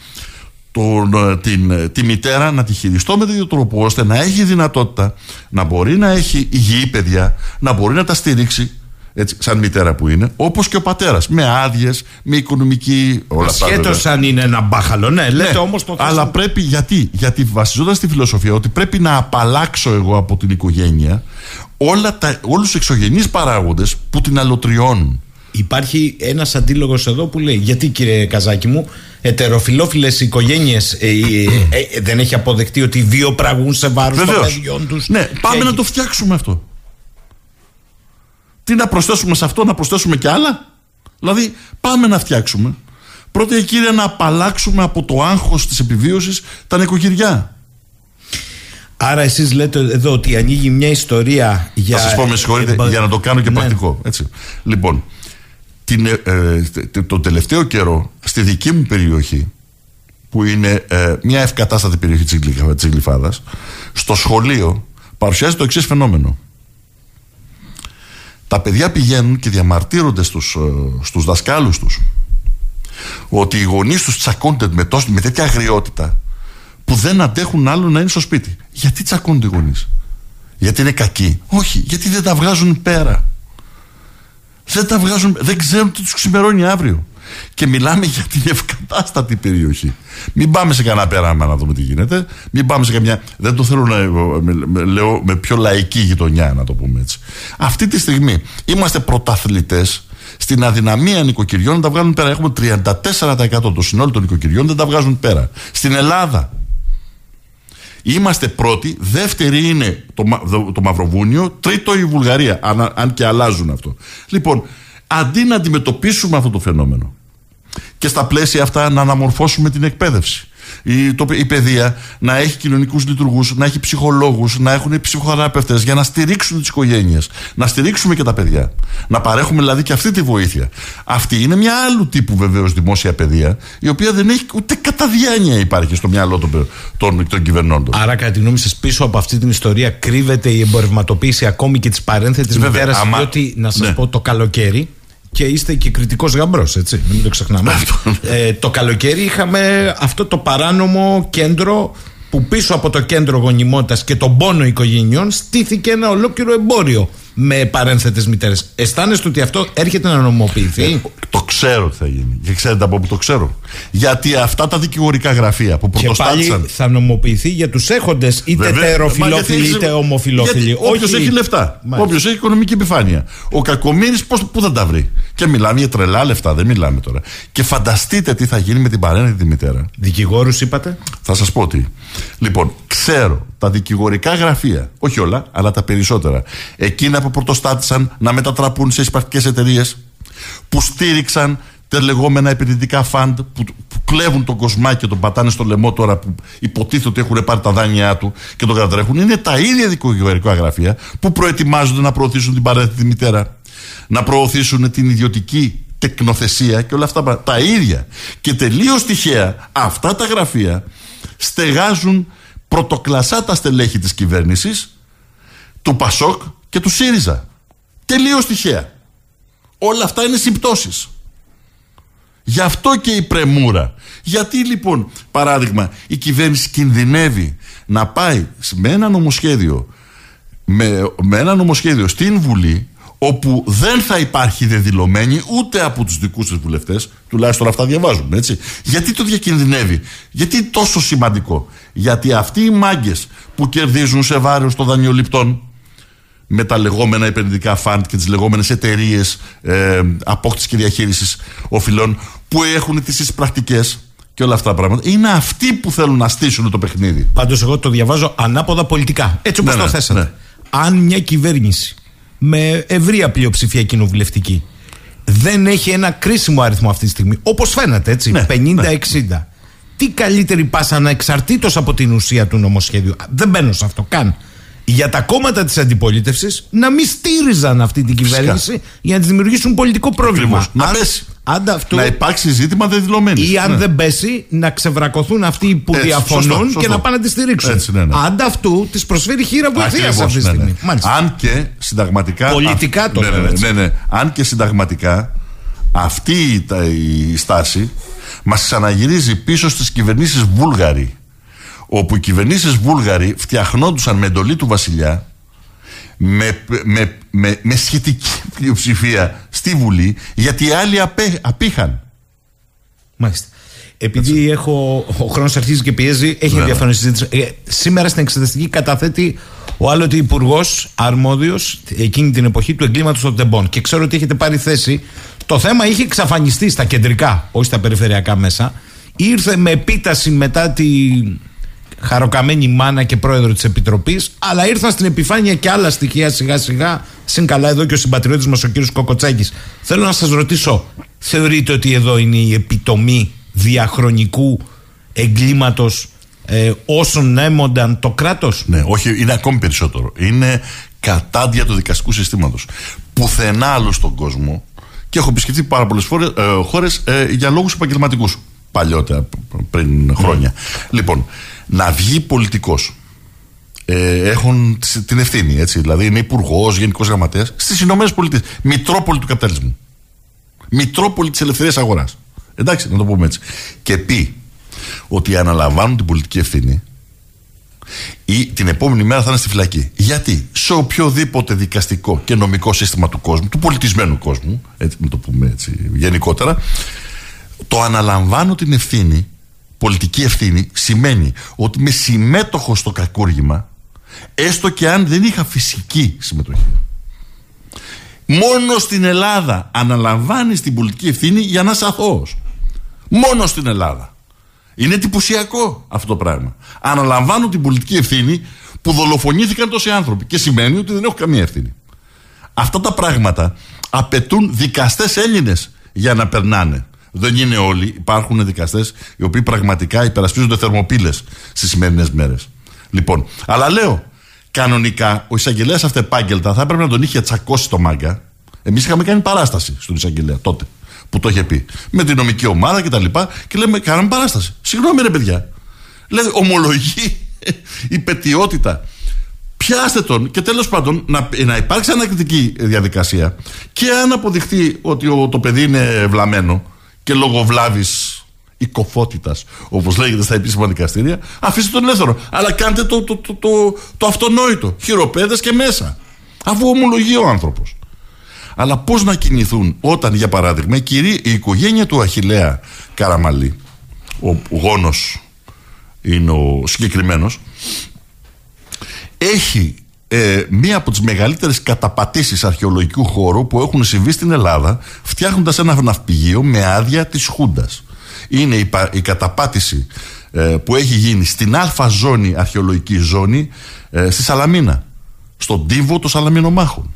τον, ε, την, ε, τη μητέρα να τη χειριστώ με τέτοιο τρόπο ώστε να έχει δυνατότητα να μπορεί να έχει υγιή παιδιά, να μπορεί να τα στηρίξει έτσι, σαν μητέρα που είναι, όπως και ο πατέρας με άδειες, με οικονομική. Ασχέτως αν είναι ένα μπάχαλο, ναι, λέτε ναι, όμως το Αλλά πρέπει γιατί, γιατί βασιζόταν στη φιλοσοφία ότι πρέπει να απαλλάξω εγώ από την οικογένεια όλα τα, όλους τους εξωγενείς παράγοντες που την αλωτριώνουν. Υπάρχει ένας αντίλογος εδώ που λέει: Γιατί κύριε Καζάκη μου, ετεροφιλόφιλες οικογένειες ε, ε, ε, δεν έχει αποδεχτεί ότι βιοπραγούν σε βάρος των παιδιών τους. Ναι, πάμε να το φτιάξουμε αυτό. Τι να προσθέσουμε σε αυτό, να προσθέσουμε κι άλλα; Δηλαδή, πάμε να φτιάξουμε. Πρώτα και κύριε να απαλλάξουμε από το άγχος της επιβίωσης τα νοικοκυριά. Άρα εσείς λέτε εδώ ότι ανοίγει μια ιστορία για... Θα σας πω με συγχωρείτε για να το κάνω και ναι. πρακτικό. Έτσι. Λοιπόν, την, ε, ε τον τελευταίο καιρό στη δική μου περιοχή που είναι ε, μια ευκατάστατη περιοχή της Γλυφάδας στο σχολείο παρουσιάζει το εξής φαινόμενο τα παιδιά πηγαίνουν και διαμαρτύρονται στους, ε, στους δασκάλους τους ότι οι γονείς τους τσακώνται με, τόσο, με τέτοια αγριότητα που δεν αντέχουν άλλο να είναι στο σπίτι. Γιατί τσακώνται οι γονείς, Γιατί είναι κακοί; Όχι, γιατί δεν τα βγάζουν πέρα. Δεν τα βγάζουν, δεν ξέρουν τι τους ξημερώνει αύριο. Και μιλάμε για την ευκατάστατη περιοχή. Μην πάμε σε κανένα πέραμα να δούμε τι γίνεται. Μην πάμε σε καμιά. Δεν το θέλω να λέω με πιο λαϊκή γειτονιά, να το πούμε έτσι. Αυτή τη στιγμή είμαστε πρωταθλητές στην αδυναμία νοικοκυριών να τα βγάλουν πέρα. Έχουμε 34% το συνόλου των νοικοκυριών δεν τα βγάζουν πέρα. Στην Ελλάδα Είμαστε πρώτοι, δεύτερη είναι το, το Μαυροβούνιο, τρίτο η Βουλγαρία, αν, αν και αλλάζουν αυτό. Λοιπόν, αντί να αντιμετωπίσουμε αυτό το φαινόμενο και στα πλαίσια αυτά να αναμορφώσουμε την εκπαίδευση, η, το, η παιδεία να έχει κοινωνικούς λειτουργούς, να έχει ψυχολόγους, να έχουν ψυχοθεραπευτέ για να στηρίξουν τις οικογένειες, να στηρίξουμε και τα παιδιά. Να παρέχουμε δηλαδή και αυτή τη βοήθεια. Αυτή είναι μια άλλου τύπου βεβαίως δημόσια παιδεία, η οποία δεν έχει ούτε κατά διάνοια υπάρχει στο μυαλό των, των, των κυβερνώντων. Άρα, κατά τη γνώμη σας, πίσω από αυτή την ιστορία κρύβεται η εμπορευματοποίηση ακόμη και της παρένθετης μητέρας, διότι να σας ναι. πω το καλοκαίρι και είστε και κριτικός γαμπρός, έτσι. Μην το ξεχνάμε. ε, το καλοκαίρι είχαμε αυτό το παράνομο κέντρο που πίσω από το κέντρο γονιμότητας και τον πόνο οικογενειών στήθηκε ένα ολόκληρο εμπόριο με παρένθετες μητέρες. Αισθάνεστε ότι αυτό έρχεται να νομοποιηθεί. Ε, το ξέρω ότι θα γίνει. Και ξέρετε από πού το ξέρω. Γιατί αυτά τα δικηγορικά γραφεία που πρωτοστάτησαν. Και πάλι θα νομοποιηθεί για τους έχοντες είτε τεροφιλόφιλοι είτε ομοφιλόφιλοι. Όποιος έχει λεφτά. Όποιος έχει οικονομική επιφάνεια. Ο κακομοίρης πού θα τα βρει; Και μιλάμε για τρελά λεφτά, δεν μιλάμε τώρα. Και φανταστείτε τι θα γίνει με την παρένθετη μητέρα. Δικηγόρους είπατε; Θα σας πω τι. Λοιπόν, ξέρω τα δικηγορικά γραφεία, όχι όλα, αλλά τα περισσότερα, εκείνα που πρωτοστάτησαν να μετατραπούν σε εισπρακτικές εταιρείες, που στήριξαν τα λεγόμενα επενδυτικά φαντ που, που κλέβουν τον κοσμάκι και τον πατάνε στο λαιμό τώρα που υποτίθεται ότι έχουν πάρει τα δάνειά του και τον κατρέχουν, είναι τα ίδια δικηγορικά γραφεία που προετοιμάζονται να προωθήσουν την παρένθετη μητέρα, να προωθήσουν την ιδιωτική τεκνοθεσία και όλα αυτά τα ίδια. Και τελείως τυχαία αυτά τα γραφεία στεγάζουν πρωτοκλασσά τα στελέχη της κυβέρνησης του Πασόκ και του ΣΥΡΙΖΑ. Τελείως τυχαία. Όλα αυτά είναι συμπτώσεις. Γι' αυτό και η πρεμούρα. Γιατί λοιπόν, παράδειγμα, η κυβέρνηση κινδυνεύει να πάει με ένα νομοσχέδιο με, με ένα νομοσχέδιο στην Βουλή όπου δεν θα υπάρχει δεδηλωμένη ούτε από τους δικούς της βουλευτές τουλάχιστον αυτά διαβάζουμε έτσι γιατί το διακινδυνεύει γιατί τόσο σημαντικό γιατί αυτοί οι μάγκες που κερδίζουν σε βάρος των δανειοληπτών με τα λεγόμενα επενδυτικά φαντ και τις λεγόμενες εταιρείες ε, απόκτησης και διαχείρισης οφειλών που έχουν τις εισπρακτικές και όλα αυτά τα πράγματα. Είναι αυτοί που θέλουν να στήσουν το παιχνίδι. Πάντως, εγώ το διαβάζω ανάποδα πολιτικά. Έτσι όπως ναι, το ναι, θέσατε. Ναι. Αν μια κυβέρνηση με ευρεία πλειοψηφία κοινοβουλευτική. Δεν έχει ένα κρίσιμο αριθμό αυτή τη στιγμή. Όπως φαίνεται, έτσι. 50-60. Ναι, ναι. Τι καλύτερη πάσα ανεξαρτήτω από την ουσία του νομοσχέδιου. Δεν μπαίνω σε αυτό καν για τα κόμματα της αντιπολίτευσης να μην στήριζαν αυτή την κυβέρνηση για να της δημιουργήσουν πολιτικό πρόβλημα. Να αν, πέσει. Αυτού, να υπάρξει ζήτημα δεδηλωμένη. Ή αν ναι. δεν πέσει, να ξεβρακωθούν αυτοί που Έτσι, διαφωνούν σωστό, και να πάνε να τη στηρίξουν. Έτσι, ναι, ναι. αυτού τη προσφέρει χείρα βοηθείας αυτή τη ναι, στιγμή. Ναι. Αν και συνταγματικά. Πολιτικά α, το ναι, ναι, Αν και συνταγματικά αυτή η στάση μας ξαναγυρίζει πίσω στις κυβερνήσεις Βούλγαροι όπου οι κυβερνήσεις Βούλγαροι φτιαχνόντουσαν με εντολή του βασιλιά με, με, με, με σχετική πλειοψηφία στη Βουλή γιατί οι άλλοι απέ, απήχαν. Μάλιστα. Επειδή έχω, ο χρόνος αρχίζει και πιέζει, έχει ενδιαφέρον συζήτηση. Ε, σήμερα στην εξεταστική καταθέτει ο άλλο υπουργός αρμόδιος εκείνη την εποχή του εγκλήματος των τεμπών. Και ξέρω ότι έχετε πάρει θέση. Το θέμα είχε εξαφανιστεί στα κεντρικά, όχι στα περιφερειακά μέσα. Ήρθε με επίταση μετά τη χαροκαμένη μάνα και πρόεδρο της Επιτροπής, αλλά ήρθαν στην επιφάνεια και άλλα στοιχεία σιγά σιγά. Συν καλά εδώ και ο συμπατριώτης μας ο κύριος Κοκοτσάκης. Θέλω να σας ρωτήσω, θεωρείτε ότι εδώ είναι η επιτομή διαχρονικού εγκλήματος ε, όσων έμονταν το κράτος; Ναι, όχι, είναι ακόμη περισσότερο. Είναι κατάντια του δικαστικού συστήματος. Πουθενά άλλο στον κόσμο και έχω επισκεφτεί πάρα πολλές ε, χώρες ε, για λόγους επαγγελματικούς παλιότερα, πριν χρόνια. Λοιπόν, να βγει πολιτικός. Ε, έχουν την ευθύνη, έτσι. Δηλαδή είναι υπουργός, γενικός γραμματέας στις Ηνωμένες Πολιτείες. Μητρόπολη του καπιταλισμού. Μητρόπολη της ελευθερίας αγοράς. Εντάξει, να το πούμε έτσι. Και πει ότι αναλαμβάνουν την πολιτική ευθύνη ή την επόμενη μέρα θα είναι στη φυλακή. Γιατί; Σε οποιοδήποτε δικαστικό και νομικό σύστημα του κόσμου, του πολιτισμένου κόσμου, έτσι να το πούμε έτσι γενικότερα, το αναλαμβάνω την ευθύνη, πολιτική ευθύνη, σημαίνει ότι είμαι συμμέτοχος στο κακούργημα, έστω και αν δεν είχα φυσική συμμετοχή. Μόνο στην Ελλάδα αναλαμβάνεις την πολιτική ευθύνη για να είσαι αθώος. Μόνο στην Ελλάδα. Είναι εντυπωσιακό αυτό το πράγμα. Αναλαμβάνω την πολιτική ευθύνη που δολοφονήθηκαν τόσοι άνθρωποι και σημαίνει ότι δεν έχω καμία ευθύνη. Αυτά τα πράγματα απαιτούν δικαστές Έλληνες για να περνάνε. Δεν είναι όλοι. Υπάρχουν δικαστές οι οποίοι πραγματικά υπερασπίζονται θερμοπύλες στις σημερινές μέρες. Λοιπόν, αλλά λέω, κανονικά ο εισαγγελέας αυτεπάγγελτα θα έπρεπε να τον είχε τσακώσει το μάγκα. Εμείς είχαμε κάνει παράσταση στον εισαγγελέα τότε που το είχε πει. Με την νομική ομάδα και τα λοιπά. Και λέμε, κάναμε παράσταση. Συγγνώμη, ρε παιδιά. Λέει, ομολογεί *laughs* η πετιότητα. Πιάστε τον και τέλος πάντων να, να υπάρξει ανακριτική διαδικασία και αν αποδειχθεί ότι ο, το παιδί είναι βλαμμένο και λόγω βλάβη οικοφότητας, όπως λέγεται στα επίσημα δικαστήρια, αφήστε τον ελεύθερο. Αλλά κάντε το, το, το, το, το αυτονόητο. Χειροπέδες και μέσα. Αφού ομολογεί ο άνθρωπος. Αλλά πώς να κινηθούν όταν, για παράδειγμα, η, η οικογένεια του Αχηλέα Καραμαλή, ο γόνος είναι ο συγκεκριμένος, έχει ε, μία από τις μεγαλύτερες καταπατήσεις αρχαιολογικού χώρου που έχουν συμβεί στην Ελλάδα φτιάχνοντας ένα ναυπηγείο με άδεια της Χούντας. Είναι η, η καταπάτηση ε, που έχει γίνει στην αλφα ζώνη, αρχαιολογική ζώνη, ε, στη Σαλαμίνα. Στον τύβο των Σαλαμινομάχων.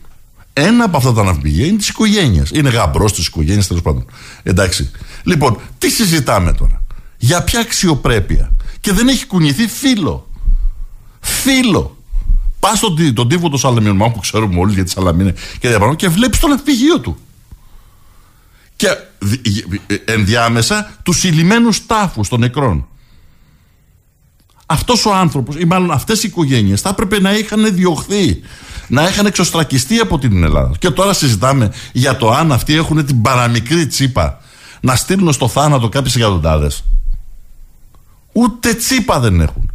Ένα από αυτά τα ναυπηγεία είναι της οικογένειας. Είναι γαμπρός της οικογένειας, τέλος πάντων. Εντάξει. Λοιπόν, τι συζητάμε τώρα; Για ποια αξιοπρέπεια; Και δεν έχει κουνηθεί φίλο. Φίλο. Πας στον τον τύπο του Σαλαμινομάχου που ξέρουμε όλοι για τη Σαλαμίνα και διαπάνω και βλέπεις το ναυπηγείο του. Και ενδιάμεσα τους συλλημένου τάφους των νεκρών. Αυτός ο άνθρωπος, ή μάλλον αυτές οι οικογένειες, θα έπρεπε να είχαν διωχθεί, να είχαν εξωστρακιστεί από την Ελλάδα. Και τώρα συζητάμε για το αν αυτοί έχουν την παραμικρή τσίπα να στείλουν στο θάνατο κάποιες εκατοντάδες. Ούτε τσίπα δεν έχουν.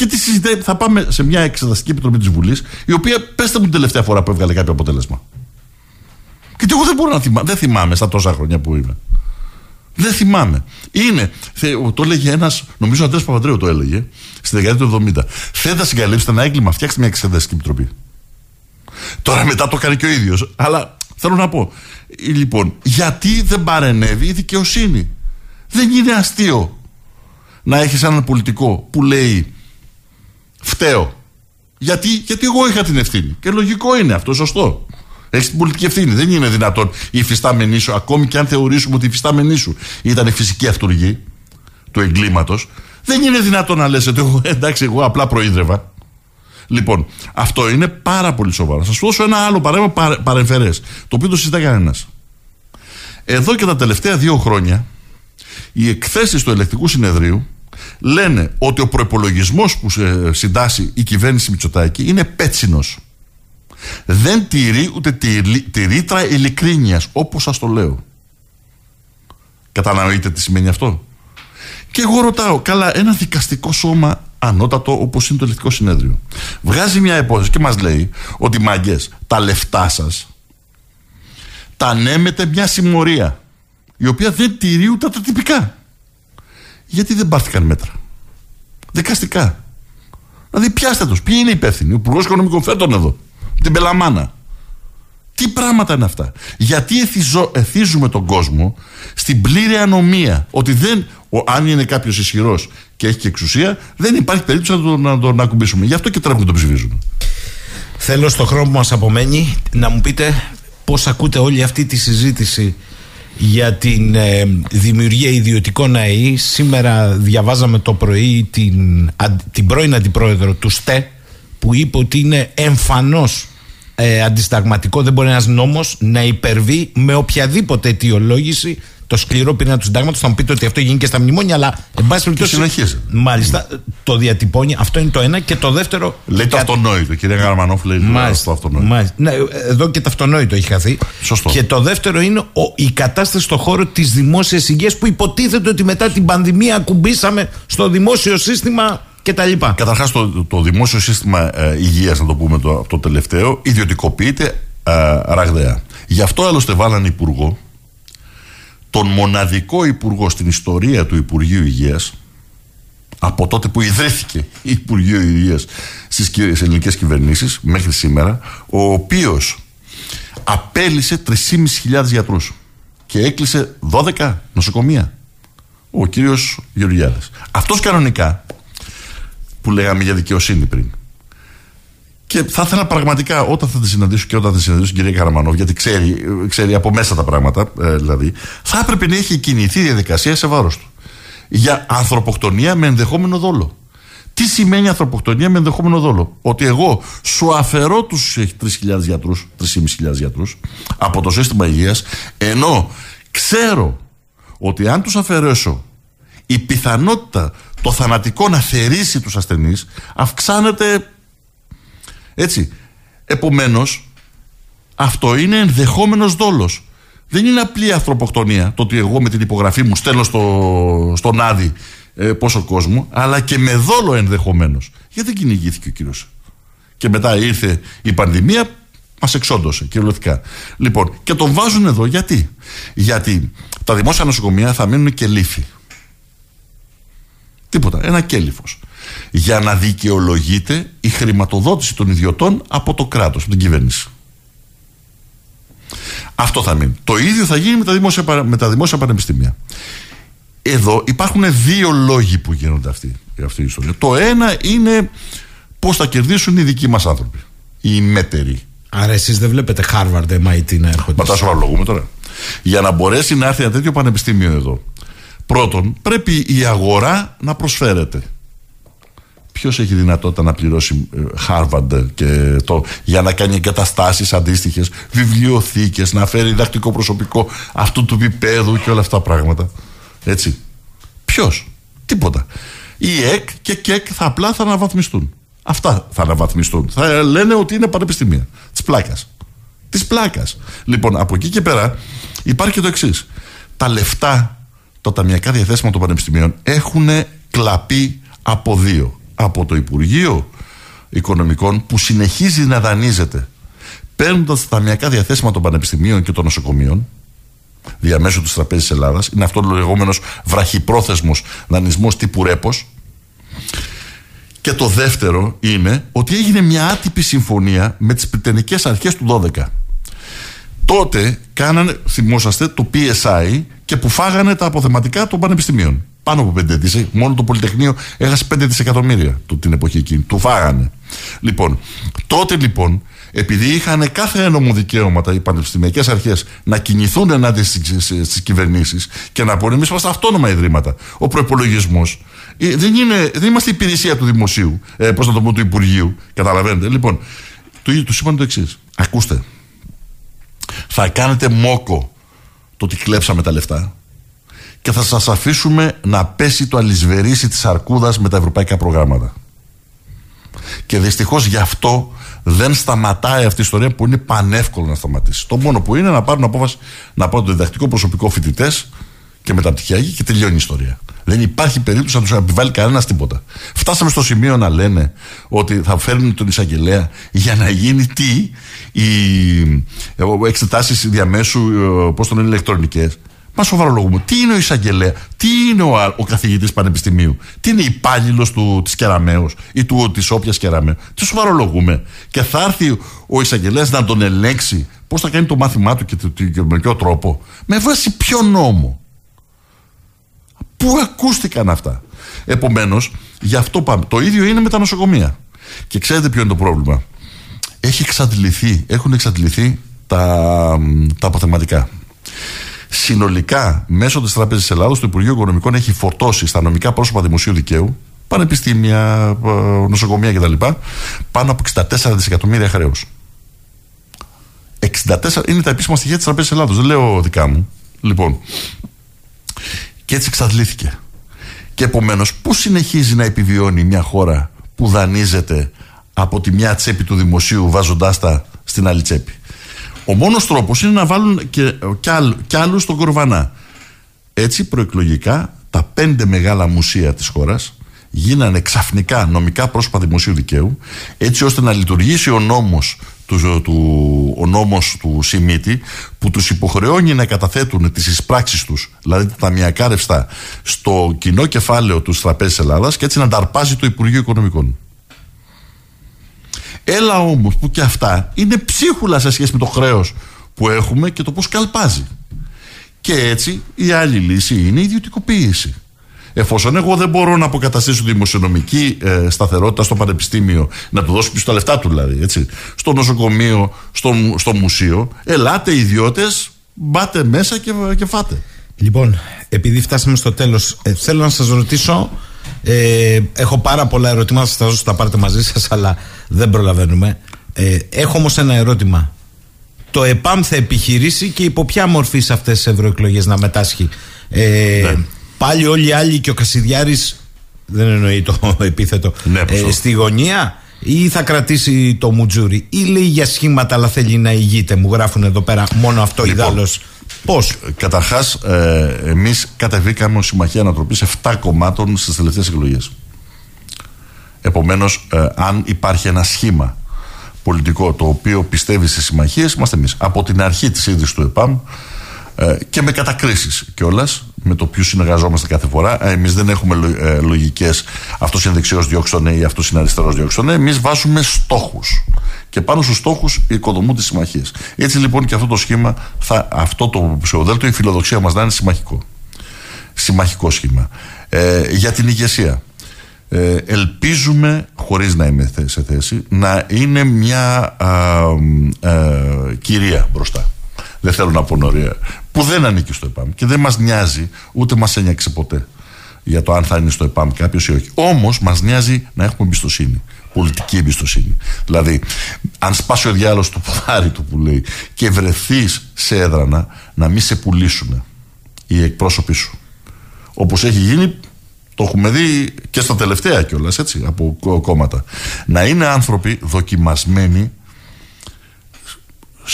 Και τι συζητάει, θα πάμε σε μια εξεταστική επιτροπή της Βουλής, η οποία πέστε μου την τελευταία φορά που έβγαλε κάποιο αποτέλεσμα. Και εγώ δεν μπορώ να θυμάμαι, δεν θυμάμαι στα τόσα χρόνια που είμαι. Δεν θυμάμαι. Είναι, το έλεγε ένας, νομίζω ο Αντρέας Παπαντρέου το έλεγε, στη δεκαετία του 70. Θέλετε να συγκαλύψετε ένα έγκλημα, φτιάξτε μια εξεταστική επιτροπή. Τώρα μετά το κάνει και ο ίδιος. Αλλά θέλω να πω, λοιπόν, γιατί δεν παρενέβη η δικαιοσύνη; Δεν είναι αστείο να έχεις έναν πολιτικό που λέει φταίω. Γιατί, γιατί εγώ είχα την ευθύνη. Και λογικό είναι αυτό, σωστό. Έχεις την πολιτική ευθύνη. Δεν είναι δυνατόν η υφιστάμενή σου, ακόμη και αν θεωρήσουμε ότι η υφιστάμενή σου ήταν η φυσική αυτούργη του εγκλήματος, δεν είναι δυνατόν να λες ότι *laughs* εντάξει, εγώ απλά προείδρευα. Λοιπόν, αυτό είναι πάρα πολύ σοβαρό. Θα σας δώσω ένα άλλο παράδειγμα παρεμφερές, το οποίο το συζητά κανένας. Εδώ και τα τελευταία δύο χρόνια, οι εκθέσεις του ελεκτικού συνεδρίου λένε ότι ο προπολογισμός που συντάσσει η κυβέρνηση Μητσοτάκη είναι πέτσινος. Δεν τηρεί ούτε τη, τη ρήτρα ειλικρίνειας, όπως σας το λέω. Κατανοείτε τι σημαίνει αυτό; Και εγώ ρωτάω, καλά, ένα δικαστικό σώμα ανώτατο όπως είναι το ελεκτικό συνέδριο. Βγάζει μια υπόθεση και μας λέει ότι μαγκέ, τα λεφτά σας τα ανέμετε μια συμμορία η οποία δεν τηρεί ούτε τα τυπικά. Γιατί δεν πάρθηκαν μέτρα. Δικαστικά. Δηλαδή πιάστε τους. Ποιοι είναι υπεύθυνοι. Ο Υπουργός Οικονομικών φέτον εδώ. Την Πελαμάνα. Τι πράγματα είναι αυτά. Γιατί εθίζουμε τον κόσμο στην πλήρη ανομία. Ότι δεν, ο, αν είναι κάποιος ισχυρός και έχει και εξουσία, δεν υπάρχει περίπτωση να τον, να τον ακουμπήσουμε. Γι' αυτό και τρέχουν τον ψηφίζουν. Θέλω στο χρόνο που μας απομένει να μου πείτε πώς ακούτε όλη αυτή τη συζήτηση για την ε, δημιουργία ιδιωτικών ΑΕΗ. Σήμερα διαβάζαμε το πρωί την, την πρώην αντιπρόεδρο του ΣΤΕ που είπε ότι είναι εμφανώς ε, αντισταγματικό, δεν μπορεί ένας νόμος να υπερβεί με οποιαδήποτε αιτιολόγηση το σκληρό πυρήνα του συντάγματος. Θα μου πείτε ότι αυτό γίνει και στα μνημόνια, αλλά εν πάση περιπτώσει. συνεχίζει. Μάλιστα, το διατυπώνει. Αυτό είναι το ένα. Και το δεύτερο. Λέει το αυτονόητο. Κυρία Γαρμανόφ λέει Μάλιστα. το αυτονόητο. Μάλιστα. Ναι, εδώ και το αυτονόητο έχει χαθεί. Σωστό. Και το δεύτερο είναι ο, η κατάσταση στον χώρο της δημόσιας υγείας που υποτίθεται ότι μετά την πανδημία ακουμπήσαμε στο δημόσιο σύστημα κτλ. Καταρχάς, το, το δημόσιο σύστημα ε, υγείας, να το πούμε το, το τελευταίο, ιδιωτικοποιείται ε, ραγδαία. Γι' αυτό άλλωστε βάλανε υπουργό, τον μοναδικό υπουργό στην ιστορία του Υπουργείου Υγείας, από τότε που ιδρύθηκε η Υπουργείο Υγείας στις ελληνικές κυβερνήσεις μέχρι σήμερα, ο οποίος απέλησε 3.500 γιατρούς και έκλεισε 12 νοσοκομεία. Ο κύριος Γεωργιάδης. Αυτός κανονικά που λέγαμε για δικαιοσύνη πριν. Και θα ήθελα πραγματικά όταν θα τη συναντήσω και όταν θα τη συναντήσω την κυρία Καραμανόβ, γιατί ξέρει, ξέρει από μέσα τα πράγματα, ε, δηλαδή, θα έπρεπε να έχει κινηθεί η διαδικασία σε βάρος του. Για ανθρωποκτονία με ενδεχόμενο δόλο. Τι σημαίνει ανθρωποκτονία με ενδεχόμενο δόλο; Ότι εγώ σου αφαιρώ τους 3.000 γιατρούς, 3.500 γιατρούς από το σύστημα υγείας, ενώ ξέρω ότι αν τους αφαιρέσω η πιθανότητα το θανατικό να θερήσει τους ασθενείς αυξάνεται έτσι. Επομένως αυτό είναι ενδεχόμενος δόλος. Δεν είναι απλή ανθρωποκτονία το ότι εγώ με την υπογραφή μου στέλνω στο, στον Άδη ε, πόσο κόσμο, αλλά και με δόλο ενδεχομένως. Γιατί δεν κυνηγήθηκε ο κύριος. Και μετά ήρθε η πανδημία, μας εξόντωσε κυριολεκτικά. Λοιπόν, και τον βάζουν εδώ γιατί; Γιατί τα δημόσια νοσοκομεία θα μείνουν και λύθη. Τίποτα. Ένα κέλυφος. Για να δικαιολογείται η χρηματοδότηση των ιδιωτών από το κράτος, από την κυβέρνηση. Αυτό θα μείνει. Το ίδιο θα γίνει με τα δημόσια, με τα δημόσια πανεπιστήμια. Εδώ υπάρχουν δύο λόγοι που γίνονται αυτή, αυτή η ιστορία. Το ένα είναι πώς θα κερδίσουν οι δικοί μας άνθρωποι. Οι μέτεροι. Άρα εσείς δεν βλέπετε Harvard, MIT να έρχονται. Μα τα σοβαρολογούμε τώρα. Για να μπορέσει να έρθει ένα τέτοιο πανεπιστήμιο εδώ Πρώτον, πρέπει η αγορά να προσφέρεται. Ποιος έχει δυνατότητα να πληρώσει ε, Harvard και το, για να κάνει εγκαταστάσεις αντίστοιχες, βιβλιοθήκες, να φέρει διδακτικό προσωπικό αυτού του επίπεδου και όλα αυτά τα πράγματα. Έτσι. Ποιος, τίποτα. Η ΕΚ και ΚΕΚ θα απλά θα αναβαθμιστούν. Αυτά θα αναβαθμιστούν. Θα λένε ότι είναι πανεπιστήμια. Της πλάκας. Της πλάκας. Λοιπόν, από εκεί και πέρα υπάρχει και το εξής. Τα λεφτά τα ταμιακά διαθέσιμα των πανεπιστημίων έχουν κλαπεί από δύο. Από το Υπουργείο Οικονομικών που συνεχίζει να δανείζεται παίρνοντας τα ταμιακά διαθέσιμα των πανεπιστημίων και των νοσοκομείων διαμέσου της Τραπέζης Ελλάδας, είναι αυτός ο λεγόμενος βραχυπρόθεσμος δανεισμός τύπου ρέπος. Και το δεύτερο είναι ότι έγινε μια άτυπη συμφωνία με τις Πριτενικές Αρχές του 12 τότε κάνανε, θυμόσαστε, το PSI και που φάγανε τα αποθεματικά των πανεπιστημίων. Πάνω από 5 δισεκατομμύρια. Μόνο το Πολυτεχνείο έχασε 5 δισεκατομμύρια την εποχή εκείνη. Του φάγανε. Λοιπόν, τότε λοιπόν, επειδή είχαν κάθε ένομο δικαίωματα οι πανεπιστημιακές αρχές να κινηθούν ενάντια στις κυβερνήσεις και να πούνε: Εμείς είμαστε αυτόνομα ιδρύματα. Ο προπολογισμό ε, δεν, είναι, δεν είμαστε υπηρεσία του δημοσίου, ε, πώς να το πω, του Υπουργείου. Καταλαβαίνετε. Λοιπόν, του είπαν το εξής. Ακούστε, θα κάνετε μόκο το ότι κλέψαμε τα λεφτά και θα σας αφήσουμε να πέσει το αλυσβερίσι της αρκούδας με τα ευρωπαϊκά προγράμματα. Και δυστυχώς γι' αυτό δεν σταματάει αυτή η ιστορία που είναι πανεύκολο να σταματήσει. Το μόνο που είναι να πάρουν απόφαση να πάρουν το διδακτικό προσωπικό φοιτητές και μεταπτυχιακή και τελειώνει η ιστορία. Δεν υπάρχει περίπτωση να τους επιβάλλει κανένας τίποτα. Φτάσαμε στο σημείο να λένε ότι θα φέρνουν τον εισαγγελέα για να γίνει τι, οι εξετάσεις διαμέσου, ε, πώς τον είναι, ηλεκτρονικές. Μα σοβαρολογούμε. Τι είναι ο εισαγγελέα, τι είναι ο, ο καθηγητής πανεπιστημίου, τι είναι υπάλληλος της Κεραμαίου ή της όποιας Κεραμαίου. Τι σοβαρολογούμε. Και θα έρθει ο εισαγγελέας να τον ελέγξει πώς θα κάνει το μάθημά του και με ποιο τρόπο. Με βάση ποιο νόμο. Πού ακούστηκαν αυτά. Επομένως, γι' αυτό πάμε. Το ίδιο είναι με τα νοσοκομεία. Και ξέρετε ποιο είναι το πρόβλημα. Έχει εξαντληθεί, έχουν εξαντληθεί τα, τα αποθεματικά. Συνολικά, μέσω της Τράπεζας Ελλάδος, το Υπουργείο Οικονομικών έχει φορτώσει στα νομικά πρόσωπα δημοσίου δικαίου, πανεπιστήμια, ε, νοσοκομεία κτλ. πάνω από 64 δισεκατομμύρια χρέους. 64 είναι τα επίσημα στοιχεία της Τραπέζα Ελλάδος. Δεν λέω δικά μου. Λοιπόν, Και έτσι εξαντλήθηκε. Και επομένως, πού συνεχίζει να επιβιώνει μια χώρα που δανείζεται από τη μια τσέπη του δημοσίου βάζοντάς τα στην άλλη τσέπη; Ο μόνος τρόπος είναι να βάλουν και, και, άλλ, και άλλους στον κορβανά. Έτσι προεκλογικά τα πέντε μεγάλα μουσεία της χώρας γίνανε ξαφνικά νομικά πρόσωπα δημοσίου δικαίου έτσι ώστε να λειτουργήσει ο νόμος του, του, ο νόμος του Σιμίτη που τους υποχρεώνει να καταθέτουν τις εισπράξεις τους δηλαδή τα ταμιακά ρευστά στο κοινό κεφάλαιο του Τραπέζης Ελλάδας και έτσι να ταρπάζει το Υπουργείο Οικονομικών. Έλα όμως που και αυτά είναι ψίχουλα σε σχέση με το χρέος που έχουμε και το πώς καλπάζει. Και έτσι η άλλη λύση είναι η ιδιωτικοποίηση. Εφόσον εγώ δεν μπορώ να αποκαταστήσω δημοσιονομική ε, σταθερότητα στο πανεπιστήμιο, να του δώσω πίσω τα λεφτά του δηλαδή, έτσι, στο νοσοκομείο, στο, στο μουσείο, ελάτε ιδιώτες, μπάτε μέσα και, και φάτε. Λοιπόν, επειδή φτάσαμε στο τέλος, ε, θέλω να σας ρωτήσω. Ε, έχω πάρα πολλά ερωτήματα, θα δώσω τα πάρετε μαζί σας, αλλά δεν προλαβαίνουμε. Ε, έχω όμως ένα ερώτημα το ΕΠΑΜ θα επιχειρήσει και υπό ποια μορφή σε αυτές τις ευρωεκλογές να μετάσχει; Ε, ναι. Πάλι όλοι οι άλλοι και ο Κασιδιάρης δεν εννοεί το *laughs* επίθετο ναι, ε, στη γωνία; Ή θα κρατήσει το μουτζούρι; Ή λέει για σχήματα αλλά θέλει να ηγείται; Μου γράφουν εδώ πέρα μόνο αυτό λοιπόν, ιδάλλως Πώς Καταρχάς ε, εμείς κατεβήκαμε ως Συμμαχία Ανατροπής 7 κομμάτων στις τελευταίες εκλογές Επομένως ε, αν υπάρχει ένα σχήμα πολιτικό το οποίο πιστεύει στις συμμαχίες είμαστε εμείς. Από την αρχή της ίδρυση του ΕΠΑΜ ε, και με κατακρίσεις κιόλας με το ποιους συνεργαζόμαστε κάθε φορά. Ε, εμείς δεν έχουμε ε, λογικές αυτός είναι δεξιός διώξονε ή αυτός είναι αριστερός διώξονε. Εμείς βάζουμε στόχους. Και πάνω στους στόχους οικοδομούν τις συμμαχίες. Έτσι λοιπόν και αυτό το σχήμα, θα, αυτό το ψηφοδέλτιο, η φιλοδοξία μας να είναι συμμαχικό. Συμμαχικό σχήμα. Ε, για την ηγεσία ε, ελπίζουμε, χωρίς να είμαι σε θέση, να είναι μια κυρία μπροστά. Δεν θέλω να πω νωρία. Που δεν ανήκει στο ΕΠΑΜ και δεν μας νοιάζει, ούτε μας ένιαξε ποτέ για το αν θα είναι στο ΕΠΑΜ κάποιος ή όχι. Όμως μας νοιάζει να έχουμε εμπιστοσύνη. Πολιτική εμπιστοσύνη. Δηλαδή, αν σπάσει ο διάλογος του ποδάρι του που λέει και βρεθείς σε έδρανα να μην σε πουλήσουν οι εκπρόσωποι σου. Όπως έχει γίνει το έχουμε δει και στα τελευταία κιόλας, έτσι, από κόμματα. Να είναι άνθρωποι δοκιμασμένοι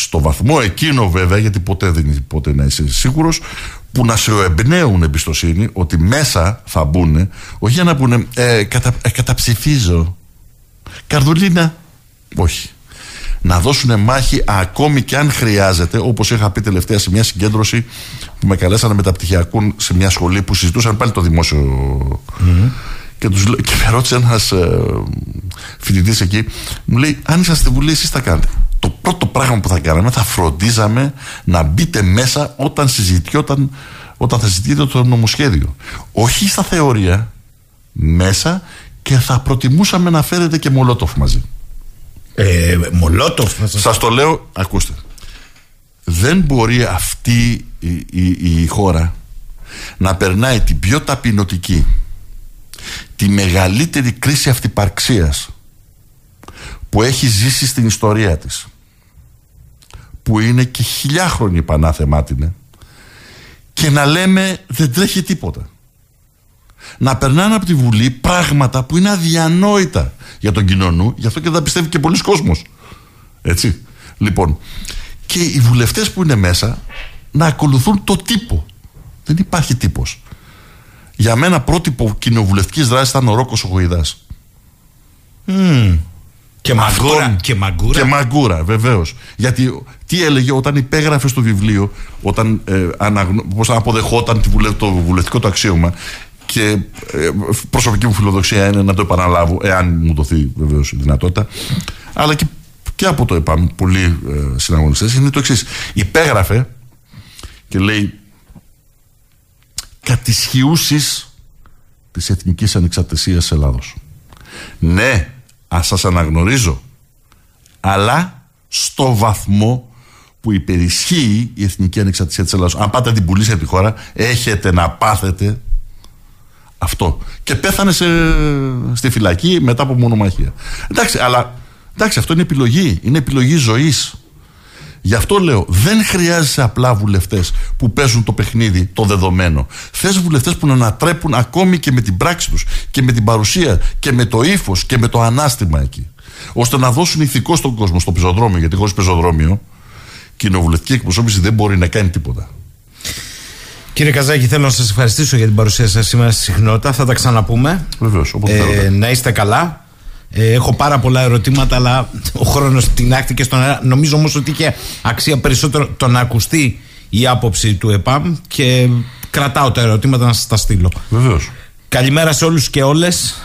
στο βαθμό εκείνο βέβαια, γιατί ποτέ δεν είναι ποτέ να είσαι σίγουρος, που να σε εμπνέουν εμπιστοσύνη ότι μέσα θα μπουν, όχι για να πούνε ε, κατα, ε, καταψηφίζω. Καρδουλίνα, όχι να δώσουν μάχη ακόμη και αν χρειάζεται, όπως είχα πει τελευταία σε μια συγκέντρωση που με καλέσανε μεταπτυχιακού σε μια σχολή που συζητούσαν πάλι το δημόσιο. Mm-hmm. Και, τους, και με ρώτησε ένας ε, φοιτητής εκεί, μου λέει: Αν είσαστε στη Βουλή, εσείς θα κάνετε. Το πρώτο πράγμα που θα κάναμε θα φροντίζαμε να μπείτε μέσα όταν συζητιόταν, όταν θα συζητείτε το νομοσχέδιο. Όχι στα θεωρία, μέσα και θα προτιμούσαμε να φέρετε και μολότοφ μαζί. Ε, Μολότοφ. Σα το λέω, ακούστε. Δεν μπορεί αυτή η, η, χώρα να περνάει την πιο ταπεινωτική, τη μεγαλύτερη κρίση αυτυπαρξίας που έχει ζήσει στην ιστορία της που είναι και χιλιάχρονη πανάθεμά την και να λέμε δεν τρέχει τίποτα να περνάνε από τη Βουλή πράγματα που είναι αδιανόητα για τον κοινωνού, γι' αυτό και δεν πιστεύει και πολλοί κόσμος. Έτσι. Λοιπόν, και οι βουλευτές που είναι μέσα να ακολουθούν το τύπο. Δεν υπάρχει τύπος. Για μένα πρότυπο κοινοβουλευτικής δράσης ήταν ο Ρόκος Ογοηδά. Mm. Και μαγκούρα. Και μαγκούρα. Και μαγκούρα, βεβαίως. Γιατί τι έλεγε όταν υπέγραφε στο βιβλίο, όταν ε, αναγνω... πώς αποδεχόταν το βουλευτικό του αξίωμα, και ε, προσωπική μου φιλοδοξία είναι να το επαναλάβω, εάν μου δοθεί βεβαίως η δυνατότητα. Αλλά και, και από το ΕΠΑΜ, πολλοί ε, συναγωνιστές, είναι το εξής. Υπέγραφε και λέει κατησχιούσεις της εθνικής ανεξαρτησίας τη Ελλάδος. Ναι, α σας αναγνωρίζω, αλλά στο βαθμό που υπερισχύει η εθνική ανεξαρτησία της Ελλάδα. Αν πάτε την πουλήσετε τη χώρα, έχετε να πάθετε αυτό. Και πέθανε σε, στη φυλακή μετά από μονομαχία. Εντάξει, αλλά εντάξει, αυτό είναι επιλογή. Είναι επιλογή ζωής. Γι' αυτό λέω, δεν χρειάζεσαι απλά βουλευτές που παίζουν το παιχνίδι το δεδομένο. Θες βουλευτές που να ανατρέπουν ακόμη και με την πράξη τους και με την παρουσία και με το ύφος και με το ανάστημα εκεί. ώστε να δώσουν ηθικό στον κόσμο, στο πεζοδρόμιο. Γιατί χωρίς πεζοδρόμιο, κοινοβουλευτική εκπροσώπηση δεν μπορεί να κάνει τίποτα. Κύριε Καζάκη, θέλω να σας ευχαριστήσω για την παρουσία σας σήμερα στη συχνότητα. Θα τα ξαναπούμε. Βεβαίως, ε, Να είστε καλά. Ε, έχω πάρα πολλά ερωτήματα, αλλά ο χρόνος τεινάχτηκε στον αέρα. Νομίζω όμως ότι είχε αξία περισσότερο το να ακουστεί η άποψη του ΕΠΑΜ και κρατάω τα ερωτήματα να σας τα στείλω. Βεβαίως. Καλημέρα σε όλους και όλες.